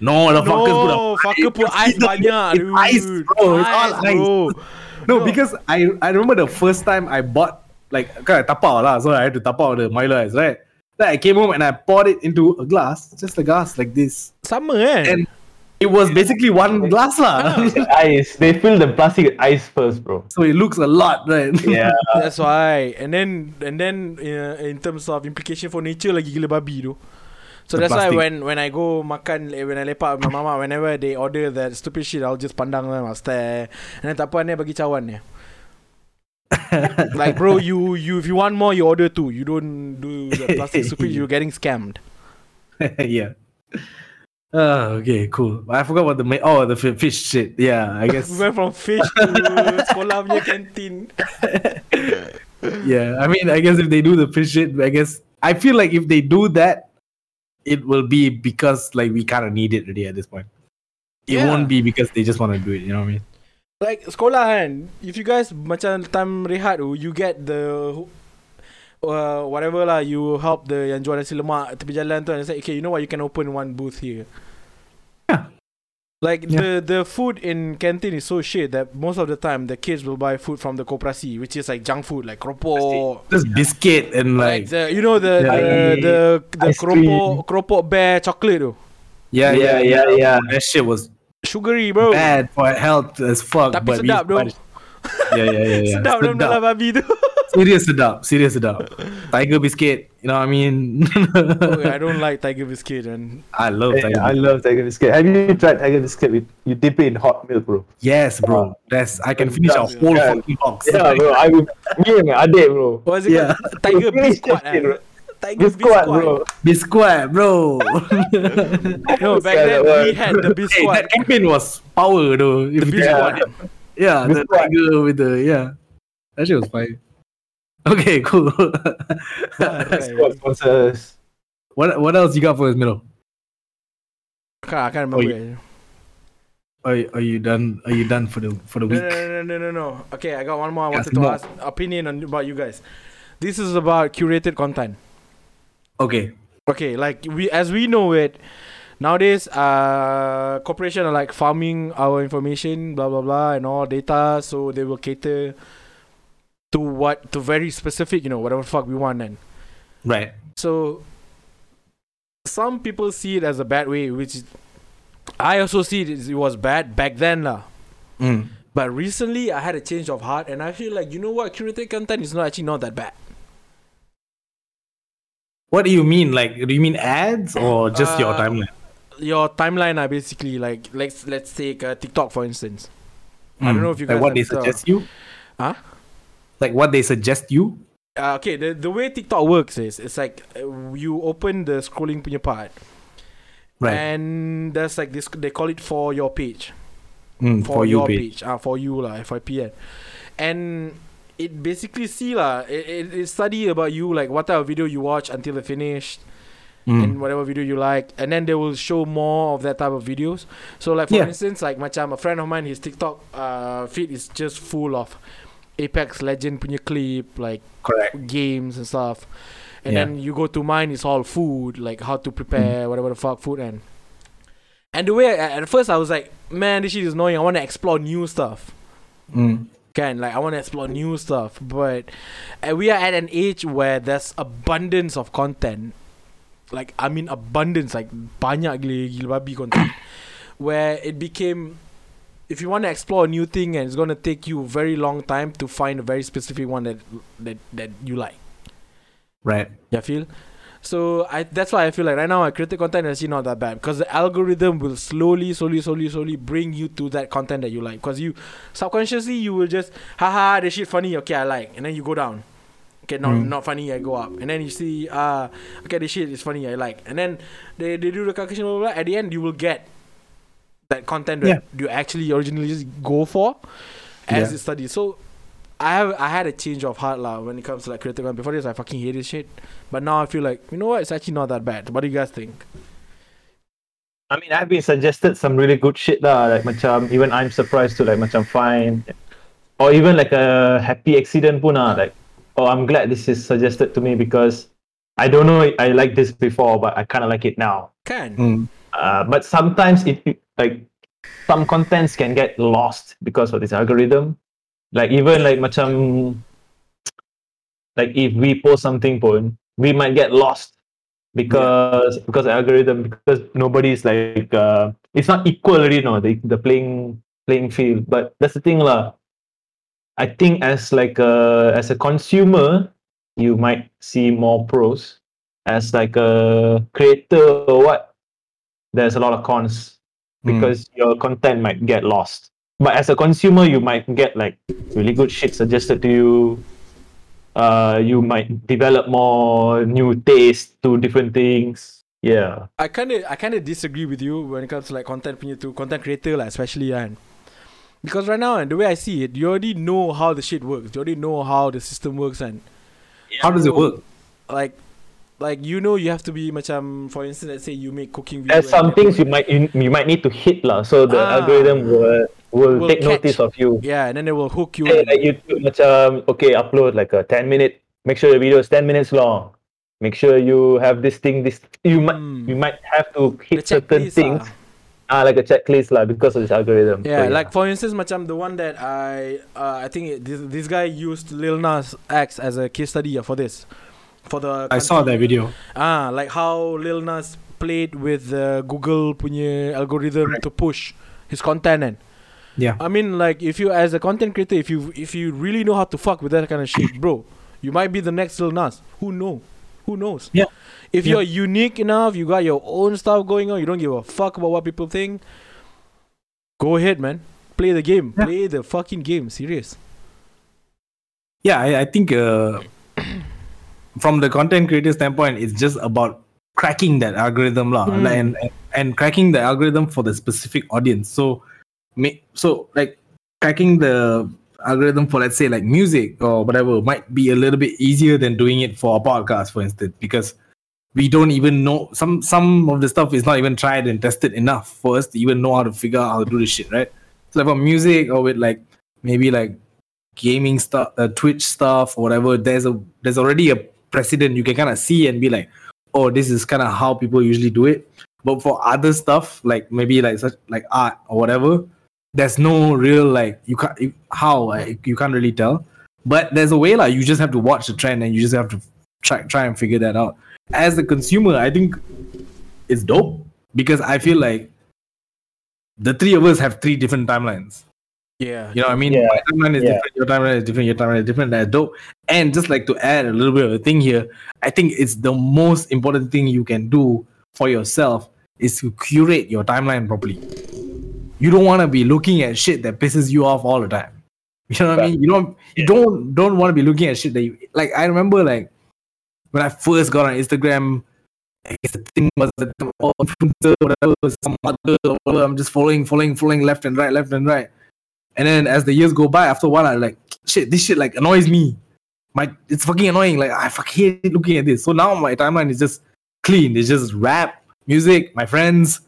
[SPEAKER 1] No, the fuckers put
[SPEAKER 2] No,
[SPEAKER 1] a
[SPEAKER 2] fucker put ice banyak,
[SPEAKER 1] It's
[SPEAKER 2] dude.
[SPEAKER 1] ice, bro. It's all ice.
[SPEAKER 2] bro.
[SPEAKER 1] No, because I I remember the first time I bought like kind of tapao lah, so I had to tapao the Milo ice, right? Then I came home and I poured it into a glass, just a glass like this,
[SPEAKER 2] Sama kan?
[SPEAKER 1] and it was basically one glass lah.
[SPEAKER 3] ice. They fill the plastic with ice first, bro.
[SPEAKER 1] so it looks a lot, right?
[SPEAKER 3] Yeah.
[SPEAKER 2] That's why. And then and then uh, in terms of implication for nature lagi gila babi tu. So
[SPEAKER 1] The
[SPEAKER 2] that's why
[SPEAKER 1] plastic.
[SPEAKER 2] when when I go makan eh, when I lepak with my mama whenever they order that stupid shit I'll just pandang them I'll stare and then tak apa ni bagi cawan ni. like bro you you if you want more you order two you don't do the plastic stupid you're getting scammed.
[SPEAKER 1] yeah. Oh, okay, cool. I forgot what the ma- oh the fi- fish shit. Yeah, I guess.
[SPEAKER 2] We went from fish to sekolah punya canteen.
[SPEAKER 1] yeah, I mean, I guess if they do the fish shit, I guess I feel like if they do that, it will be because like we kind of need it already at this point. It
[SPEAKER 2] Yeah.
[SPEAKER 1] won't be because they just want to do it. You know what I mean?
[SPEAKER 2] Like sekolah kan If you guys Macam time rehat tu You get the uh, Whatever lah You help the Yang jual nasi lemak Tepi jalan tu And say Okay you know what You can open one booth here
[SPEAKER 1] Yeah.
[SPEAKER 2] Like
[SPEAKER 1] Yeah.
[SPEAKER 2] the the food in canteen is so shit that most of the time the kids will buy food from the koperasi, which is like junk food, like keropok,
[SPEAKER 1] Just biscuit and
[SPEAKER 2] like
[SPEAKER 1] like,
[SPEAKER 2] the you know the
[SPEAKER 1] Yeah.
[SPEAKER 2] the the, the
[SPEAKER 3] Ice
[SPEAKER 2] keropok keropok bear chocolate tu,
[SPEAKER 1] yeah,
[SPEAKER 3] Yeah,
[SPEAKER 1] yeah,
[SPEAKER 3] yeah, yeah.
[SPEAKER 1] That shit was
[SPEAKER 2] sugary bro.
[SPEAKER 1] bad for health as fuck.
[SPEAKER 2] Tapi
[SPEAKER 1] but we
[SPEAKER 2] sedap
[SPEAKER 1] used to buy
[SPEAKER 2] though.
[SPEAKER 1] the- Yeah, yeah, yeah, yeah.
[SPEAKER 2] Sedap dalam dalam babi tu.
[SPEAKER 1] Serious sedap, serious sedap. Tiger biscuit, you know what I mean?
[SPEAKER 2] oh, I don't like tiger biscuit and
[SPEAKER 1] I love
[SPEAKER 3] Hey,
[SPEAKER 1] tiger.
[SPEAKER 3] I love tiger biscuit. Have you tried tiger biscuit? With, you dip it in hot milk, bro.
[SPEAKER 1] yes, bro. Ah. That's I can finish a whole
[SPEAKER 3] Yeah.
[SPEAKER 1] fucking box.
[SPEAKER 3] Yeah, bro. I will. Me and my adik, bro.
[SPEAKER 2] what is it
[SPEAKER 1] Yeah.
[SPEAKER 2] called? Tiger biscuit.
[SPEAKER 3] bro. Eh?
[SPEAKER 2] Tiger
[SPEAKER 3] Biscuit, bro.
[SPEAKER 1] Biscuit, bro.
[SPEAKER 2] No, back then we had the
[SPEAKER 1] hey,
[SPEAKER 2] biscuit.
[SPEAKER 1] that campaign was power though.
[SPEAKER 2] The
[SPEAKER 1] you think
[SPEAKER 2] biscuit.
[SPEAKER 1] about it. Yeah, the
[SPEAKER 3] Biscuit.
[SPEAKER 1] tiger with the yeah. That shit was fire. Okay, cool.
[SPEAKER 3] Squad sponsors.
[SPEAKER 1] what what else you got for this middle?
[SPEAKER 2] I can't, I can't
[SPEAKER 1] Oh,
[SPEAKER 2] remember. it.
[SPEAKER 1] Are are you done? Are you done for the for the week?
[SPEAKER 2] no, no, no, no, no. Okay, I got one more. I
[SPEAKER 1] Yes,
[SPEAKER 2] wanted to
[SPEAKER 1] more.
[SPEAKER 2] ask opinion on about you guys. This is about curated content.
[SPEAKER 1] Okay.
[SPEAKER 2] Okay, like we as we know it nowadays, uh, corporation are like farming our information, blah blah blah, and all data, so they will cater to what to very specific, you know, whatever the fuck we want. And
[SPEAKER 1] Right.
[SPEAKER 2] so some people see it as a bad way, which I also see it, as it was bad back then, lah.
[SPEAKER 1] Mm.
[SPEAKER 2] But recently, I had a change of heart, and I feel like you know what, curated content is not actually not that bad.
[SPEAKER 1] What do you mean? Like, do you mean ads or just your
[SPEAKER 2] Uh,
[SPEAKER 1] timeline?
[SPEAKER 2] Your timeline are basically like let's let's take uh, TikTok for instance. I don't
[SPEAKER 1] Mm.
[SPEAKER 2] know if you guys like
[SPEAKER 1] what they
[SPEAKER 2] TikTok.
[SPEAKER 1] suggest you.
[SPEAKER 2] Huh?
[SPEAKER 1] Like what they suggest you.
[SPEAKER 2] Uh, okay, the the way TikTok works is it's like uh, you open the scrolling punya part,
[SPEAKER 1] Right.
[SPEAKER 2] and there's like this they call it for your page.
[SPEAKER 1] Mm,
[SPEAKER 2] for,
[SPEAKER 1] for, you,
[SPEAKER 2] your
[SPEAKER 1] page.
[SPEAKER 2] page. Ah, for you lah, FYP. And it basically see lah, it, it, it study about you like what type of video you watch until it finished
[SPEAKER 1] Mm.
[SPEAKER 2] and whatever video you like, and then they will show more of that type of videos. So like for
[SPEAKER 1] Yeah.
[SPEAKER 2] instance, like macam a friend of mine, his TikTok uh, feed is just full of Apex Legend punya clip, like
[SPEAKER 1] Correct.
[SPEAKER 2] games and stuff. And
[SPEAKER 1] Yeah.
[SPEAKER 2] then you go to mine, it's all food, like how to prepare whatever the fuck food and. And the way I, at first I was like, man, this shit is annoying. I want to explore new stuff.
[SPEAKER 1] Mm.
[SPEAKER 2] Can like I want to explore new stuff, but uh, we are at an age where there's abundance of content. Like I mean abundance, like banyak gila gila babi content. where it became, if you want to explore a new thing and it's gonna take you a very long time to find a very specific one that that that you like.
[SPEAKER 1] Right.
[SPEAKER 2] You feel? So I that's why I feel like right now I curated content is actually not that bad because the algorithm will slowly, slowly, slowly, slowly bring you to that content that you like. Because you subconsciously you will just haha this shit funny, okay I like, and then you go down. Okay, not
[SPEAKER 1] Mm.
[SPEAKER 2] not funny, I go up, and then you see ah okay this shit is funny, I like, and then they they do the calculation blah, blah, blah. At the end, you will get that content that you actually originally just go for as
[SPEAKER 1] Yeah.
[SPEAKER 2] you study. So I have I had a change of heart lah when it comes to like curated content. Before this, I fucking hated shit. But now I feel like you know what? It's actually not that bad. What do you guys think?
[SPEAKER 3] I mean, I've been suggested some really good shit lah. Like macam even I'm surprised to like macam fine, or even like a happy accident pun lah. Like, oh, I'm glad this is suggested to me because I don't know I like this before, but I kind of like it now.
[SPEAKER 2] Can
[SPEAKER 1] Mm.
[SPEAKER 3] Uh, but sometimes it it- like some contents can get lost because of this algorithm. Like even like macam like if we post something pun, we might get lost because because algorithm because nobody's like uh, it's not equal already, no the the playing playing field. But that's the thing lah. I think as like a as a consumer, you might see more pros. As like a creator or what, there's a lot of cons
[SPEAKER 1] Mm.
[SPEAKER 3] because your content might get lost. But as a consumer, you might get like really good shit suggested to you. Uh, you might develop more new taste to different things. Yeah.
[SPEAKER 2] I kind of I kind of disagree with you when it comes to like content punya to content creator lah, especially and because right now and the way I see it, you already know how the shit works. You already know how the system works and
[SPEAKER 1] How does it work?
[SPEAKER 2] like like you know you have to be macam for instance let's say you make cooking video
[SPEAKER 3] There's some things you might you, you might need to hit lah, so the
[SPEAKER 2] Ah.
[SPEAKER 3] algorithm will will,
[SPEAKER 2] Will
[SPEAKER 3] take
[SPEAKER 2] catch.
[SPEAKER 3] notice of you.
[SPEAKER 2] yeah and then they will hook you
[SPEAKER 3] Hey,
[SPEAKER 2] in.
[SPEAKER 3] like YouTube macam okay upload like a 10 minute make sure the video is 10 minutes long make sure you have this thing this you might
[SPEAKER 2] Hmm.
[SPEAKER 3] you might have to
[SPEAKER 2] the
[SPEAKER 3] hit certain
[SPEAKER 2] checklist
[SPEAKER 3] things
[SPEAKER 2] ah.
[SPEAKER 3] Ah like a checklist lah because of this algorithm So,
[SPEAKER 2] Yeah, like for instance, macam the one that I uh, I think it, this this guy used Lil Nas X as a case study for this, for the
[SPEAKER 1] I saw that video.
[SPEAKER 2] ah like how Lil Nas played with the Google punya algorithm to push his content and
[SPEAKER 1] Yeah.
[SPEAKER 2] I mean, like if you as a content creator, if you if you really know how to fuck with that kind of shit, bro, you might be the next Lil Nas. Who know? Who knows?
[SPEAKER 1] Yeah.
[SPEAKER 2] If you're unique enough, you got your own stuff going on. You don't give a fuck about what people think. Go ahead, man. Play the game.
[SPEAKER 1] Yeah.
[SPEAKER 2] Play the fucking game. Serious.
[SPEAKER 1] yeah i, I think uh, from the content creator standpoint it's just about cracking that algorithm lah,
[SPEAKER 2] Mm.
[SPEAKER 1] and, and and cracking the algorithm for the specific audience so so like cracking the algorithm for let's say like music or whatever might be a little bit easier than doing it for a podcast for instance because we don't even know some some of the stuff is not even tried and tested enough for us to even know how to figure out how to do this shit right so like for music or with like maybe like gaming stuff, uh, Twitch stuff, or whatever, there's a there's already a precedent you can kind of see and be like, oh, this is kind of how people usually do it. But for other stuff, like maybe like such like art or whatever, there's no real like you can't you, how like, you can't really tell. But there's a way like you just have to watch the trend and you just have to try try and figure that out. As a consumer, I think it's dope because I feel like the three of us have three different timelines.
[SPEAKER 2] Yeah.
[SPEAKER 1] You know what I mean?
[SPEAKER 3] Yeah.
[SPEAKER 1] My timeline is
[SPEAKER 3] Yeah.
[SPEAKER 1] different, your timeline is different, your timeline is different. That's dope. And just like to add a little bit of a thing here, I think it's the most important thing you can do for yourself is to curate your timeline properly. You don't want to be looking at shit that pisses you off all the time. You know what I mean? You don't you don't don't want to be looking at shit that you like I remember like when I first got on Instagram, I guess the thing was that oh, influencer, whatever, some other, whatever, I'm just following, following, following left and right, left and right. And then as the years go by, after a while, I'm like shit. This shit like annoys me. My it's fucking annoying. Like I fucking hate looking at this. So now my timeline is just clean. It's just rap, music, my friends,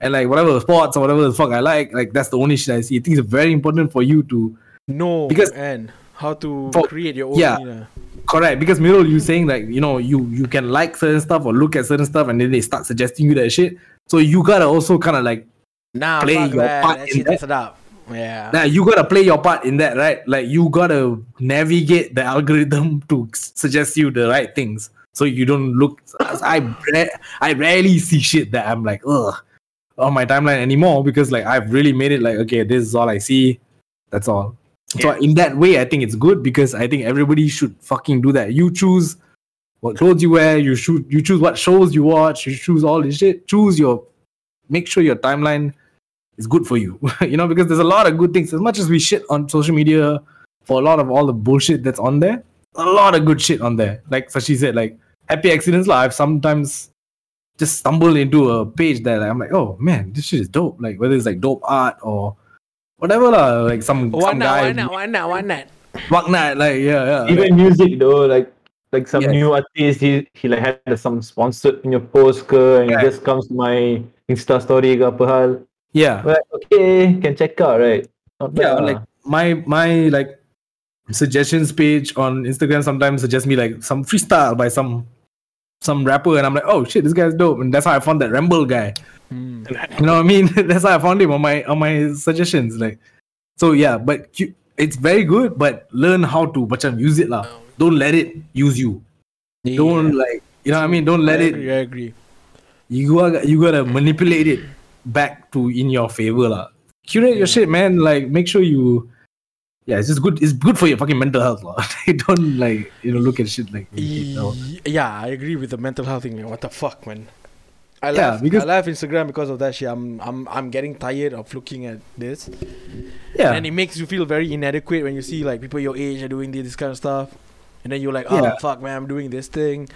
[SPEAKER 1] and like whatever sports or whatever the fuck I like. Like that's the only shit I see. I think it's very important for you to
[SPEAKER 2] No.
[SPEAKER 1] Because-
[SPEAKER 2] and how to
[SPEAKER 1] For-
[SPEAKER 2] create your own.
[SPEAKER 1] yeah.
[SPEAKER 2] know.
[SPEAKER 1] correct because Mirul, you saying like you know you you can like certain stuff or look at certain stuff and then they start suggesting you that shit. So you gotta also kind of like
[SPEAKER 2] Nah,
[SPEAKER 1] Play your
[SPEAKER 2] that.
[SPEAKER 1] part
[SPEAKER 2] That
[SPEAKER 1] in that.
[SPEAKER 2] Yeah.
[SPEAKER 1] Now you gotta play your part in that, right? Like you gotta navigate the algorithm to suggest you the right things, so you don't look. I ra- I rarely see shit that I'm like, ugh, on my timeline anymore because like I've really made it like, okay, this is all I see. That's all. So in that way, I think it's good because I think everybody should fucking do that. You choose what clothes you wear. You shoot. You choose what shows you watch. You choose all this shit. Choose your. Make sure your timeline is good for you. you know, because there's a lot of good things. As much as we shit on social media for a lot of all the bullshit that's on there, a lot of good shit on there. Like Sashi said, like happy accidents. Like I've sometimes just stumbled into a page that I'm like, oh man, this shit is dope. Like whether it's like dope art or whatever, lah. Like some,
[SPEAKER 2] Why
[SPEAKER 1] some
[SPEAKER 2] not?
[SPEAKER 1] guy,
[SPEAKER 2] Why not? Why not? Why not?
[SPEAKER 1] Fuck not, like yeah, yeah.
[SPEAKER 3] Even music though, like like some
[SPEAKER 1] Yes.
[SPEAKER 3] new artist, he he like had some sponsored punya post ke, and
[SPEAKER 1] Right.
[SPEAKER 3] it just comes to my Insta story ke apa hal.
[SPEAKER 1] yeah.
[SPEAKER 3] But okay, can check out, right? Not
[SPEAKER 1] yeah
[SPEAKER 3] lah.
[SPEAKER 1] like my my like suggestions page on instagram sometimes suggests me like some freestyle by some some rapper and i'm like oh shit this guy's dope and that's how i found that ramble guy
[SPEAKER 2] Hmm.
[SPEAKER 1] you know what i mean that's how i found him on my on my suggestions like so yeah but you, it's very good but learn how to macam use it lah don't let it use you don't like you know what i mean don't let
[SPEAKER 2] I
[SPEAKER 1] it
[SPEAKER 2] agree, I agree.
[SPEAKER 1] you gotta you gotta manipulate it back to in your favor lah. Curate your shit, man. Like make sure you yeah, it's just good. It's good for your fucking mental health, lah. Don't like you know look at shit like you know.
[SPEAKER 2] Yeah, I agree with the mental health thing. Like, what the fuck, man? I
[SPEAKER 1] Yeah,
[SPEAKER 2] left,
[SPEAKER 1] because-
[SPEAKER 2] I left Instagram because of that shit. I'm I'm I'm getting tired of looking at this.
[SPEAKER 1] yeah,
[SPEAKER 2] And it makes you feel very inadequate when you see like people your age are doing this, this kind of stuff. And then you're like, oh
[SPEAKER 1] Yeah.
[SPEAKER 2] fuck man, I'm doing this thing.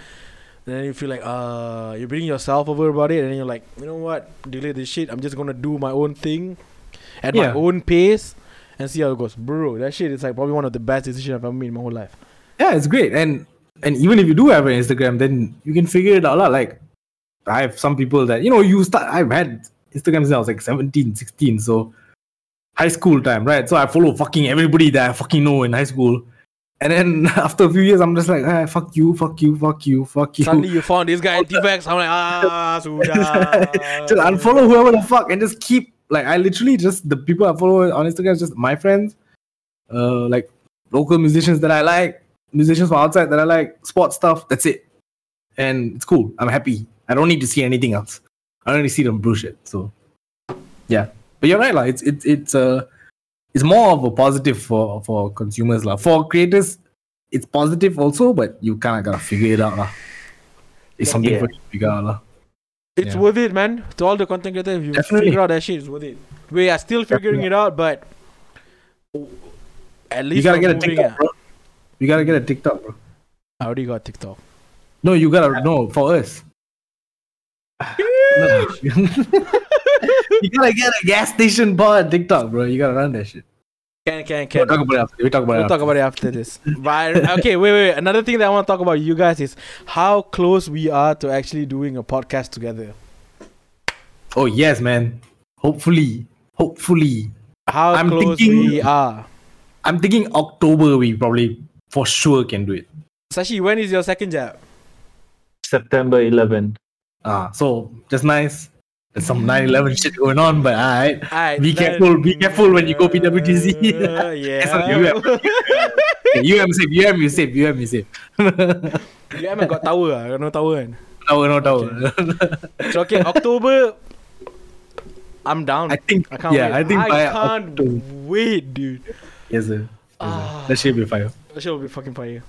[SPEAKER 2] And then you feel like uh you're beating yourself over about it and then you're like, you know what? Delete this shit. I'm just gonna do my own thing at my own pace and see how it goes. Bro, that shit is like probably one of the best decisions I've ever made in my whole life.
[SPEAKER 1] yeah, it's great. And and even if you do have an Instagram, then you can figure it out. Like I have some people that you know you start. I've had Instagram since I was like 17, 16, so high school time, right? So I follow fucking everybody that I fucking know in high school. And then after a few years, I'm just like, ah, fuck you, fuck you, fuck you, fuck you.
[SPEAKER 2] Suddenly you found this guy in T-Bags. I'm like, ah, sudah.
[SPEAKER 1] just unfollow whoever the fuck and just keep like I literally just the people I follow on Instagram is just my friends, uh, like local musicians that I like, musicians from outside that I like, sports stuff. That's it, and it's cool. I'm happy. I don't need to see anything else. I don't need to see them bullshit. So, yeah. But you're right, like it's it's it's uh it's more of a positive for for consumers lah. For creators, it's positive also, but you kind of gotta figure it out lah. It's something
[SPEAKER 3] Yeah.
[SPEAKER 1] for you to figure out lah.
[SPEAKER 2] It's
[SPEAKER 1] Yeah.
[SPEAKER 2] worth it, man. To all the content creators, if you
[SPEAKER 1] Definitely.
[SPEAKER 2] figure out that shit, it's worth it. We are still figuring it out, but at least
[SPEAKER 1] You gotta get a
[SPEAKER 2] moving,
[SPEAKER 1] TikTok,
[SPEAKER 2] ah.
[SPEAKER 1] bro. You gotta get a TikTok, bro.
[SPEAKER 2] I already got TikTok.
[SPEAKER 1] No, you gotta no for us. No. you gotta get a gas station bar at TikTok, bro. You gotta run that shit.
[SPEAKER 2] Can can can.
[SPEAKER 1] We'll
[SPEAKER 2] can.
[SPEAKER 1] talk about it after. We talk about
[SPEAKER 2] We'll
[SPEAKER 1] it.
[SPEAKER 2] talk about it after this. But okay, wait, wait. Another thing that I want to talk about you guys is how close we are to actually doing a podcast together.
[SPEAKER 1] Oh yes, man. Hopefully, hopefully.
[SPEAKER 2] How
[SPEAKER 1] I'm
[SPEAKER 2] close
[SPEAKER 1] thinking-
[SPEAKER 2] we are.
[SPEAKER 1] I'm thinking October. We probably for sure can do it.
[SPEAKER 2] Sashi, when is your second jab?
[SPEAKER 3] September 11.
[SPEAKER 1] Ah, so just nice. There's some 9/11 shit going on, but alright.
[SPEAKER 2] Alright,
[SPEAKER 1] Be careful, be careful when you go PWTC.
[SPEAKER 2] Uh, yeah.
[SPEAKER 1] Okay, UM safe, UM you safe, UM you safe.
[SPEAKER 2] haven't got tower, ah. no tower. kan?
[SPEAKER 1] no, no, no.
[SPEAKER 2] So okay, October. I'm down.
[SPEAKER 1] I think,
[SPEAKER 2] I can't
[SPEAKER 1] yeah,
[SPEAKER 2] wait.
[SPEAKER 1] I think by
[SPEAKER 2] can't
[SPEAKER 1] October.
[SPEAKER 2] wait, dude.
[SPEAKER 1] Yes, sir. Yes, sir.
[SPEAKER 2] Ah.
[SPEAKER 1] That should be fire.
[SPEAKER 2] That shit will be fucking fire.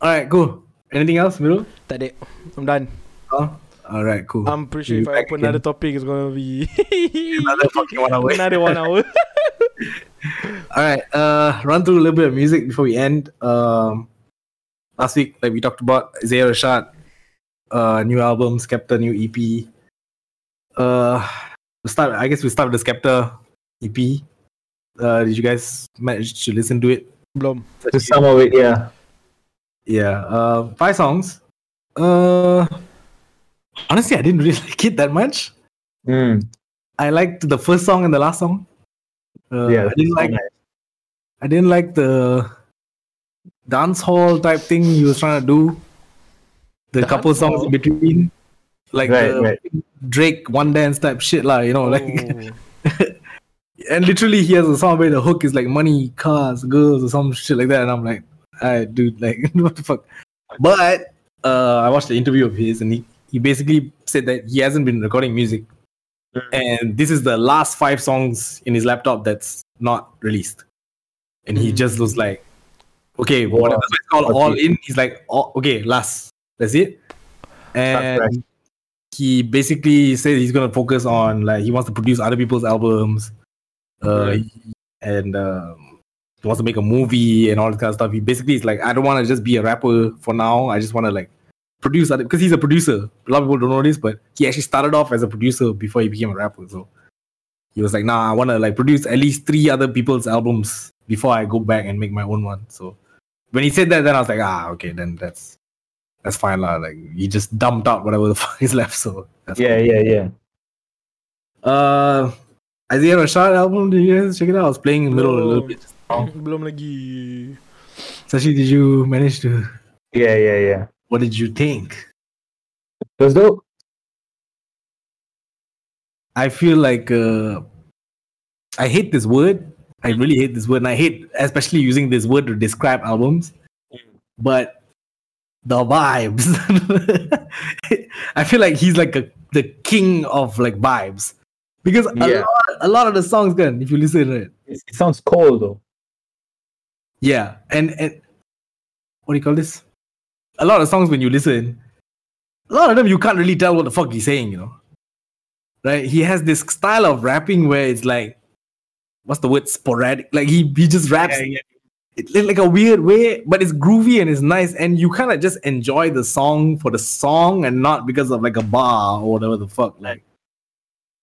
[SPEAKER 1] Alright, cool. Anything else, Miru?
[SPEAKER 2] Tak ada. I'm done.
[SPEAKER 1] Oh, alright, cool.
[SPEAKER 2] I'm pretty sure if I open
[SPEAKER 1] again.
[SPEAKER 2] another topic, it's gonna be
[SPEAKER 1] Another fucking one hour.
[SPEAKER 2] another one hour.
[SPEAKER 1] Alright, uh, run through a little bit of music before we end. Um, last week, like we talked about, Isaiah Rashad, uh, new album, Skepta, new EP. Uh, we'll start. I guess we will start with the Skepta EP. Uh, did you guys manage to listen to it?
[SPEAKER 2] Belum.
[SPEAKER 3] To some of it, yeah.
[SPEAKER 1] Yeah, uh, five songs. Uh, honestly, I didn't really like it that much.
[SPEAKER 3] Mm.
[SPEAKER 1] I liked the first song and the last song. Uh,
[SPEAKER 3] yeah,
[SPEAKER 1] I didn't like.
[SPEAKER 3] nice.
[SPEAKER 1] I didn't like the dance hall type thing he was trying to do. The
[SPEAKER 2] Dance
[SPEAKER 1] couple songs
[SPEAKER 2] hall?
[SPEAKER 1] in between, like
[SPEAKER 3] Right,
[SPEAKER 1] the
[SPEAKER 3] right.
[SPEAKER 1] Drake one dance type shit, lah. You know, like,
[SPEAKER 2] Oh.
[SPEAKER 1] and literally he has a song where the hook is like money, cars, girls, or some shit like that, and I'm like, I dude, like, what the fuck? But uh, I watched the interview of his, and he he basically said that he hasn't been recording music,
[SPEAKER 3] Mm.
[SPEAKER 1] and this is the last five songs in his laptop that's not released, and he
[SPEAKER 2] Mm.
[SPEAKER 1] just was like, okay,
[SPEAKER 3] Wow.
[SPEAKER 1] whatever it's called,
[SPEAKER 3] Okay.
[SPEAKER 1] all in. He's like, oh, okay, last, that's it, and.
[SPEAKER 3] right.
[SPEAKER 1] He basically said he's gonna focus on like he wants to produce other people's albums, uh,
[SPEAKER 3] Right.
[SPEAKER 1] and um, he wants to make a movie and all that kind of stuff. He basically is like, I don't want to just be a rapper for now. I just want to like produce other because he's a producer. A lot of people don't know this, but he actually started off as a producer before he became a rapper. So he was like, Nah, I want to like produce at least three other people's albums before I go back and make my own one. So when he said that, then I was like, Ah, okay, then that's that's fine, lah. Like he just dumped out whatever the fuck is left. So that's
[SPEAKER 3] Yeah, yeah, yeah.
[SPEAKER 1] uh, Isaiah Rashad album, did you guys check it out? I was playing in the middle a little
[SPEAKER 2] Belum.
[SPEAKER 1] bit.
[SPEAKER 2] Belum lagi.
[SPEAKER 1] Sashi, did you manage to?
[SPEAKER 3] Yeah, yeah, yeah.
[SPEAKER 1] What did you think?
[SPEAKER 3] Though,
[SPEAKER 1] I feel like uh, I hate this word. I really hate this word, and I hate especially using this word to describe albums. But the vibes, I feel like he's like a, the king of like vibes because a,
[SPEAKER 3] Yeah.
[SPEAKER 1] lot, a lot of the songs, can if you listen to it,
[SPEAKER 3] it, it sounds cold though.
[SPEAKER 1] Yeah, and and what do you call this? A lot of songs when you listen, a lot of them you can't really tell what the fuck he's saying, you know. Right? He has this style of rapping where it's like, what's the word? Sporadic. Like he he just raps it, in like a weird way, but it's groovy and it's nice, and you kind of just enjoy the song for the song and not because of like a bar or whatever the fuck. Like,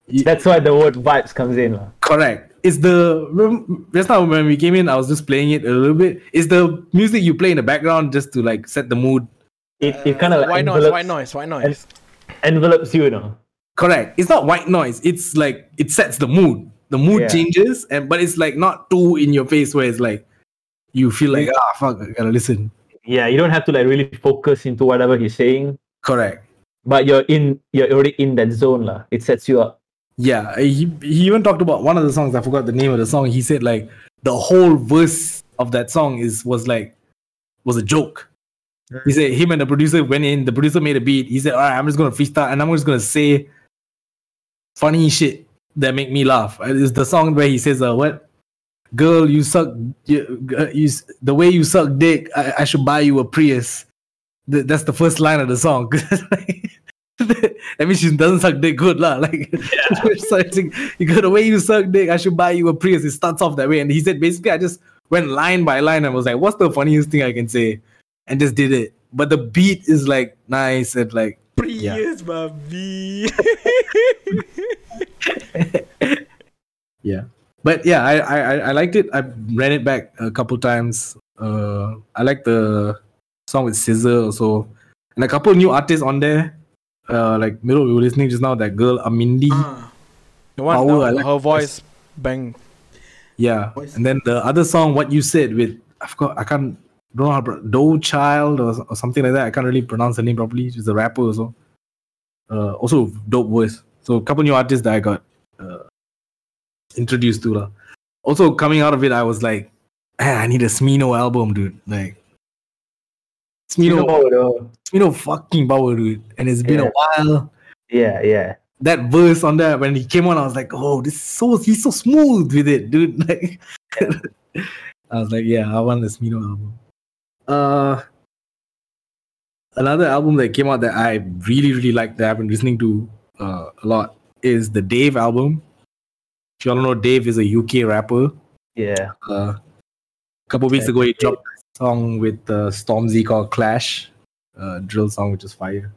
[SPEAKER 3] That's why the word vibes comes in.
[SPEAKER 1] Correct. It's the rem- just now when we came in, I was just playing it a little bit. It's the music you play in the background just to like set the mood.
[SPEAKER 3] It, it kind of like
[SPEAKER 2] white noise, white noise, white noise.
[SPEAKER 3] envelopes you, you know.
[SPEAKER 1] Correct. It's not white noise. It's like it sets the mood. The mood
[SPEAKER 3] Yeah.
[SPEAKER 1] changes, and but it's like not too in your face where it's like you feel like ah fuck, I gotta listen.
[SPEAKER 3] Yeah, you don't have to like really focus into whatever he's saying,
[SPEAKER 1] Correct.
[SPEAKER 3] but you're in, you're already in that zone, lah. It sets you up.
[SPEAKER 1] Yeah. He he even talked about one of the songs. I forgot the name of the song. He said like the whole verse of that song is was like was a joke. He said him and the producer went in. The producer made a beat. He said, "All right, I'm just gonna freestyle and I'm just gonna say funny shit that make me laugh." It's the song where he says, "Uh, what? girl, you suck, you, uh, you the way you suck dick, I, I should buy you a Prius. Th- that's the first line of the song. I mean, she doesn't suck dick good, lah. Like, so it's like, you got the way you suck dick, I should buy you a Prius. It starts off that way, and he said basically, I just went line by line and was like, "What's the funniest thing I can say?" and just did it. But the beat is like nice and like
[SPEAKER 2] Prius, baby.
[SPEAKER 1] Yeah. But yeah, I, I I- I liked it. I ran it back a couple times. Uh, I like the song with SZA also, and a couple new artists on there. Uh, like middle we were listening just now. That girl Amindi.
[SPEAKER 2] Ah. the one,
[SPEAKER 1] Power, I
[SPEAKER 2] the-
[SPEAKER 1] like
[SPEAKER 2] her voice, bang.
[SPEAKER 1] Yeah,
[SPEAKER 2] Voice.
[SPEAKER 1] and then the other song, what you said with I forgot. I can't don't know how to Doe Child or, or something like that. I can't really pronounce the name properly. She's a rapper also. Uh, also dope voice. So a couple new artists that I got uh, introduced to lah. Also coming out of it, I was like, I need a Smino album, dude. Like Smino,
[SPEAKER 3] though.
[SPEAKER 1] Smino fucking power, dude. And it's been
[SPEAKER 3] Yeah.
[SPEAKER 1] a while.
[SPEAKER 3] Yeah, yeah.
[SPEAKER 1] That verse on that when he came on, I was like, oh, this is so he's so smooth with it, dude. Like I was like, yeah, I want the Smino album. Uh another album that came out that I really, really like that I've been listening to uh, a lot is the Dave album. If you all know, Dave is a UK rapper.
[SPEAKER 3] Yeah.
[SPEAKER 1] Uh, a couple weeks
[SPEAKER 3] Yeah,
[SPEAKER 1] ago, he dropped song with uh, Stormzy called Clash, uh, drill song, which is fire.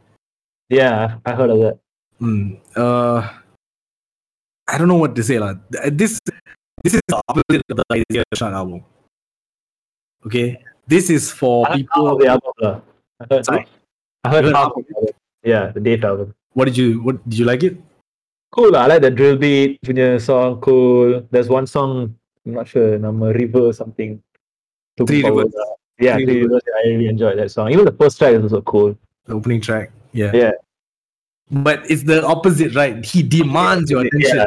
[SPEAKER 3] Yeah, I heard of that.
[SPEAKER 1] Mm, uh, I don't know what to say. lah. This this is the opposite of the Isaiah Rashad album. Okay, this is for people.
[SPEAKER 3] of the album. lah. I heard,
[SPEAKER 1] Sorry?
[SPEAKER 3] I heard half of album. Yeah, the Dave album.
[SPEAKER 1] What did you? What did you like it?
[SPEAKER 3] Cool. I like the drill beat punya song. Cool. There's one song. I'm not sure. Nama River or something. Took
[SPEAKER 1] Three
[SPEAKER 3] me
[SPEAKER 1] Rivers.
[SPEAKER 3] lah. Yeah,
[SPEAKER 1] Three
[SPEAKER 3] Three Rivers. I really enjoyed that song. Even the first track is also cool.
[SPEAKER 1] The opening track. Yeah.
[SPEAKER 3] Yeah.
[SPEAKER 1] But it's the opposite, right? He demands your attention.
[SPEAKER 3] Yeah.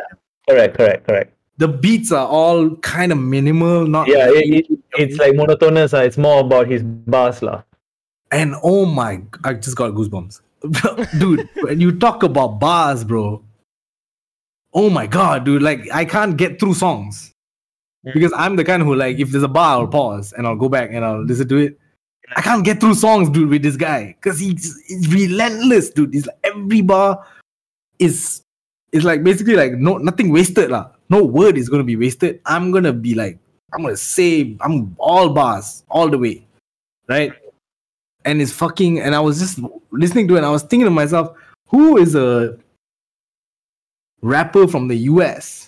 [SPEAKER 3] Correct, correct, correct.
[SPEAKER 1] The beats are all kind of minimal, not
[SPEAKER 3] Yeah, it, it, it's like monotonous. Uh, it's more about his bars lah.
[SPEAKER 1] And oh my, I just got goosebumps. dude, when you talk about bars, bro. Oh my god, dude. Like, I can't get through songs. Because I'm the kind who, like, if there's a bar, I'll pause and I'll go back and I'll listen to it. I can't get through songs, dude, with this guy. Because he's, he's relentless, dude. He's like, every bar is is like basically like no nothing wasted lah. No word is gonna be wasted. I'm gonna be like, I'm gonna say I'm all bars all the way. Right? and it's fucking and I was just listening to it and I was thinking to myself, who is a rapper from the US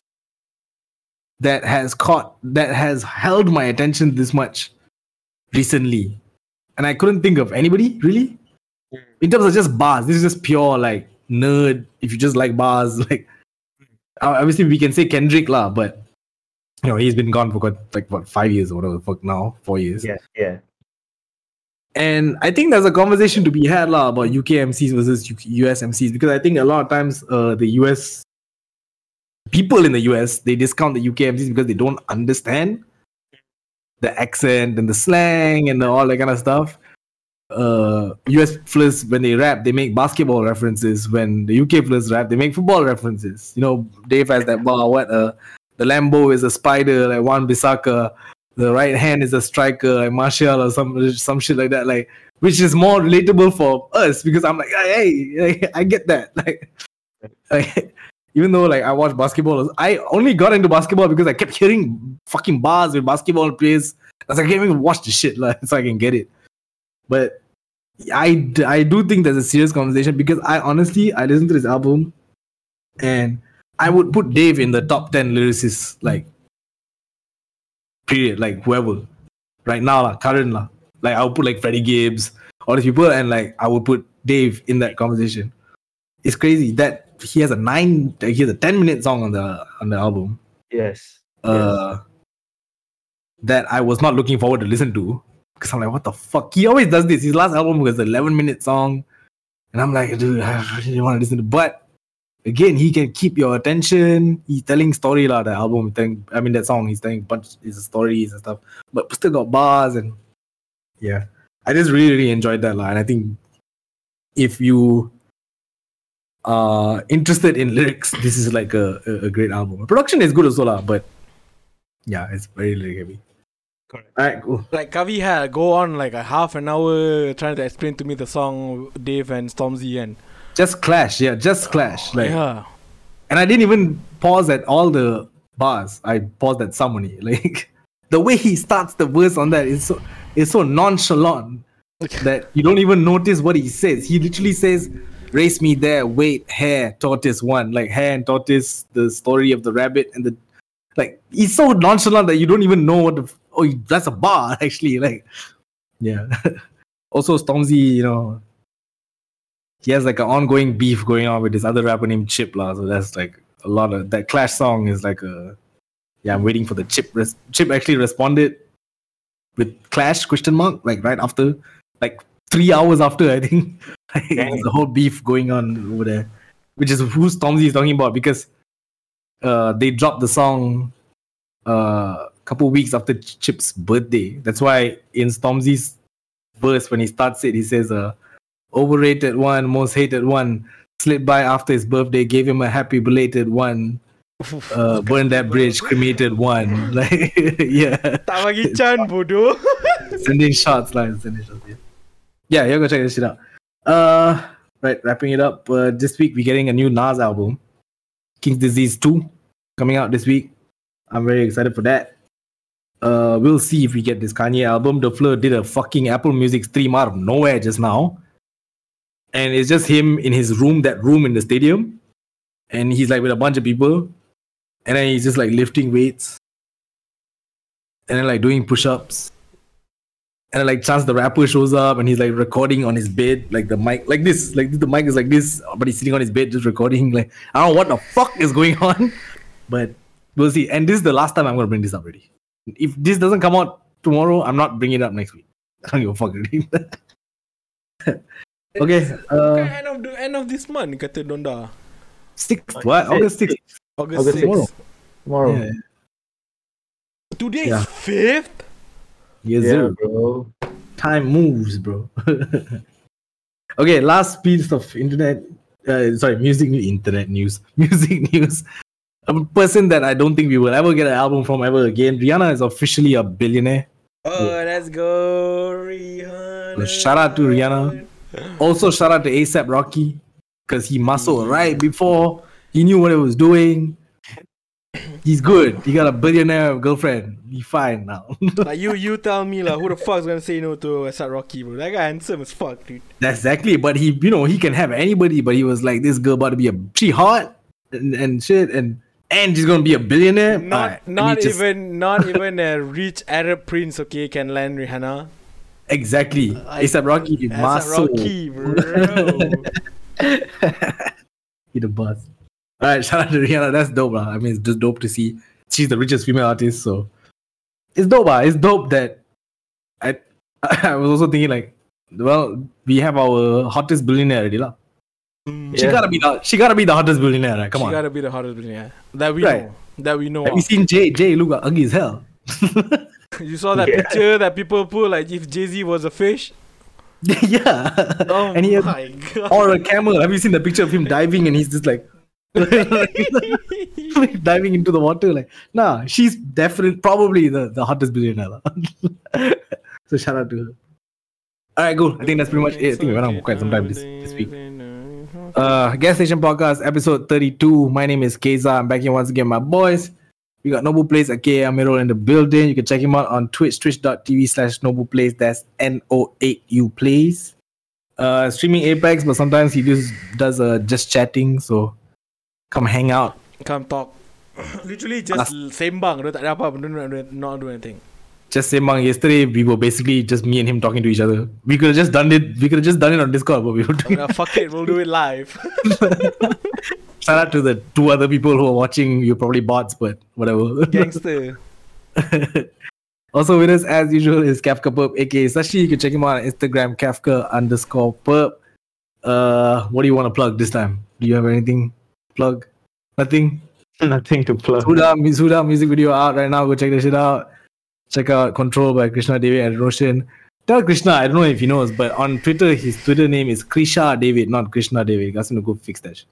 [SPEAKER 1] that has caught that has held my attention this much recently? And I couldn't think of anybody really. In terms of just bars, this is just pure like nerd. If you just like bars, like obviously we can say Kendrick lah, but you know he's been gone for quite, like what five years or whatever the fuck now, four years.
[SPEAKER 3] Yeah, yeah.
[SPEAKER 1] And I think there's a conversation to be had lah about UK MCs versus US MCs because I think a lot of times uh, the US people in the US they discount the UK MCs because they don't understand the accent and the slang and the, all that kind of stuff. Uh, US flirs when they rap they make basketball references. When the UK flirs rap they make football references. You know, Dave has that bar. What uh, the Lambo is a spider like Wan-Bissaka. the right hand is a striker like Martial or some some shit like that, like which is more relatable for us because I'm like, hey, I get that. Like, like, even though like I watch basketball, I only got into basketball because I kept hearing fucking bars with basketball players. I was like, I can't even watch the shit like, so I can get it. But I, I do think there's a serious conversation because I honestly I listened to this album and I would put Dave in the top 10 lyricists like period like whoever right now lah, current lah. like I'll put like Freddie Gibbs all these people and like I would put Dave in that conversation it's crazy that he has a nine he has a 10 minute song on the on the album.
[SPEAKER 3] Yes.
[SPEAKER 1] uh that I was not looking forward to listen to. Because I'm like what the fuck? He always does this. His last album was an 11 minute song. And I'm like dude I really want to listen to but again he can keep your attention. He's telling story lah the album. Telling, I mean that song he's telling bunch his stories and stuff. But still got bars and yeah. I just really really enjoyed that lah. And I think if you are interested in lyrics this is like a, a, a great album production is good also lah but Yeah, it's very lyric heavy.
[SPEAKER 3] Correct.
[SPEAKER 1] All right, cool.
[SPEAKER 2] Like Kavi had go on like a half an hour trying to explain to me the song Dave and Stormzy and
[SPEAKER 1] Just clash, yeah, just clash. Like,
[SPEAKER 2] yeah.
[SPEAKER 1] and I didn't even pause at all the bars. I paused at Samoni. Like the way he starts the verse on that is so is so nonchalant that you don't even notice what he says. He literally says, "Race me there, wait, hare, tortoise, one." Like hare and tortoise, the story of the rabbit and the like. He's so nonchalant that you don't even know what the oh that's a bar actually. Like yeah. also Stormzy, you know, he has like an ongoing beef going on with this other rapper named Chip lah. So that's like a lot of that Clash song is like a yeah. I'm waiting for the Chip. Res- Chip actually responded with Clash question mark like right after like three hours after I think. There's a whole beef going on over there, which is who Stormzy is talking about because uh they dropped the song uh, a couple weeks after Chip's birthday. That's why in Stormzy's verse when he starts it, he says uh overrated one, most hated one, slipped by after his birthday, gave him a happy belated one, uh, burned that bridge, cremated one. Like yeah.
[SPEAKER 2] Tak bagi Chan bodoh.
[SPEAKER 1] sending shots like sending shots. Yeah, yeah you go check this shit out. Uh, right, wrapping it up. Uh, this week we're getting a new Nas album, King's Disease Two, coming out this week. I'm very excited for that. Uh, we'll see if we get this Kanye album. The Fleur did a fucking Apple Music stream out of nowhere just now, and it's just him in his room, that room in the stadium, and he's like with a bunch of people, and then he's just like lifting weights, and then like doing push-ups and like Chance the rapper shows up and he's like recording on his bed, like the mic, like this, like the mic is like this, but he's sitting on his bed just recording. Like I don't know what the fuck is going on, but we'll see. And this is the last time I'm gonna bring this up. Already, if this doesn't come out tomorrow, I'm not bringing it up next week. I don't give a fuck. Already. okay, uh,
[SPEAKER 2] end of the end of this month kata Donda.
[SPEAKER 1] sixth what? August sixth.
[SPEAKER 2] August,
[SPEAKER 3] August
[SPEAKER 2] 6th.
[SPEAKER 3] tomorrow. Tomorrow.
[SPEAKER 1] Yeah,
[SPEAKER 2] Today
[SPEAKER 1] Yeah.
[SPEAKER 2] is 5th?
[SPEAKER 1] Yes,
[SPEAKER 3] Yeah,
[SPEAKER 1] sir.
[SPEAKER 3] bro.
[SPEAKER 1] time moves, bro. okay, last piece of internet, uh, sorry, music internet news, music news. A person that I don't think we will ever get an album from ever again. Rihanna is officially a billionaire.
[SPEAKER 2] Oh, let's go, Rihanna.
[SPEAKER 1] So shout out to Rihanna. Also, shout out to ASAP Rocky because he muscled right before he knew what he was doing. He's good. He got a billionaire girlfriend. He fine now.
[SPEAKER 2] like you, you tell me lah, who the fuck's gonna say no to ASAP Rocky, bro? That guy handsome as fuck, dude.
[SPEAKER 1] That's exactly. But he, you know, he can have anybody. But he was like, this girl about to be a she hot and, and shit, and and she's gonna be a billionaire.
[SPEAKER 2] Not,
[SPEAKER 1] Alright, and
[SPEAKER 2] not
[SPEAKER 1] just-
[SPEAKER 2] even, not even a rich Arab prince, okay, can land Rihanna.
[SPEAKER 1] exactly. ASAP Rocky,
[SPEAKER 2] Asad. Rocky, bro.
[SPEAKER 1] he the boss. All right, shout out to Rihanna. That's dope, lah. I mean, it's just dope to see. She's the richest female artist, so it's dope. lah. It's dope that I. I was also thinking like, well, we have our hottest billionaire already, lah.
[SPEAKER 2] Mm.
[SPEAKER 1] She
[SPEAKER 3] Yeah.
[SPEAKER 1] gotta be the. She gotta be the hottest billionaire, right? Come
[SPEAKER 2] she
[SPEAKER 1] on.
[SPEAKER 2] She gotta be the hottest billionaire that we
[SPEAKER 1] Right.
[SPEAKER 2] know. That we know.
[SPEAKER 1] Have you seen Jay? Jay look ugly as hell.
[SPEAKER 2] You saw that
[SPEAKER 3] Yeah.
[SPEAKER 2] picture that people put like if Jay Z was a fish.
[SPEAKER 1] yeah.
[SPEAKER 2] Oh
[SPEAKER 1] and he has,
[SPEAKER 2] my god.
[SPEAKER 1] or a camel. Have you seen the picture of him diving and he's just like diving into the water? Like, nah, she's definitely probably the, the hottest billionaire. so shout out to her. Alright, cool. I think that's pretty much it. I think we went on quite some time this, this week. Uh Gas Station Podcast, episode 32. My name is Keza. I'm back here once again, my boys. We got Noble Place, aka Amirul in the building. You can check him out on Twitch, twitch.tv slash Noble Place. That's N-O-8-U Plays. Uh streaming Apex, but sometimes he just does uh just chatting, so come hang out.
[SPEAKER 2] Come talk. Literally just sembang. Dia tak ada apa. Dia not, do- not do anything.
[SPEAKER 1] Just Sembang yesterday, we were basically just me and him talking to each other. We could have just done it, we could have just done it on Discord, but we were doing
[SPEAKER 2] fuck it. We'll do it live.
[SPEAKER 1] shout out to the two other people who are watching. You're probably bots, but whatever.
[SPEAKER 2] Gangster.
[SPEAKER 1] also with us as usual is Kafka Perp, aka Sashi. You can check him out on Instagram, Kafka underscore Perp. Uh, what do you want to plug this time? Do you have anything? Plug? Nothing.
[SPEAKER 3] Nothing to plug.
[SPEAKER 1] Suda, Suda music video out right now. Go check this shit out. Check out Control by Krishna David and Roshan. Tell Krishna, I don't know if he knows, but on Twitter, his Twitter name is Krisha David, not Krishna David. Ask him to go fix that shit.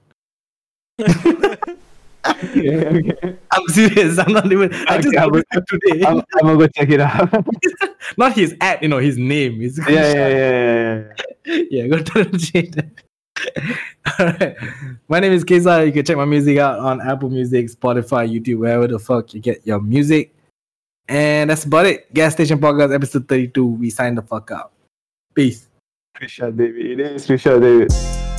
[SPEAKER 3] okay.
[SPEAKER 1] I'm serious. I'm not even. I just
[SPEAKER 3] I
[SPEAKER 1] noticed it today.
[SPEAKER 3] I'm, I'm gonna go check it out.
[SPEAKER 1] not his at, you know, his name. His
[SPEAKER 3] yeah, yeah, yeah, yeah, yeah.
[SPEAKER 1] yeah, go tell him to change that. Alright. My name is Keza. You can check my music out on Apple Music, Spotify, YouTube, wherever the fuck you get your music. And that's about it. Gas Station Podcast, episode 32. We sign the fuck out. Peace.
[SPEAKER 3] Trisha David. It is Trisha David.